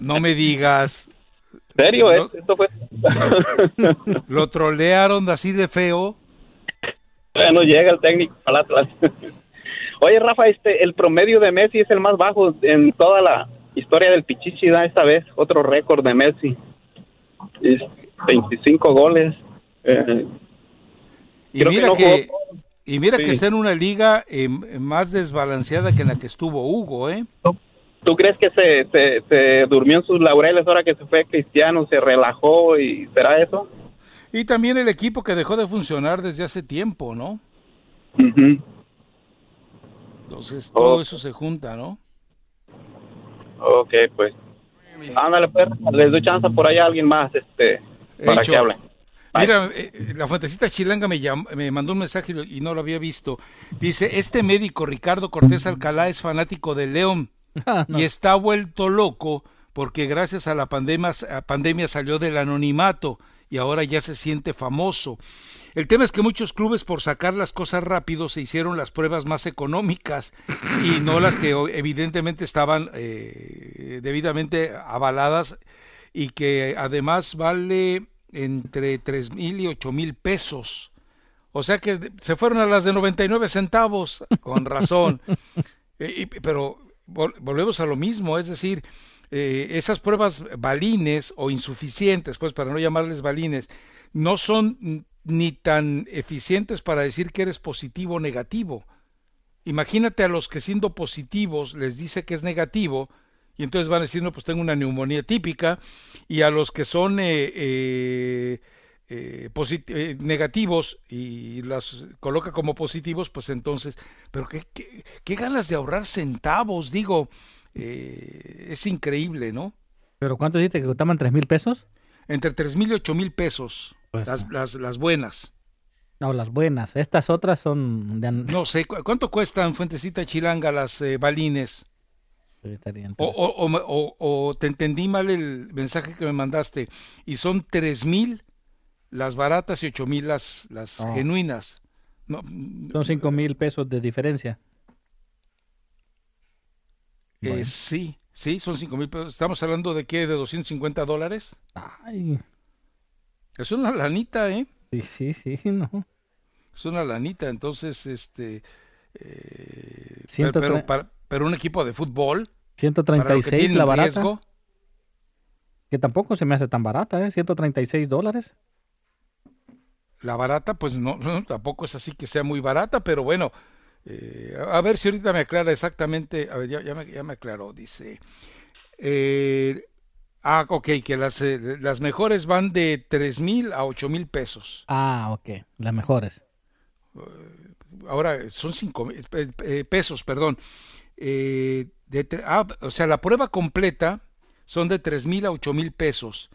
[LAUGHS] No me digas. ¿Serio? Lo- Esto fue... [LAUGHS] Lo trolearon así de feo. no llega el técnico al Atlas. Oye, Rafa, este, el promedio de Messi es el más bajo en toda la historia del Pichichi, da esta vez otro récord de Messi. Es 25 goles. Eh, Y mira que no que, jugó- y mira que está en una liga eh, más desbalanceada que en la que estuvo Hugo, ¿eh? ¿Tú crees que se, se, se durmió en sus laureles ahora que se fue Cristiano, se relajó y será eso? Y también el equipo que dejó de funcionar desde hace tiempo, ¿no? Entonces todo Oh. eso se junta, ¿no? Ok, pues. Ándale, pues, les doy chance por ahí a alguien más este, para que hable. Mira, eh, la fuentecita chilanga me, llam- me mandó un mensaje y lo- y no lo había visto. Dice, este médico Ricardo Cortés Alcalá es fanático de León y está vuelto loco porque gracias a la pandemia, a pandemia salió del anonimato y ahora ya se siente famoso. El tema es que muchos clubes por sacar las cosas rápido se hicieron las pruebas más económicas y no las que evidentemente estaban eh, debidamente avaladas y que además vale entre tres mil y ocho mil pesos. O sea que se fueron a las de 99 centavos, con [LAUGHS] razón. Eh, y- pero vol- volvemos a lo mismo, es decir, eh, esas pruebas balines o insuficientes, pues para no llamarles balines, no son ni tan eficientes para decir que eres positivo o negativo. Imagínate a los que siendo positivos les dice que es negativo y entonces van a decir, no, pues tengo una neumonía típica y a los que son eh, eh, eh, eh, negativos y las coloca como positivos, pues entonces, pero qué, qué, qué ganas de ahorrar centavos, digo, eh, es increíble, ¿no? ¿Pero cuánto dijiste que costaban tres mil pesos? Entre tres mil y ocho mil pesos, Pues, las, las, las buenas. No, las buenas. Estas otras son de... No sé, ¿cu- ¿cuánto cuestan Fuentecita Chilanga las balines? O, o, o me- o- o te entendí mal el mensaje que me mandaste. Y son tres mil las baratas y ocho mil las, las Oh. genuinas. No, Son cinco mil pesos de diferencia. eh, Bueno. sí, sí, son cinco mil pesos. ¿Estamos hablando de qué? ¿De 250 dólares? Ay. Es una lanita, ¿eh? Sí, sí, sí, [LAUGHS] no. Es una lanita. Entonces, este... eh, Ciento pero, tre- pero, para- pero un equipo de fútbol... para lo que 136 tienen la barata. riesgo, Que tampoco se me hace tan barata, ¿eh? 136 dólares. La barata, pues no, no, tampoco es así que sea muy barata, pero bueno, eh, a ver si ahorita me aclara exactamente, a ver, ya, ya me, ya me aclaró, dice, eh, ah, ok, que las, eh, las mejores van de tres mil a ocho mil pesos. Ah, ok. Las mejores. Ahora son cinco mil eh, eh, pesos, perdón. Eh, de ah, o sea, la prueba completa son de tres mil a ocho mil pesos.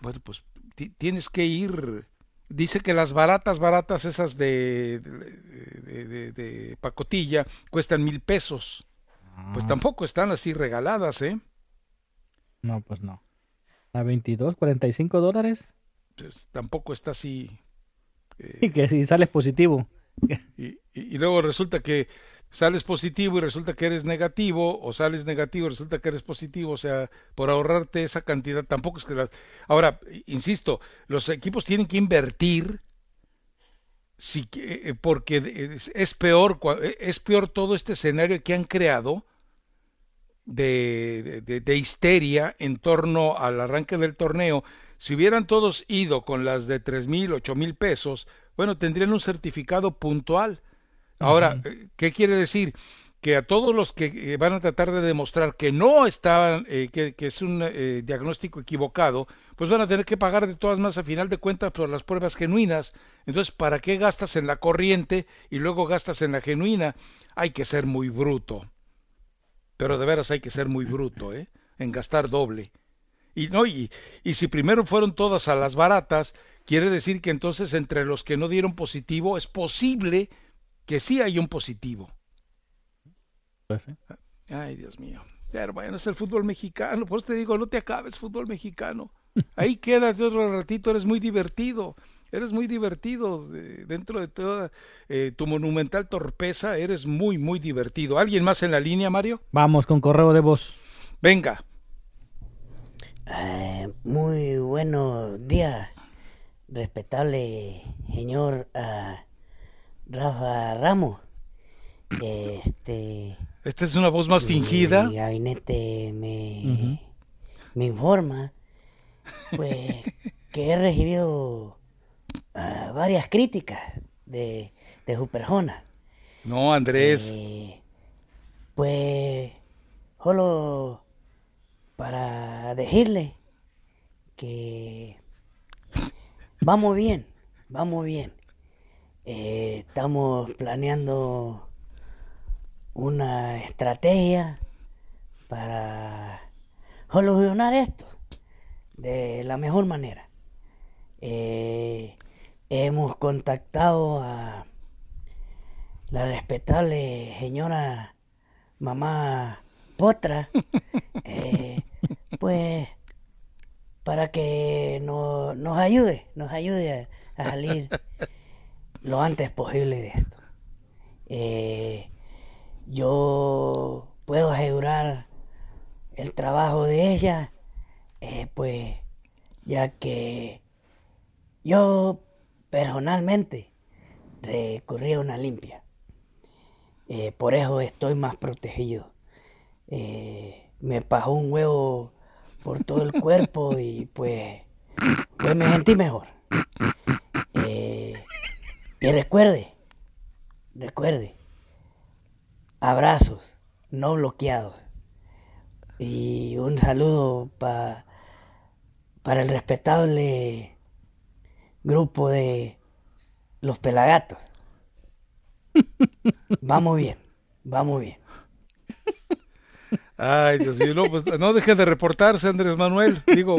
Bueno, pues ti- tienes que ir. Dice que las baratas, baratas, esas de, de, de- de pacotilla, cuestan mil pesos. Pues tampoco están así regaladas, ¿eh? No, pues no. A 22, 45 dólares. Pues tampoco está así. Y que si sales positivo. [LAUGHS] Y, luego resulta que sales positivo y resulta que eres negativo, o sales negativo y resulta que eres positivo, o sea, por ahorrarte esa cantidad, tampoco es que. Ahora, insisto, los equipos tienen que invertir si, que- eh, porque es, peor, eh, es peor todo este escenario que han creado de- de histeria en torno al arranque del torneo. Si hubieran todos ido con las de tres mil, ocho mil pesos, bueno, tendrían un certificado puntual. Ahora, eh, ¿qué quiere decir? Que a todos los que eh, van a tratar de demostrar que no estaban, eh, que, que es un eh, diagnóstico equivocado, pues van a tener que pagar de todas más a final de cuentas por las pruebas genuinas. Entonces, ¿para qué gastas en la corriente y luego gastas en la genuina? Hay que ser muy bruto. Pero de veras hay que ser muy bruto, ¿eh? En gastar doble. Y no, y, y si primero fueron todas a las baratas, quiere decir que entonces entre los que no dieron positivo es posible que sí hay un positivo. Pues sí. Ay, Dios mío. Pero bueno, es el fútbol mexicano. Por eso te digo, no te acabes, fútbol mexicano. Ahí quédate otro ratito, eres muy divertido. Eres muy divertido de- dentro de toda eh, tu monumental torpeza. Eres muy, muy divertido. ¿Alguien más en la línea, Mario? Vamos con correo de voz. Venga. Eh, muy buenos días, respetable señor ah, Rafa Ramos. Este. Esta es una voz más fingida. Mi gabinete me, me informa, pues, que he recibido ah, varias críticas de, de su persona. No, Andrés. Eh, pues, solo para decirle que vamos bien, vamos bien. Eh, estamos planeando una estrategia para solucionar esto de la mejor manera. Eh, hemos contactado a la respetable señora mamá Potra, eh, pues para que no- nos ayude, nos ayude a, salir lo antes posible de esto. Eh, yo puedo asegurar el trabajo de ella, eh, pues ya que yo personalmente recurrí a una limpia. Por eso estoy más protegido. Eh, me pasó un huevo por todo el cuerpo y pues, pues me sentí mejor. Eh, y recuerde, recuerde, abrazos no bloqueados. Y un saludo pa- para el respetable grupo de los pelagatos. Vamos bien, vamos bien. Ay, Dios mío. No, pues, no deje de reportarse, Andrés Manuel. Digo,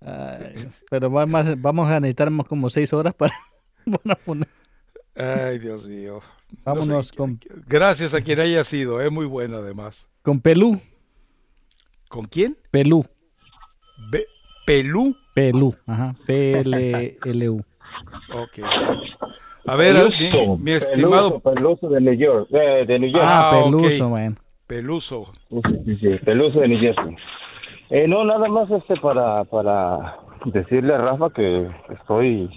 Ay, pero vamos, vamos a necesitar más como seis horas para, [LAUGHS] para poner. ay, Dios mío. No sé, Vámonos con, Gracias a quien haya sido, es muy bueno además. con Pelú. ¿Con quién? Pelú. Be- Pelú. Pelú. Ajá. P-L-L-U. Ok. A ver, mi, Peluso, mi estimado Peluso, Peluso de New York. eh, de New York. Ah, Ah. Peluso, man. Peluso. Sí, sí, sí, Peluso de New Jersey. Eh, no, nada más este para, para decirle a Rafa que estoy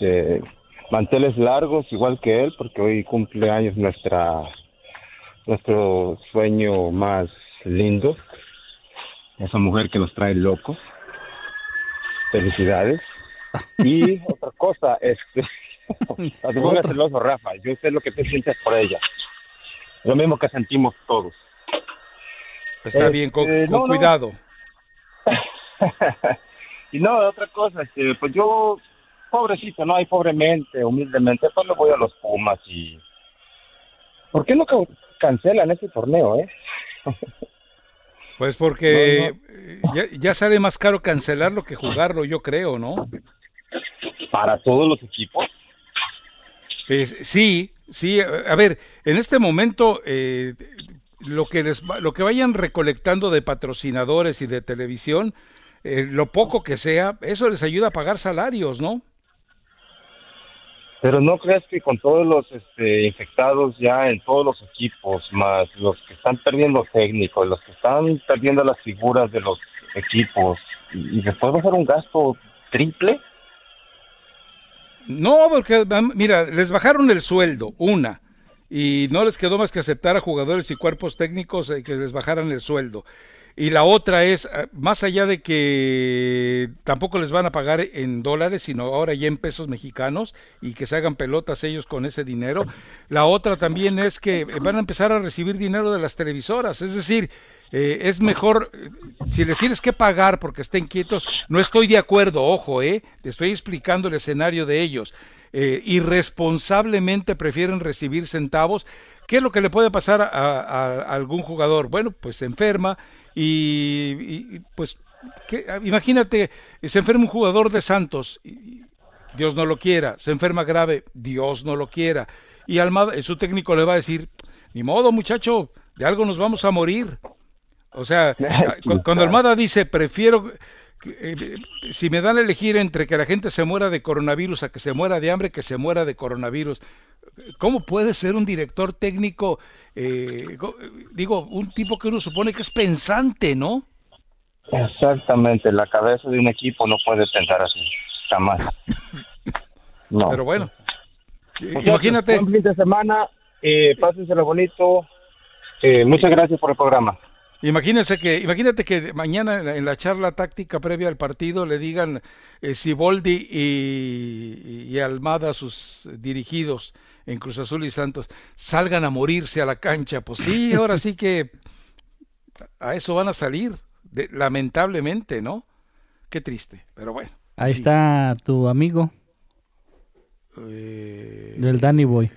de manteles largos igual que él porque hoy cumple años nuestra nuestro sueño más lindo. Esa mujer que nos trae locos. Felicidades. [LAUGHS] Y otra cosa este no te pongas celoso Rafa yo sé lo que te sientes por ella. Lo mismo que sentimos todos Está bien, con, Este, con no, no. cuidado. [LAUGHS] y no, otra cosa, este, pues yo, pobrecito, no, y pobremente, humildemente, pues le voy a los Pumas y... ¿Por qué no ca- cancelan ese torneo, eh? [LAUGHS] Pues porque Ya, ya sale más caro cancelarlo que jugarlo, yo creo, ¿no? Para todos los equipos. Sí, sí. A a ver, en este momento eh, lo que les lo que vayan recolectando de patrocinadores y de televisión, eh, lo poco que sea, eso les ayuda a pagar salarios, ¿no? Pero no crees que con todos los este, infectados ya en todos los equipos, más los que están perdiendo técnicos, los que están perdiendo las figuras de los equipos, y, y después va a ser un gasto triple? No, porque mira, les bajaron el sueldo, una, y no les quedó más que aceptar a jugadores y cuerpos técnicos eh, que les bajaran el sueldo. Y la otra es, eh, más allá de que tampoco les van a pagar en dólares, sino ahora ya en pesos mexicanos y que se hagan pelotas ellos con ese dinero, la otra también es que van a empezar a recibir dinero de las televisoras. Es decir, eh, es mejor, eh, si les tienes que pagar porque estén quietos, no estoy de acuerdo, ojo, eh, te estoy explicando el escenario de ellos. Eh, irresponsablemente prefieren recibir centavos. ¿Qué es lo que le puede pasar a, a- a algún jugador? Bueno, pues se enferma y, y, pues que, imagínate, se enferma un jugador de Santos, y- Dios no lo quiera, se enferma grave, Dios no lo quiera, y Almada, su técnico le va a decir, ni modo muchacho, de algo nos vamos a morir. O sea, [LAUGHS] cu- cuando Almada dice, prefiero, eh, si me dan a elegir entre que la gente se muera de coronavirus a que se muera de hambre, que se muera de coronavirus, ¿cómo puede ser un director técnico, eh, go- digo, un tipo que uno supone que es pensante, ¿no? Exactamente, la cabeza de un equipo no puede pensar así, jamás. [LAUGHS] No. Pero bueno, imagínate. Buen fin de semana, eh, pásenselo bonito. Eh, muchas gracias por el programa. Imagínense que, imagínate que mañana en la, en la charla táctica previa al partido le digan eh, Siboldi y, y Almada, sus dirigidos en Cruz Azul y Santos, salgan a morirse a la cancha. Pues sí, [LAUGHS] ahora sí que a eso van a salir, de- lamentablemente, ¿no? Qué triste, pero bueno. Ahí está tu amigo, Eh, del Danny Boy.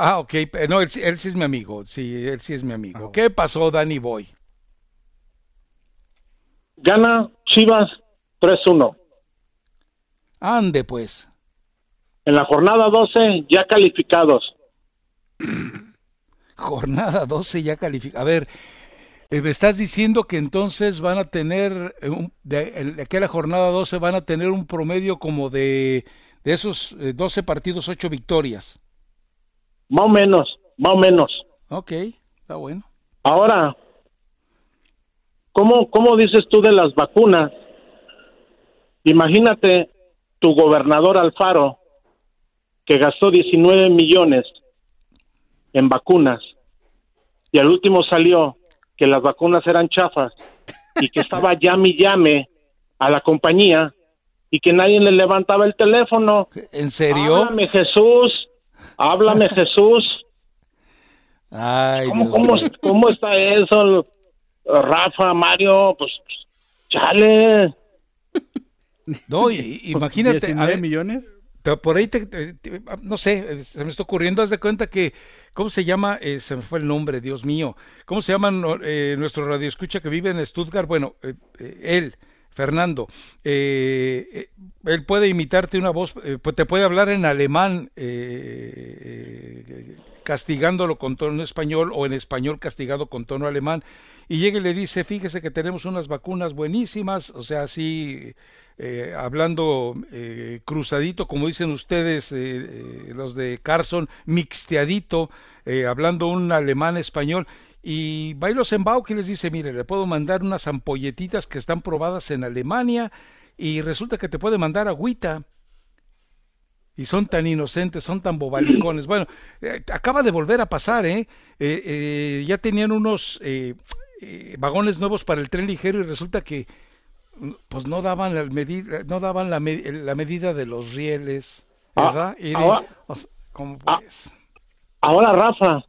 Ah, ok, eh, no, él, sí- él sí es mi amigo, sí, él sí es mi amigo. ¿Qué pasó, Danny Boy? Gana Chivas 3-1. Ande pues. En la jornada 12 ya calificados. [CLEARS THROAT] Jornada 12 ya califica. A ver, eh, me estás diciendo que entonces van a tener, eh, un- de, el- de aquella jornada 12 van a tener un promedio como de, de esos eh, 12 partidos, 8 victorias. Más o menos, más o menos. Ok, está bueno. Ahora, ¿cómo, ¿cómo dices tú de las vacunas? Imagínate tu gobernador Alfaro, que gastó 19 millones en vacunas, y al último salió que las vacunas eran chafas y que estaba [LAUGHS] llame y llame a la compañía y que nadie le levantaba el teléfono. ¿En serio? Háblame Jesús, háblame Jesús. Ay, ¿Cómo, Dios cómo, mío. cómo está eso, Rafa, Mario? Pues, chale. No, y- y- imagínate. a 19 ver, millones. te- Por ahí, te- te- te- no sé, se me está ocurriendo, haz de cuenta que, ¿cómo se llama? Eh, se me fue el nombre, Dios mío. ¿Cómo se llama eh, nuestro radioescucha que vive en Stuttgart? Bueno, eh, eh, él, Fernando, eh, eh, él puede imitarte una voz, eh, pues te puede hablar en alemán, eh, eh, castigándolo con tono español o en español castigado con tono alemán. Y llega y le dice, fíjese que tenemos unas vacunas buenísimas, o sea, así hablando cruzadito, como dicen ustedes, los de Carson, mixteadito, hablando un alemán español. Y Bailos en Bauch y les dice, mire, le puedo mandar unas ampolletitas que están probadas en Alemania y resulta que te puede mandar agüita. Y son tan inocentes, son tan bobalicones. Bueno, eh, acaba de volver a pasar, ¿eh? Eh, eh, ya tenían unos eh, eh, vagones nuevos para el tren ligero y resulta que mm, pues no daban la medida, no daban la, me- la medida de los rieles, ¿verdad? Y- ahora- o sea, ¿cómo Ah? Ahora, Rafa,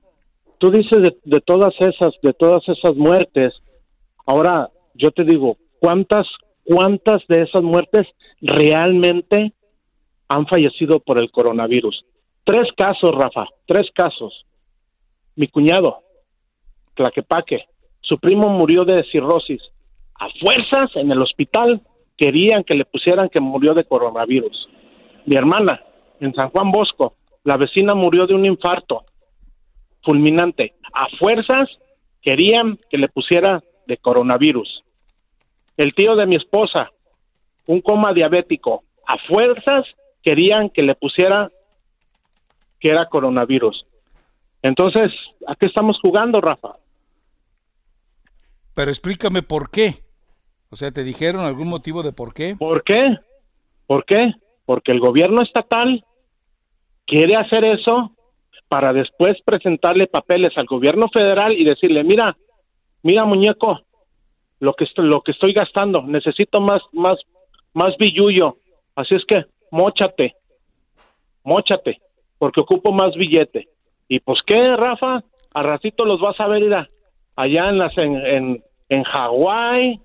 tú dices de, de todas esas, de todas esas muertes. Ahora, yo te digo, ¿cuántas, cuántas de esas muertes realmente han fallecido por el coronavirus? Tres casos, Rafa, tres casos. Mi cuñado, Tlaquepaque, su primo murió de cirrosis. A fuerzas en el hospital querían que le pusieran que murió de coronavirus. Mi hermana, en San Juan Bosco, la vecina murió de un infarto fulminante. A fuerzas querían que le pusiera de coronavirus. El tío de mi esposa, un coma diabético. A fuerzas querían que le pusiera que era coronavirus. Entonces, ¿a qué estamos jugando, Rafa? Pero explícame por qué. O sea, ¿te dijeron algún motivo de por qué? ¿Por qué? ¿Por qué? Porque el gobierno estatal quiere hacer eso para después presentarle papeles al gobierno federal y decirle, mira, mira muñeco, lo que estoy, lo que estoy gastando, necesito más, más, más billullo, así es que móchate, móchate, porque ocupo más billete. Y pues qué, Rafa, a ratito los vas a ver ir allá en las en, en, en Hawái,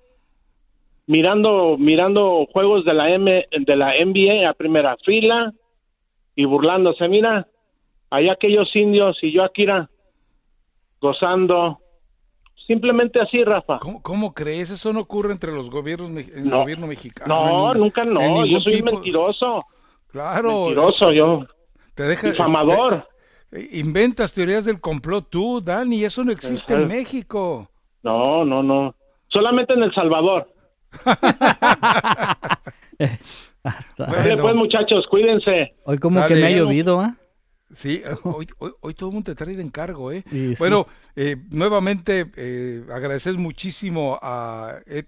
mirando mirando juegos de la M de la NBA a primera fila y burlándose, mira, allá aquellos indios y yo aquí era gozando, simplemente así, Rafa. ¿Cómo, cómo crees? Eso no ocurre entre los gobiernos, el No. gobierno mexicano. No, en nunca no, yo soy tipo- mentiroso. Claro. Mentiroso yo. Te deja, Difamador. te- inventas teorías del complot tú, Dani, eso no existe en. México. No, no, no. Solamente en El Salvador. [LAUGHS] Dale, pues, muchachos, cuídense. Hoy como que me ha llovido, ¿ah? Sí, [LAUGHS] hoy, hoy, hoy todo el mundo te trae de encargo, ¿eh? Sí. Bueno, eh, nuevamente eh, agradecer muchísimo a eh,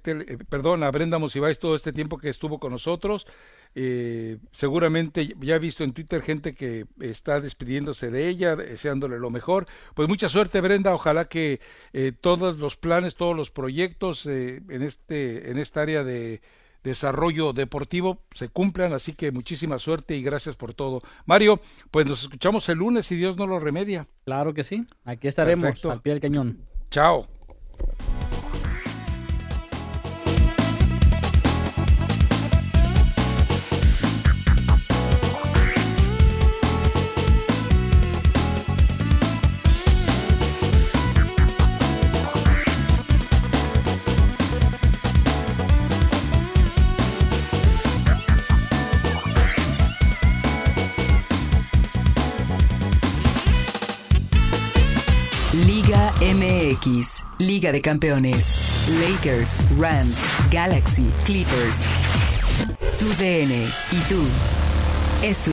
perdón, a Brenda Monsiváis todo este tiempo que estuvo con nosotros. Eh, seguramente ya he visto en Twitter gente que está despidiéndose de ella, deseándole lo mejor. Pues mucha suerte, Brenda. Ojalá que eh, todos los planes, todos los proyectos eh, en este, en esta área de desarrollo deportivo se cumplan, así que muchísima suerte y gracias por todo. Mario, pues nos escuchamos el lunes si Dios no lo remedia. Claro que sí. Aquí estaremos Perfecto. al pie del cañón. Chao. Liga de Campeones. Lakers, Rams, Galaxy, Clippers. Tu DN y tú. Es tu